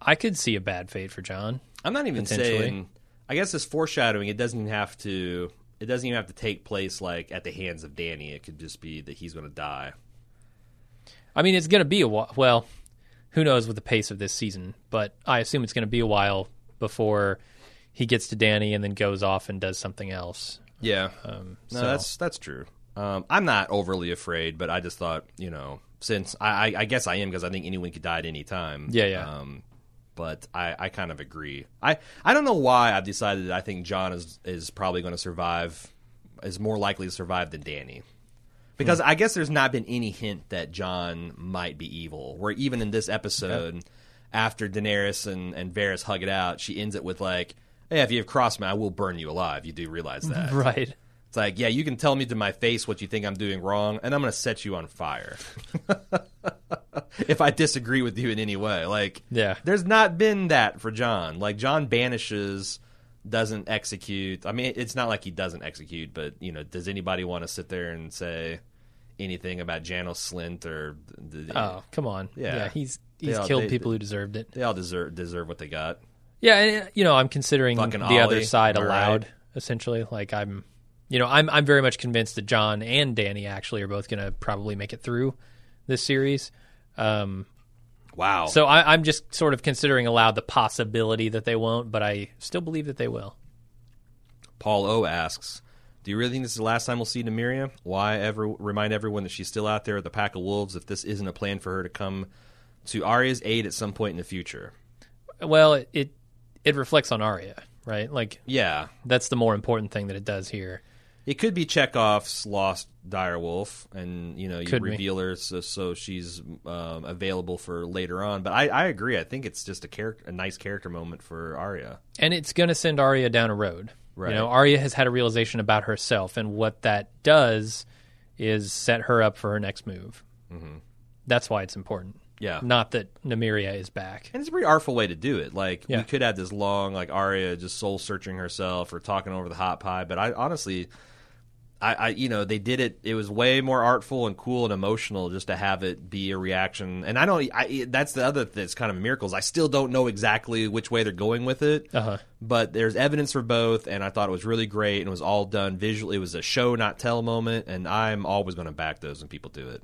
I could see a bad fate for Jon. I'm not even saying. I guess this foreshadowing. It doesn't even have to. It doesn't even have to take place like at the hands of Dany. It could just be that he's going to die. I mean, it's going to be a while. Well, who knows with the pace of this season, but I assume it's going to be a while before he gets to Dany and then goes off and does something else. Yeah. Um, No, so- that's that's true. Um, I'm not overly afraid, but I just thought, you know, since I, I, I guess I am because I think anyone could die at any time. Yeah, yeah. Um, but I, I kind of agree. I, I don't know why I've decided that I think Jon is is probably going to survive, is more likely to survive than Dany. Because I guess there's not been any hint that Jon might be evil. Where even in this episode, after Daenerys and, and Varys hug it out, she ends it with like, "Hey, if you have crossed me, I will burn you alive." You do realize that, Right. It's like, yeah, you can tell me to my face what you think I'm doing wrong, and I'm going to set you on fire. if I disagree with you in any way. Like, Yeah. there's not been that for Jon. Like, Jon banishes doesn't execute. I mean, it's not like he doesn't execute, but you know, does anybody want to sit there and say anything about Janos Slynt or? The, Oh, come on. Yeah. he's he's all- killed they- people who deserved it. They all deserve deserve what they got. Yeah, and, you know, I'm considering Fucking the other side aloud. right? Essentially, like I'm, you know, I'm I'm very much convinced that Jon and Dany actually are both going to probably make it through this series. Um, Wow. so I, I'm just sort of considering aloud the possibility that they won't, but I still believe that they will. Paul O asks, "Do you really think this is the last time we'll see Nymeria? Why ever remind everyone that she's still out there with the pack of wolves if this isn't a plan for her to come to Arya's aid at some point in the future?" Well, it it, it reflects on Arya, right? Like Yeah, that's the more important thing that it does here. It could be Chekhov's lost direwolf, and you know you Could be. reveal her so, so she's um, available for later on. But I, I agree. I think it's just a character, a nice character moment for Arya. and it's going to send Arya down a road. Right. You know, Arya has had a realization about herself, and what that does is set her up for her next move. Mm-hmm. That's why it's important. Yeah. Not that Nymeria is back. And it's a pretty artful way to do it. Like Yeah. we could have this long, like Arya just soul searching herself or talking over the hot pie. But I honestly, I, I, you know, they did it. It was way more artful and cool and emotional just to have it be a reaction. And I don't. I, that's the other that's kind of miracles. I still don't know exactly which way they're going with it. Uh-huh. But there's evidence for both, and I thought it was really great and it was all done visually. It was a show, not tell moment, and I'm always going to back those when people do it.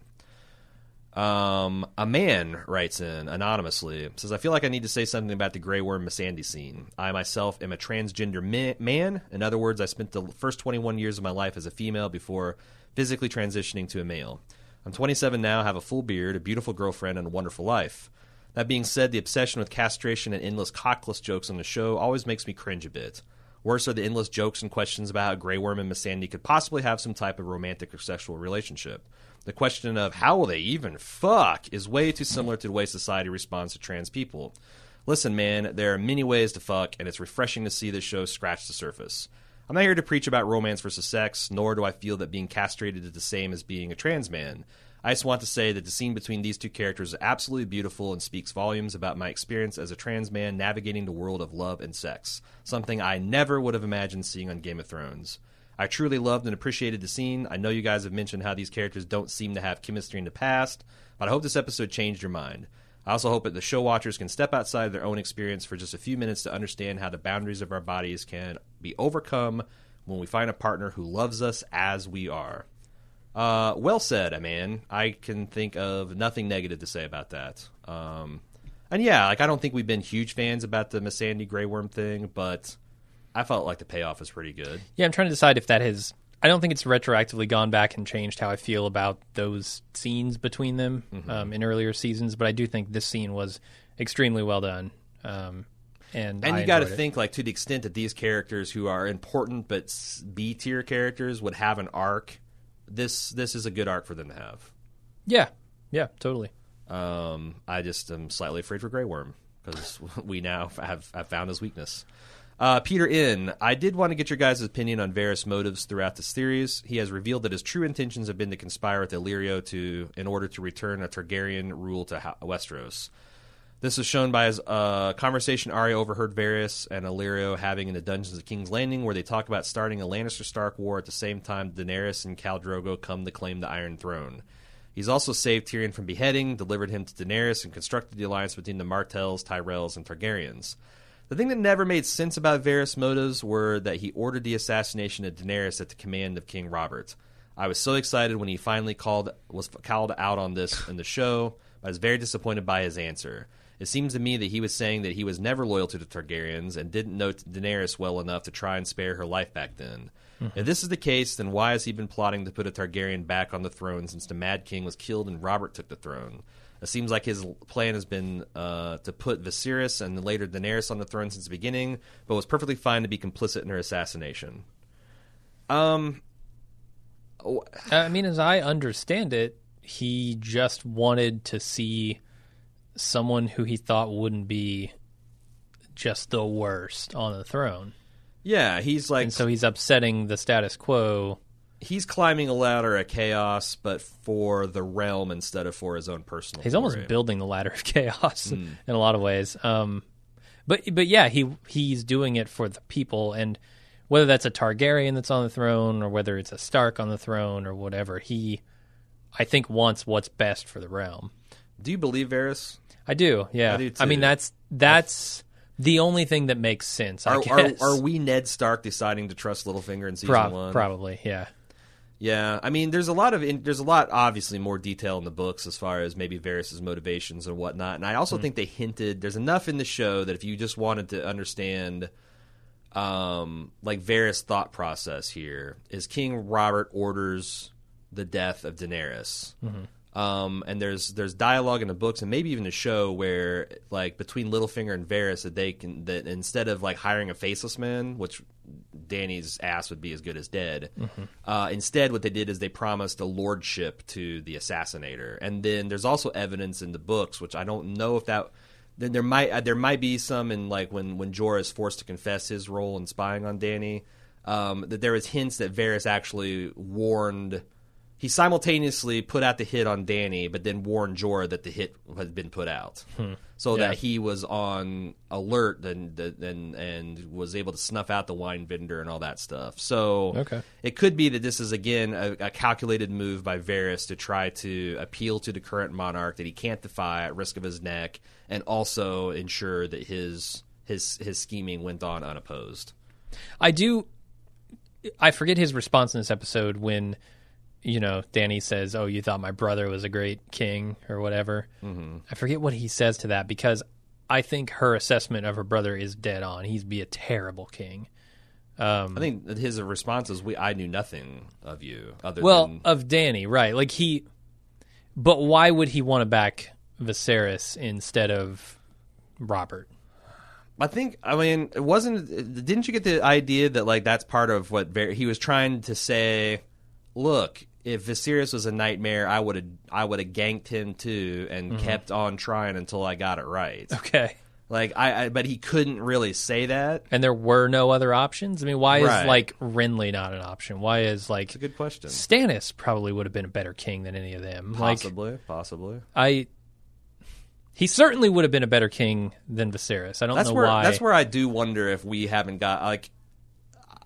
Um, a man writes in anonymously says, "I feel like I need to say something about the Grey Worm Missandei scene. I myself am a transgender ma- man. In other words, I spent the first 21 years of my life as a female before physically transitioning to a male. I'm 27 now, have a full beard, a beautiful girlfriend, and a wonderful life. That being said, the obsession with castration and endless cockless jokes on the show always makes me cringe a bit." Worse are the endless jokes and questions about how Grey Worm and Missandei could possibly have some type of romantic or sexual relationship. The question of how will they even fuck is way too similar to the way society responds to trans people. Listen, man, there are many ways to fuck, and it's refreshing to see this show scratch the surface. I'm not here to preach about romance versus sex, nor do I feel that being castrated is the same as being a trans man. I just want to say that the scene between these two characters is absolutely beautiful and speaks volumes about my experience as a trans man navigating the world of love and sex, something I never would have imagined seeing on Game of Thrones. I truly loved and appreciated the scene. I know you guys have mentioned how these characters don't seem to have chemistry in the past, but I hope this episode changed your mind. I also hope that the show watchers can step outside their own experience for just a few minutes to understand how the boundaries of our bodies can be overcome when we find a partner who loves us as we are. Uh, well said, man. I can think of nothing negative to say about that. Um, and yeah, like I don't think we've been huge fans about the Missandei Grey Worm thing, but I felt like the payoff was pretty good. Yeah, I'm trying to decide if that has. I don't think it's retroactively gone back and changed how I feel about those scenes between them Mm-hmm. um, in earlier seasons, but I do think this scene was extremely well done. Um, and And you got to think like to the extent that these characters who are important but B tier characters would have an arc. This this is a good arc for them to have. Yeah, yeah, totally. Um, I just am slightly afraid for Grey Worm because we now have, have found his weakness. Uh, Peter In, I did want to get your guys' opinion on Varys' motives throughout this series. He has revealed that his true intentions have been to conspire with Illyrio to in order to return a Targaryen rule to Ha- Westeros. This is shown by his uh, conversation Arya overheard Varys and Illyrio having in the dungeons of King's Landing, where they talk about starting a Lannister Stark war at the same time Daenerys and Khal Drogo come to claim the Iron Throne. He's also saved Tyrion from beheading, delivered him to Daenerys, and constructed the alliance between the Martells, Tyrells, and Targaryens. The thing that never made sense about Varys' motives were that he ordered the assassination of Daenerys at the command of King Robert. I was so excited when he finally called was called out on this in the show. But I was very disappointed by his answer. It seems to me that he was saying that he was never loyal to the Targaryens and didn't know Daenerys well enough to try and spare her life back then. Hmm. If this is the case, then why has he been plotting to put a Targaryen back on the throne since the Mad King was killed and Robert took the throne? It seems like his plan has been uh, to put Viserys and later Daenerys on the throne since the beginning, but was perfectly fine to be complicit in her assassination. Um, I mean, as I understand it, he just wanted to see someone who he thought wouldn't be just the worst on the throne. yeah, he's like And so he's upsetting the status quo. He's climbing a ladder of chaos, but for the realm instead of for his own personal. He's almost building the ladder of chaos in a lot of ways. Um, But but yeah, he he's doing it for the people, and whether that's a Targaryen that's on the throne, or whether it's a Stark on the throne, or whatever, he, I think, wants what's best for the realm. Do you believe Varys? I do. Yeah. I do, mean, that's that's the only thing that makes sense. I Are, are, are we Ned Stark deciding to trust Littlefinger in season Prob- one? probably? Yeah. Yeah, I mean, there's a lot of in, there's a lot obviously more detail in the books as far as maybe Varys' motivations and whatnot, and I also think they hinted there's enough in the show that if you just wanted to understand, um, like Varys' thought process here is King Robert orders the death of Daenerys. Um, and there's there's dialogue in the books and maybe even the show where like between Littlefinger and Varys that they can that instead of like hiring a faceless man, which Dany's ass would be as good as dead, uh, instead what they did is they promised a lordship to the assassinator. And then there's also evidence in the books, which I don't know if that then there might uh, there might be some in like when when Jorah is forced to confess his role in spying on Dany. Um, that there is hints that Varys actually warned. He simultaneously put out the hit on Dany, but then warned Jorah that the hit had been put out, so Yeah. that he was on alert and and and was able to snuff out the wine vendor and all that stuff. So Okay. it could be that this is again a, a calculated move by Varys to try to appeal to the current monarch that he can't defy at risk of his neck, and also ensure that his his his scheming went on unopposed. I do. I forget his response in this episode when, you know, Dany says, "Oh, you thought my brother was a great king or whatever." Mm-hmm. I forget what he says to that because I think her assessment of her brother is dead on. He'd be a terrible king. I think his response is, "We I knew nothing of you other than Well, than of Dany, right? Like he, but why would he want to back Viserys instead of Robert? I think I mean it wasn't. Didn't you get the idea that like that's part of what Var- he was trying to say? Look, if Viserys was a nightmare, I would have I would have ganked him too and mm-hmm. kept on trying until I got it right. Okay. Like I, I, but he couldn't really say that. And there were no other options. I mean, why Right. is like Renly not an option? Why is like It's a good question. Stannis probably would have been a better king than any of them. Like Possibly, possibly. I, he certainly would have been a better king than Viserys. I don't That's know where why. that's where I do wonder if we haven't got like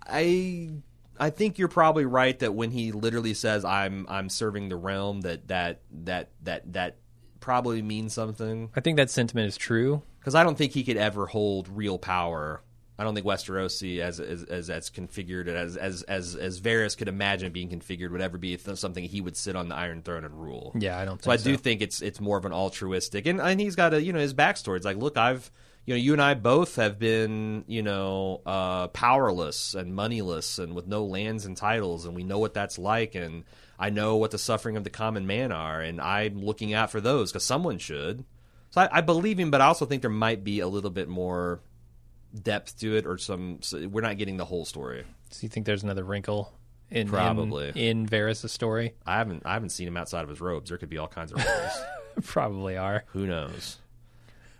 I I think you're probably right that when he literally says I'm I'm serving the realm that that that that that probably means something I think that sentiment is true. because I don't think he could ever hold real power. I don't think Westerosi, as as as that's configured, as as as as Varys could imagine being configured, would ever be th- something he would sit on the Iron Throne and rule. Yeah, I don't. Think So I do think it's it's more of an altruistic, and and he's got a you know his backstory. It's like, look, I've you know you and I both have been you know uh, powerless and moneyless and with no lands and titles, and we know what that's like, and I know what the suffering of the common man are, and I'm looking out for those because someone should. So I, I believe him, but I also think there might be a little bit more depth to it, or some. So we're not getting the whole story. So you think there's another wrinkle in Probably. in, in Varys' story? I haven't I haven't seen him outside of his robes. There could be all kinds of wrinkles. Probably are. Who knows?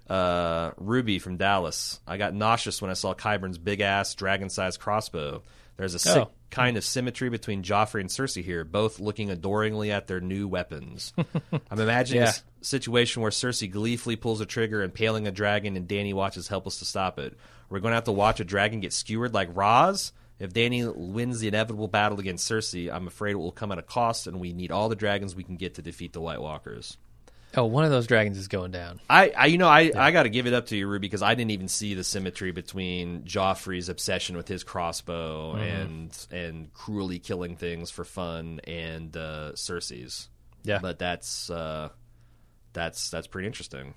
Uh, Ruby from Dallas. I got nauseous when I saw Qyburn's big ass dragon sized crossbow. There's a sick Oh. kind of symmetry between Joffrey and Cersei here, both looking adoringly at their new weapons. I'm imagining Yeah. a situation where Cersei gleefully pulls a trigger, impaling a dragon, and Dany watches helpless to stop it. We're going to have to watch a dragon get skewered like Ros. If Dany wins the inevitable battle against Cersei, I'm afraid it will come at a cost, and we need all the dragons we can get to defeat the White Walkers. Oh, one of those dragons is going down. I, I you know, I, I got to give it up to you, Ruby, because I didn't even see the symmetry between Joffrey's obsession with his crossbow Mm-hmm. and and cruelly killing things for fun, and uh, Cersei's. Yeah. but that's uh, that's that's pretty interesting.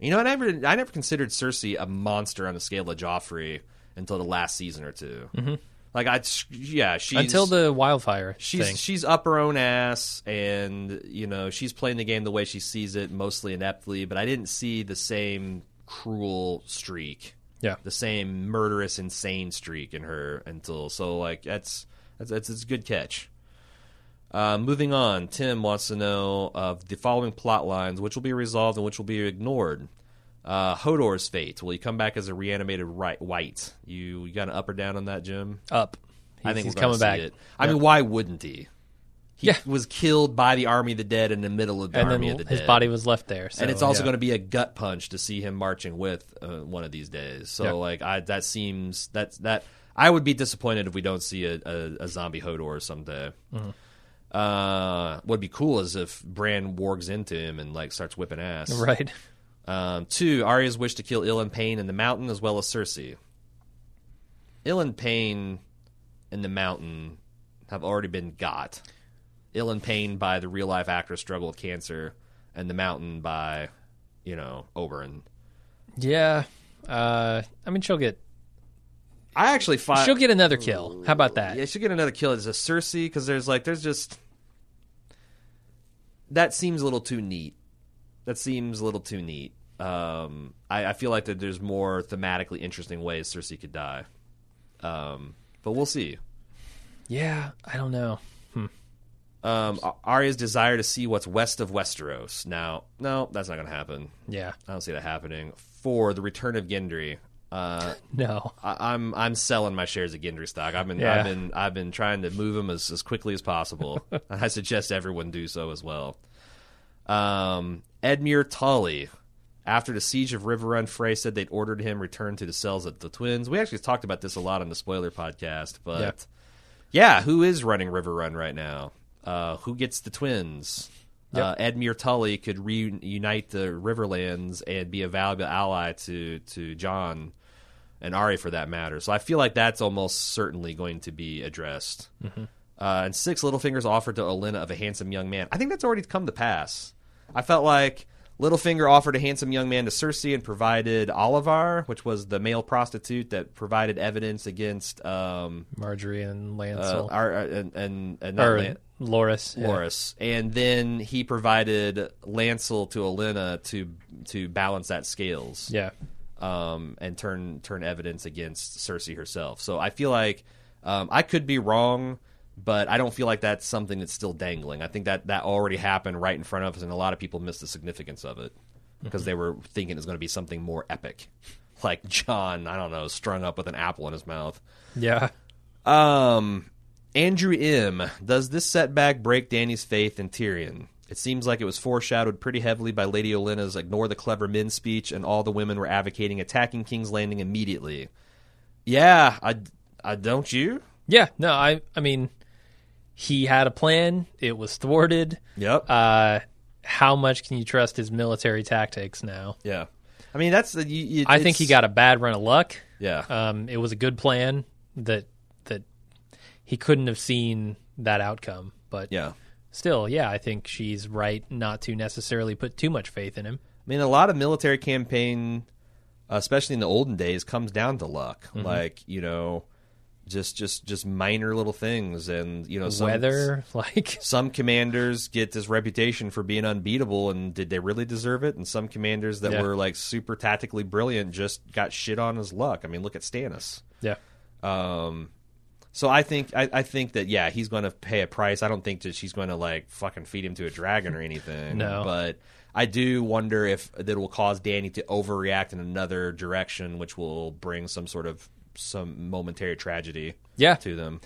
You know, I never I never considered Cersei a monster on the scale of Joffrey until the last season or 2 Mm-hmm. Like I, yeah, she's Until the wildfire she's thing. she's up her own ass and you know she's playing the game the way she sees it mostly ineptly but i didn't see the same cruel streak Yeah. the same murderous insane streak in her until so like that's that's that's, that's a good catch uh, moving on tim wants to know of the following plot lines which will be resolved and which will be ignored uh, hodor's fate will he come back as a reanimated right, white you, you got an up or down on that jim Up. I think he's coming back. It. I mean, why wouldn't he? He Yeah. was killed by the Army of the Dead in the middle of the and Army of the his Dead. His body was left there. So, and it's also yeah. going to be a gut punch to see him marching with uh, one of these days. So Yeah. like I that seems that's that I would be disappointed if we don't see a, a, a zombie Hodor someday. Mm-hmm. Uh, what'd be cool is if Bran wargs into him and like starts whipping ass. right. Um, two, Arya's wish to kill Ilyn Payne in the mountain as well as Cersei. Ilyn Payne in the mountain have already been got. Ilyn Payne by the real life actor struggle with cancer, and the mountain by, you know, Oberyn. Yeah. Uh, I mean, she'll get I actually find she'll get another kill. How about that? Yeah, she'll get another kill as a Cersei because there's like there's just that seems a little too neat. That seems a little too neat. Um, I, I feel like that there's more thematically interesting ways Cersei could die. Um, but we'll see. Yeah, I don't know. Um, Arya's desire to see what's west of Westeros. Now, no, that's not going to happen. Yeah, I don't see that happening. For the return of Gendry, uh, no. I, I'm I'm selling my shares of Gendry stock. I've been Yeah. I've been I've been trying to move them as, as quickly as possible. I suggest everyone do so as well. Um, Edmure Tully, after the siege of Riverrun, Frey said they'd ordered him returned to the cells at the Twins. We actually talked about this a lot on the spoiler podcast, but yeah, who is running Riverrun right now? Uh, who gets the Twins? Uh, Edmure Tully could reunite the Riverlands and be a valuable ally to to Jon and Ari for that matter. So I feel like that's almost certainly going to be addressed. Uh, and six Littlefingers offered to Olenna of a handsome young man. I think that's already come to pass. I felt like Littlefinger offered a handsome young man to Cersei and provided Olivar, which was the male prostitute that provided evidence against um, Margaery and uh, Lancel our, uh, and and, and not or Lan- Loras. yeah. Loras, and then he provided Lancel to Olenna to to balance that scales Yeah, um, and turn turn evidence against Cersei herself. So I feel like um, I could be wrong, but I don't feel like that's something that's still dangling. I think that that already happened right in front of us, and a lot of people missed the significance of it because they were thinking it was going to be something more epic, like Jon, I don't know, strung up with an apple in his mouth. yeah. Um, Andrew M. Does this setback break Dany's faith in Tyrion? It seems like it was foreshadowed pretty heavily by Lady Olenna's "Ignore the clever men" speech, and all the women were advocating attacking King's Landing immediately. Yeah, I, I don't you? Yeah, no, I I mean he had a plan, it was thwarted. Yep. Uh how much can you trust his military tactics now? yeah. I mean, that's the. You, you, I think he got a bad run of luck. Yeah. Um it was a good plan that that he couldn't have seen that outcome, but yeah. still, yeah, I think she's right not to necessarily put too much faith in him. I mean, a lot of military campaign, especially in the olden days, comes down to luck. Like you know, just just just minor little things, and you know, some, Weather, like some commanders get this reputation for being unbeatable, and did they really deserve it? And some commanders that Yeah. were like super tactically brilliant just got shit on as luck. I mean, look at Stannis. yeah. Um, so I think I, I think that yeah, he's going to pay a price. I don't think that she's going to like fucking feed him to a dragon or anything. No. but I do wonder if that will cause Dany to overreact in another direction, which will bring some sort of some momentary tragedy Yeah. to them.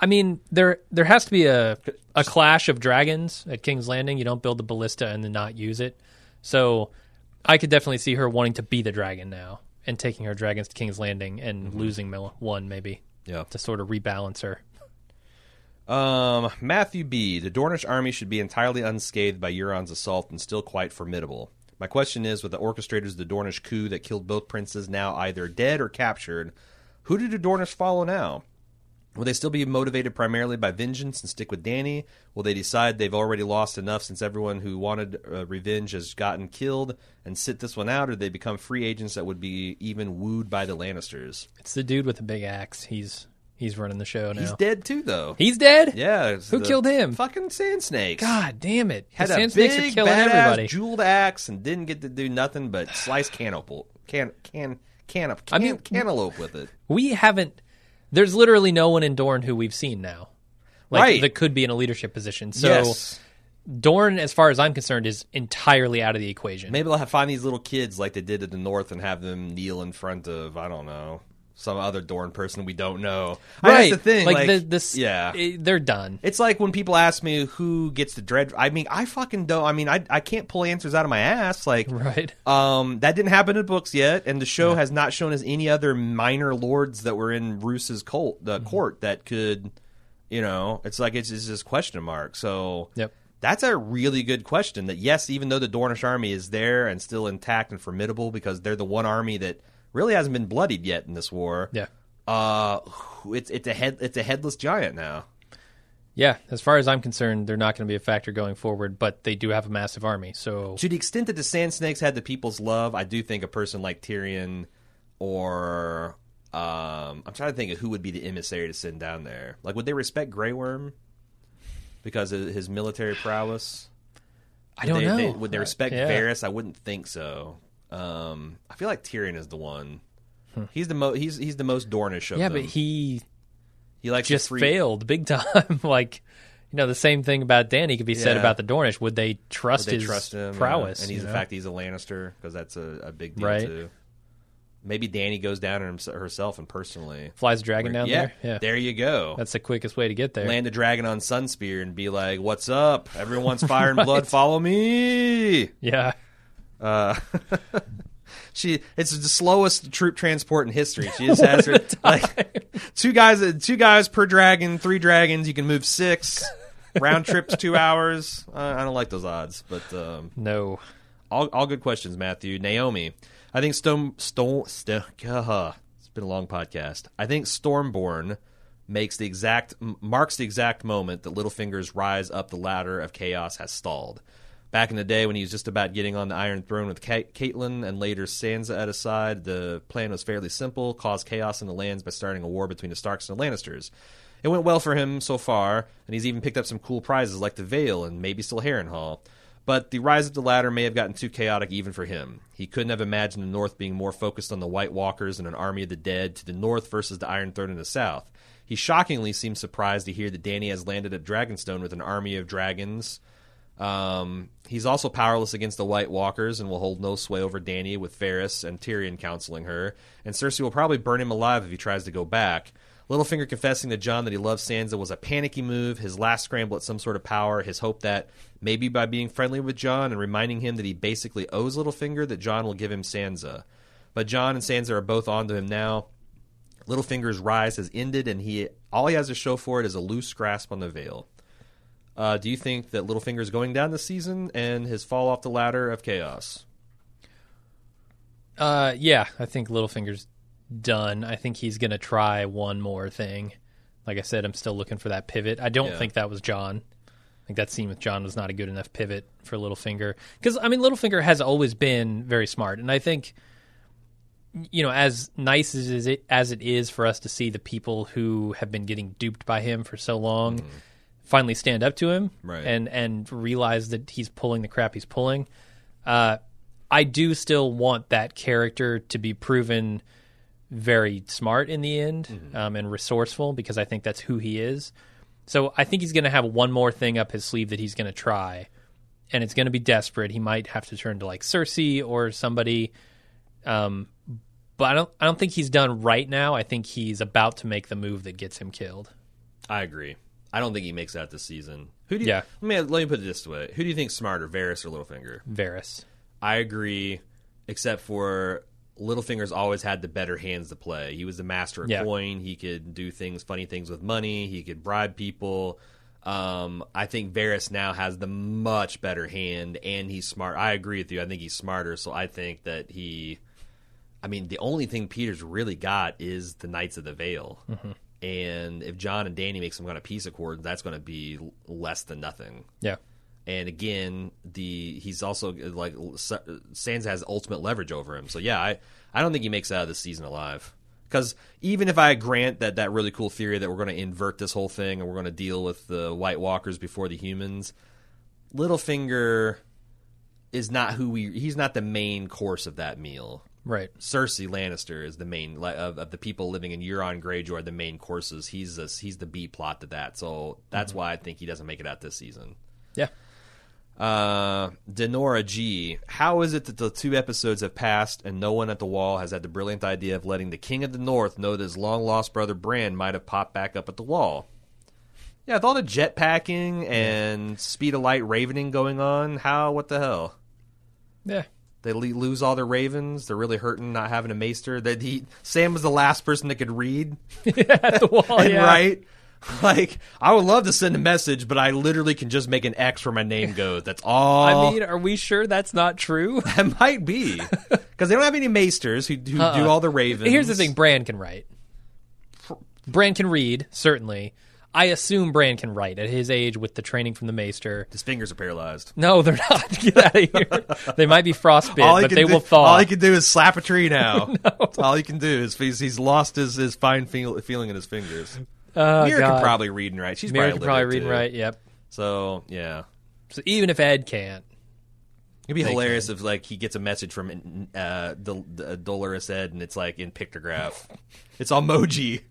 I mean, there there has to be a a clash of dragons at King's Landing. You don't build the ballista and then not use it. So I could definitely see her wanting to be the dragon now and taking her dragons to King's Landing and losing one maybe Yeah. to sort of rebalance her. Um, Matthew B. The Dornish army should be entirely unscathed by Euron's assault and still quite formidable. My question is, with the orchestrators of the Dornish coup that killed both princes now either dead or captured, who do the Dornish follow now? Will they still be motivated primarily by vengeance and stick with Dany? Will they decide they've already lost enough since everyone who wanted uh, revenge has gotten killed and sit this one out, or they become free agents that would be even wooed by the Lannisters? It's the dude with the big axe. He's he's running the show now. He's dead too, though. He's dead. yeah, Who killed him? Fucking Sand Snakes. God damn it! had the a Sand Snakes are killing badass everybody. jeweled axe and didn't get to do nothing but slice cantaloupe, can can can can, I mean- cantaloupe with it. we haven't. There's literally no one in Dorne who we've seen now, like Right. that could be in a leadership position. So yes, Dorne, as far as I'm concerned, is entirely out of the equation. maybe they'll have, find these little kids like they did at the north and have them kneel in front of I don't know some other Dorne person we don't know. Right. That's the thing. Like, Like, the, this, yeah. eh, they're done. It's like when people ask me who gets the dread. I mean, I fucking don't. I mean, I I can't pull answers out of my ass. Like, Right. um, that didn't happen in the books yet, and the show has not shown us any other minor lords that were in Roose's cult, the court that could, you know, it's like it's, it's just question mark. So, Yep. that's a really good question. That yes, even though the Dornish army is there and still intact and formidable, because they're the one army that really hasn't been bloodied yet in this war. Yeah. Uh, it's it's a head it's a headless giant now. Yeah. As far as I'm concerned, they're not going to be a factor going forward, but they do have a massive army. So To the extent that the Sand Snakes had the people's love, I do think a person like Tyrion or um, I'm trying to think of who would be the emissary to send down there. Like, would they respect Grey Worm because of his military prowess? I Would don't they, know. they- would they respect Yeah. Varys? I wouldn't think so. Um, I feel like Tyrion is the one. He's the most. He's he's the most Dornish of Hmm. Yeah, them. but he he likes just free- failed big time. like, you know, the same thing about Dany could be said Yeah. about the Dornish. Would they trust Would they his trust him? prowess? Yeah. And he's the know? fact he's a Lannister because that's a, a big deal Right. too. Maybe Dany goes down himse- herself and personally. flies a dragon down yeah, there. Yeah, there you go. that's the quickest way to get there. Land a dragon on Sunspear and be like, "What's up? Everyone's fire and blood. Follow me." Yeah, Uh, she it's the slowest troop transport in history. She just has her like two guys, two guys per dragon, three dragons. You can move six. Round trips two hours. Uh, I don't like those odds, but um, no, all, all good questions, Matthew. Naomi, I think Stone Stone. St- uh, it's been a long podcast. I think Stormborn makes the exact marks the exact moment that Littlefinger's rise up the ladder of chaos has stalled. Back in the day when he was just about getting on the Iron Throne with Ca- Catelyn and later Sansa at his side, the plan was fairly simple: cause chaos in the lands by starting a war between the Starks and the Lannisters. It went well for him so far, and he's even picked up some cool prizes like the Vale and maybe still Harrenhal. But the rise of the ladder may have gotten too chaotic even for him. He couldn't have imagined the North being more focused on the White Walkers and an army of the dead to the north versus the Iron Throne in the south. He shockingly seems surprised to hear that Dany has landed at Dragonstone with an army of dragons. Um, he's also powerless against the White Walkers and will hold no sway over Dany with Varys and Tyrion counseling her. And Cersei will probably burn him alive if he tries to go back. Littlefinger confessing to Jon that he loves Sansa was a panicky move, his last scramble at some sort of power, his hope that maybe by being friendly with Jon and reminding him that he basically owes Littlefinger, that Jon will give him Sansa. But Jon and Sansa are both onto him now. Littlefinger's rise has ended, and he all he has to show for it is a loose grasp on the Vale. Uh, do you think that Littlefinger's going down this season and his fall off the ladder of chaos? uh, yeah, I think Littlefinger's done. I think he's gonna try one more thing. Like I said, I'm still looking for that pivot. I don't Yeah. think that was Jon. I think that scene with Jon was not a good enough pivot for Littlefinger because I mean Littlefinger has always been very smart, and I think you know as nice as it as it is for us to see the people who have been getting duped by him for so long finally stand up to him Right. and and realize that he's pulling the crap he's pulling. Uh, I do still want that character to be proven very smart in the end um, and resourceful because I think that's who he is. So I think he's going to have one more thing up his sleeve that he's going to try, and it's going to be desperate. He might have to turn to like Cersei or somebody. Um, but I don't. I don't think he's done right now. I think he's about to make the move that gets him killed. I agree. I don't think he makes that this season. Who do you, Yeah. Let me let me put it this way: Who do you think smarter, Varys or Littlefinger? Varys. I agree, except for Littlefinger's always had the better hands to play. He was the master of Yeah. coin. He could do things, funny things with money. He could bribe people. Um, I think Varys now has the much better hand, and he's smart. I agree with you. I think he's smarter. So I think that he. I mean, the only thing Petyr's really got is the Knights of the Vale. And if Jon and Dany make some kind of peace accord, that's going to be less than nothing. Yeah. And again, the he's also like Sa- Sansa has ultimate leverage over him. So yeah, I I don't think he makes it out of this season alive. Because even if I grant that that really cool theory that we're going to invert this whole thing and we're going to deal with the White Walkers before the humans, Littlefinger is not who we. He's not the main course of that meal. Right. Cersei Lannister is the main of, of the people living in Euron Greyjoy are the main courses. He's a, he's the B plot to that. So that's why I think he doesn't make it out this season. Yeah. Uh, Denora G. How is it that the two episodes have passed and no one at the wall has had the brilliant idea of letting the King of the North know that his long lost brother Bran might have popped back up at the wall? Yeah, with all the jetpacking and speed of light ravening going on, how? What the hell? Yeah. They lose all their ravens. They're really hurting not having a maester. That he Sam was the last person that could read At the wall, and yeah. write. Like I would love to send a message, but I literally can just make an X where my name goes. That's all. I mean, are we sure that's not true? That might be because they don't have any maesters who, who do uh-uh. all the ravens. Here's the thing: Bran can write. Bran can read, certainly. I assume Bran can write at his age with the training from the Maester. his fingers are paralyzed. No, they're not. Get out of here. They might be frostbit, All he but they do, will thaw. All he can do is slap a tree now. That's all he can do is he's, he's lost his, his fine feel, feeling in his fingers. Oh, Meera can probably read and write. She's Meera probably can probably read and write. Yep. So yeah, So even if Edd can't, it'd be They hilarious if like he gets a message from uh, Dol- uh, Dolorous Edd and it's like in pictograph. it's emoji.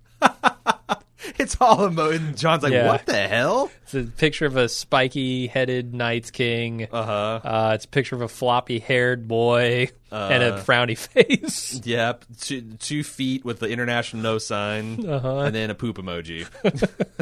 It's all emoji. And Jon's like, Yeah. what the hell? it's a picture of a spiky-headed Knights King. Uh huh. Uh, it's a picture of a floppy-haired boy and Uh. a frowny face. Yep, two, two feet with the international no sign, Uh-huh. and then a poop emoji.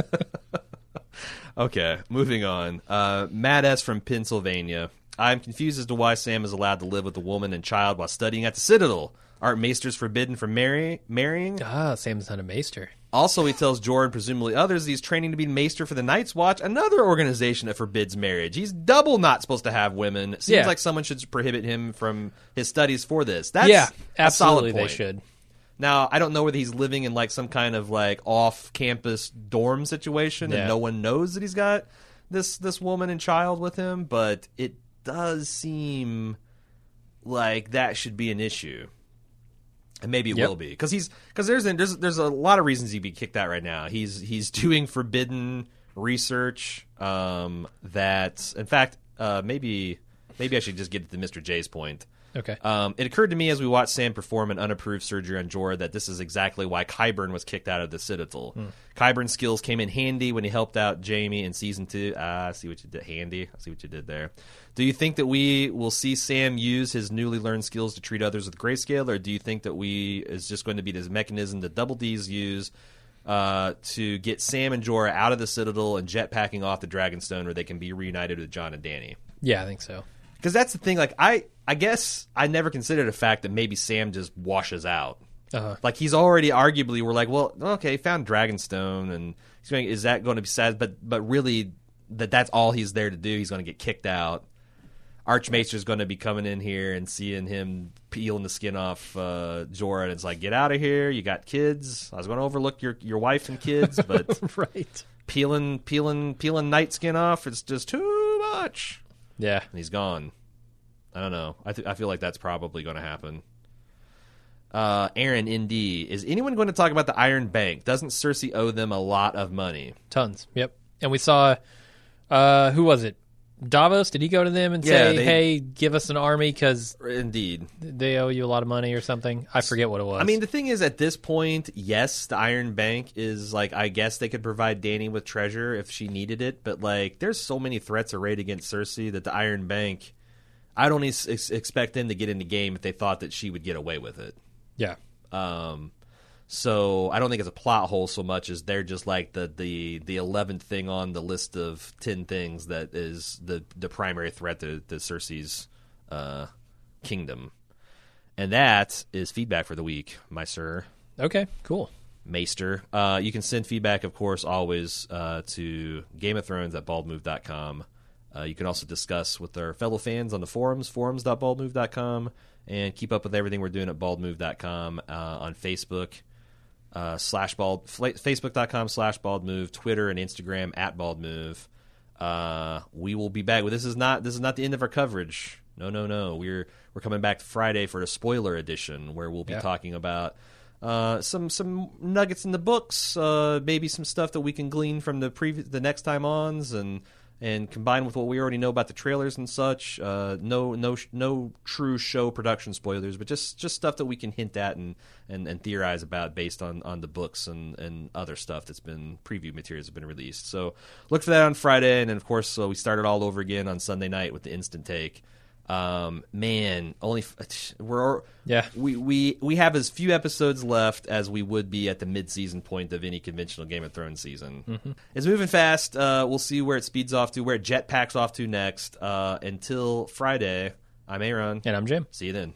okay, moving on. Uh, Matt S. from Pennsylvania. I'm confused as to why Sam is allowed to live with a woman and child while studying at the Citadel. Aren't maesters forbidden from marry- marrying? ah, Sam's not a Maester. Also, he tells Jordan, presumably others, he's training to be maester for the Night's Watch, another organization that forbids marriage. He's double not supposed to have women. Seems Yeah. like someone should prohibit him from his studies for this. That's yeah, absolutely, they should. Now, I don't know whether he's living in like some kind of like off-campus dorm situation Yeah. and no one knows that he's got this this woman and child with him, but it does seem like that should be an issue. And maybe it Yep. will be because he's because there's there's there's a lot of reasons he'd be kicked out right now. He's he's doing forbidden research um, that, in fact, uh, maybe maybe I should just get to Mr. J's point. Okay. Um, it occurred to me as we watched Sam perform an unapproved surgery on Jorah that this is exactly why Qyburn was kicked out of the Citadel. Qyburn's skills came in handy when he helped out Jaime in season two. Ah, I see what you did. Handy. I see what you did there. Do you think that we will see Sam use his newly learned skills to treat others with grayscale, or do you think that we is just going to be this mechanism that Double D's use uh, to get Sam and Jorah out of the Citadel and jetpacking off the Dragonstone, where they can be reunited with Jon and Dany? yeah, I think so. because that's the thing. Like I, I guess I never considered the fact that maybe Sam just washes out. Uh-huh. Like he's already arguably we're like, well, okay, found Dragonstone, and he's going. Is that going to be sad? But but really, that that's all he's there to do. He's going to get kicked out. Archmaester's going to be coming in here and seeing him peeling the skin off uh, Jorah, and it's like, get out of here! You got kids. I was going to overlook your your wife and kids, but right. peeling peeling peeling night skin off, it's just too much Yeah. and he's gone. I don't know. I th- I feel like that's probably going to happen. Uh, Aaron, ND, is anyone going to talk about the Iron Bank? Doesn't Cersei owe them a lot of money? Tons. Yep. And we saw uh who was it? Davos, did he go to them and Yeah, say, they- "Hey, give us an army cuz Indeed. they owe you a lot of money or something?" I forget what it was. I mean, the thing is, at this point, yes, the Iron Bank is like, I guess they could provide Dany with treasure if she needed it, but like, there's so many threats arrayed against Cersei that the Iron Bank, I don't ex- ex- expect them to get in the game if they thought that she would get away with it. yeah. Um, so I don't think it's a plot hole so much as they're just like the the the eleventh thing on the list of ten things that is the the primary threat to, to Cersei's uh, kingdom, and that is feedback for the week, my sir. Okay, cool. Maester. Uh, you can send feedback, of course, always uh, to Game of Thrones at baldmove.com. Uh, you can also discuss with our fellow fans on the forums, forums.baldmove.com, and keep up with everything we're doing at baldmove.com uh, on Facebook. Uh, slash bald facebook.com slash baldmove twitter and instagram at baldmove uh, we will be back. Well, this is not this is not the end of our coverage. No, no, no. We're we're coming back Friday for a spoiler edition where we'll be Yeah. talking about uh, some some nuggets in the books, uh, maybe some stuff that we can glean from the previous the next time ons, and and combined with what we already know about the trailers and such, uh, no no no true show production spoilers, but just just stuff that we can hint at and, and, and theorize about based on, on the books and, and other stuff that's been preview materials have been released. So look for that on Friday, and then of course so we started all over again on Sunday night with the instant take. Um, man, only we're yeah we, we we have as few episodes left as we would be at the mid season point of any conventional Game of Thrones season. Mm-hmm. It's moving fast. Uh, we'll see where it speeds off to, where it jetpacks off to next. Uh, until Friday, I'm Aaron, and I'm Jim. See you then.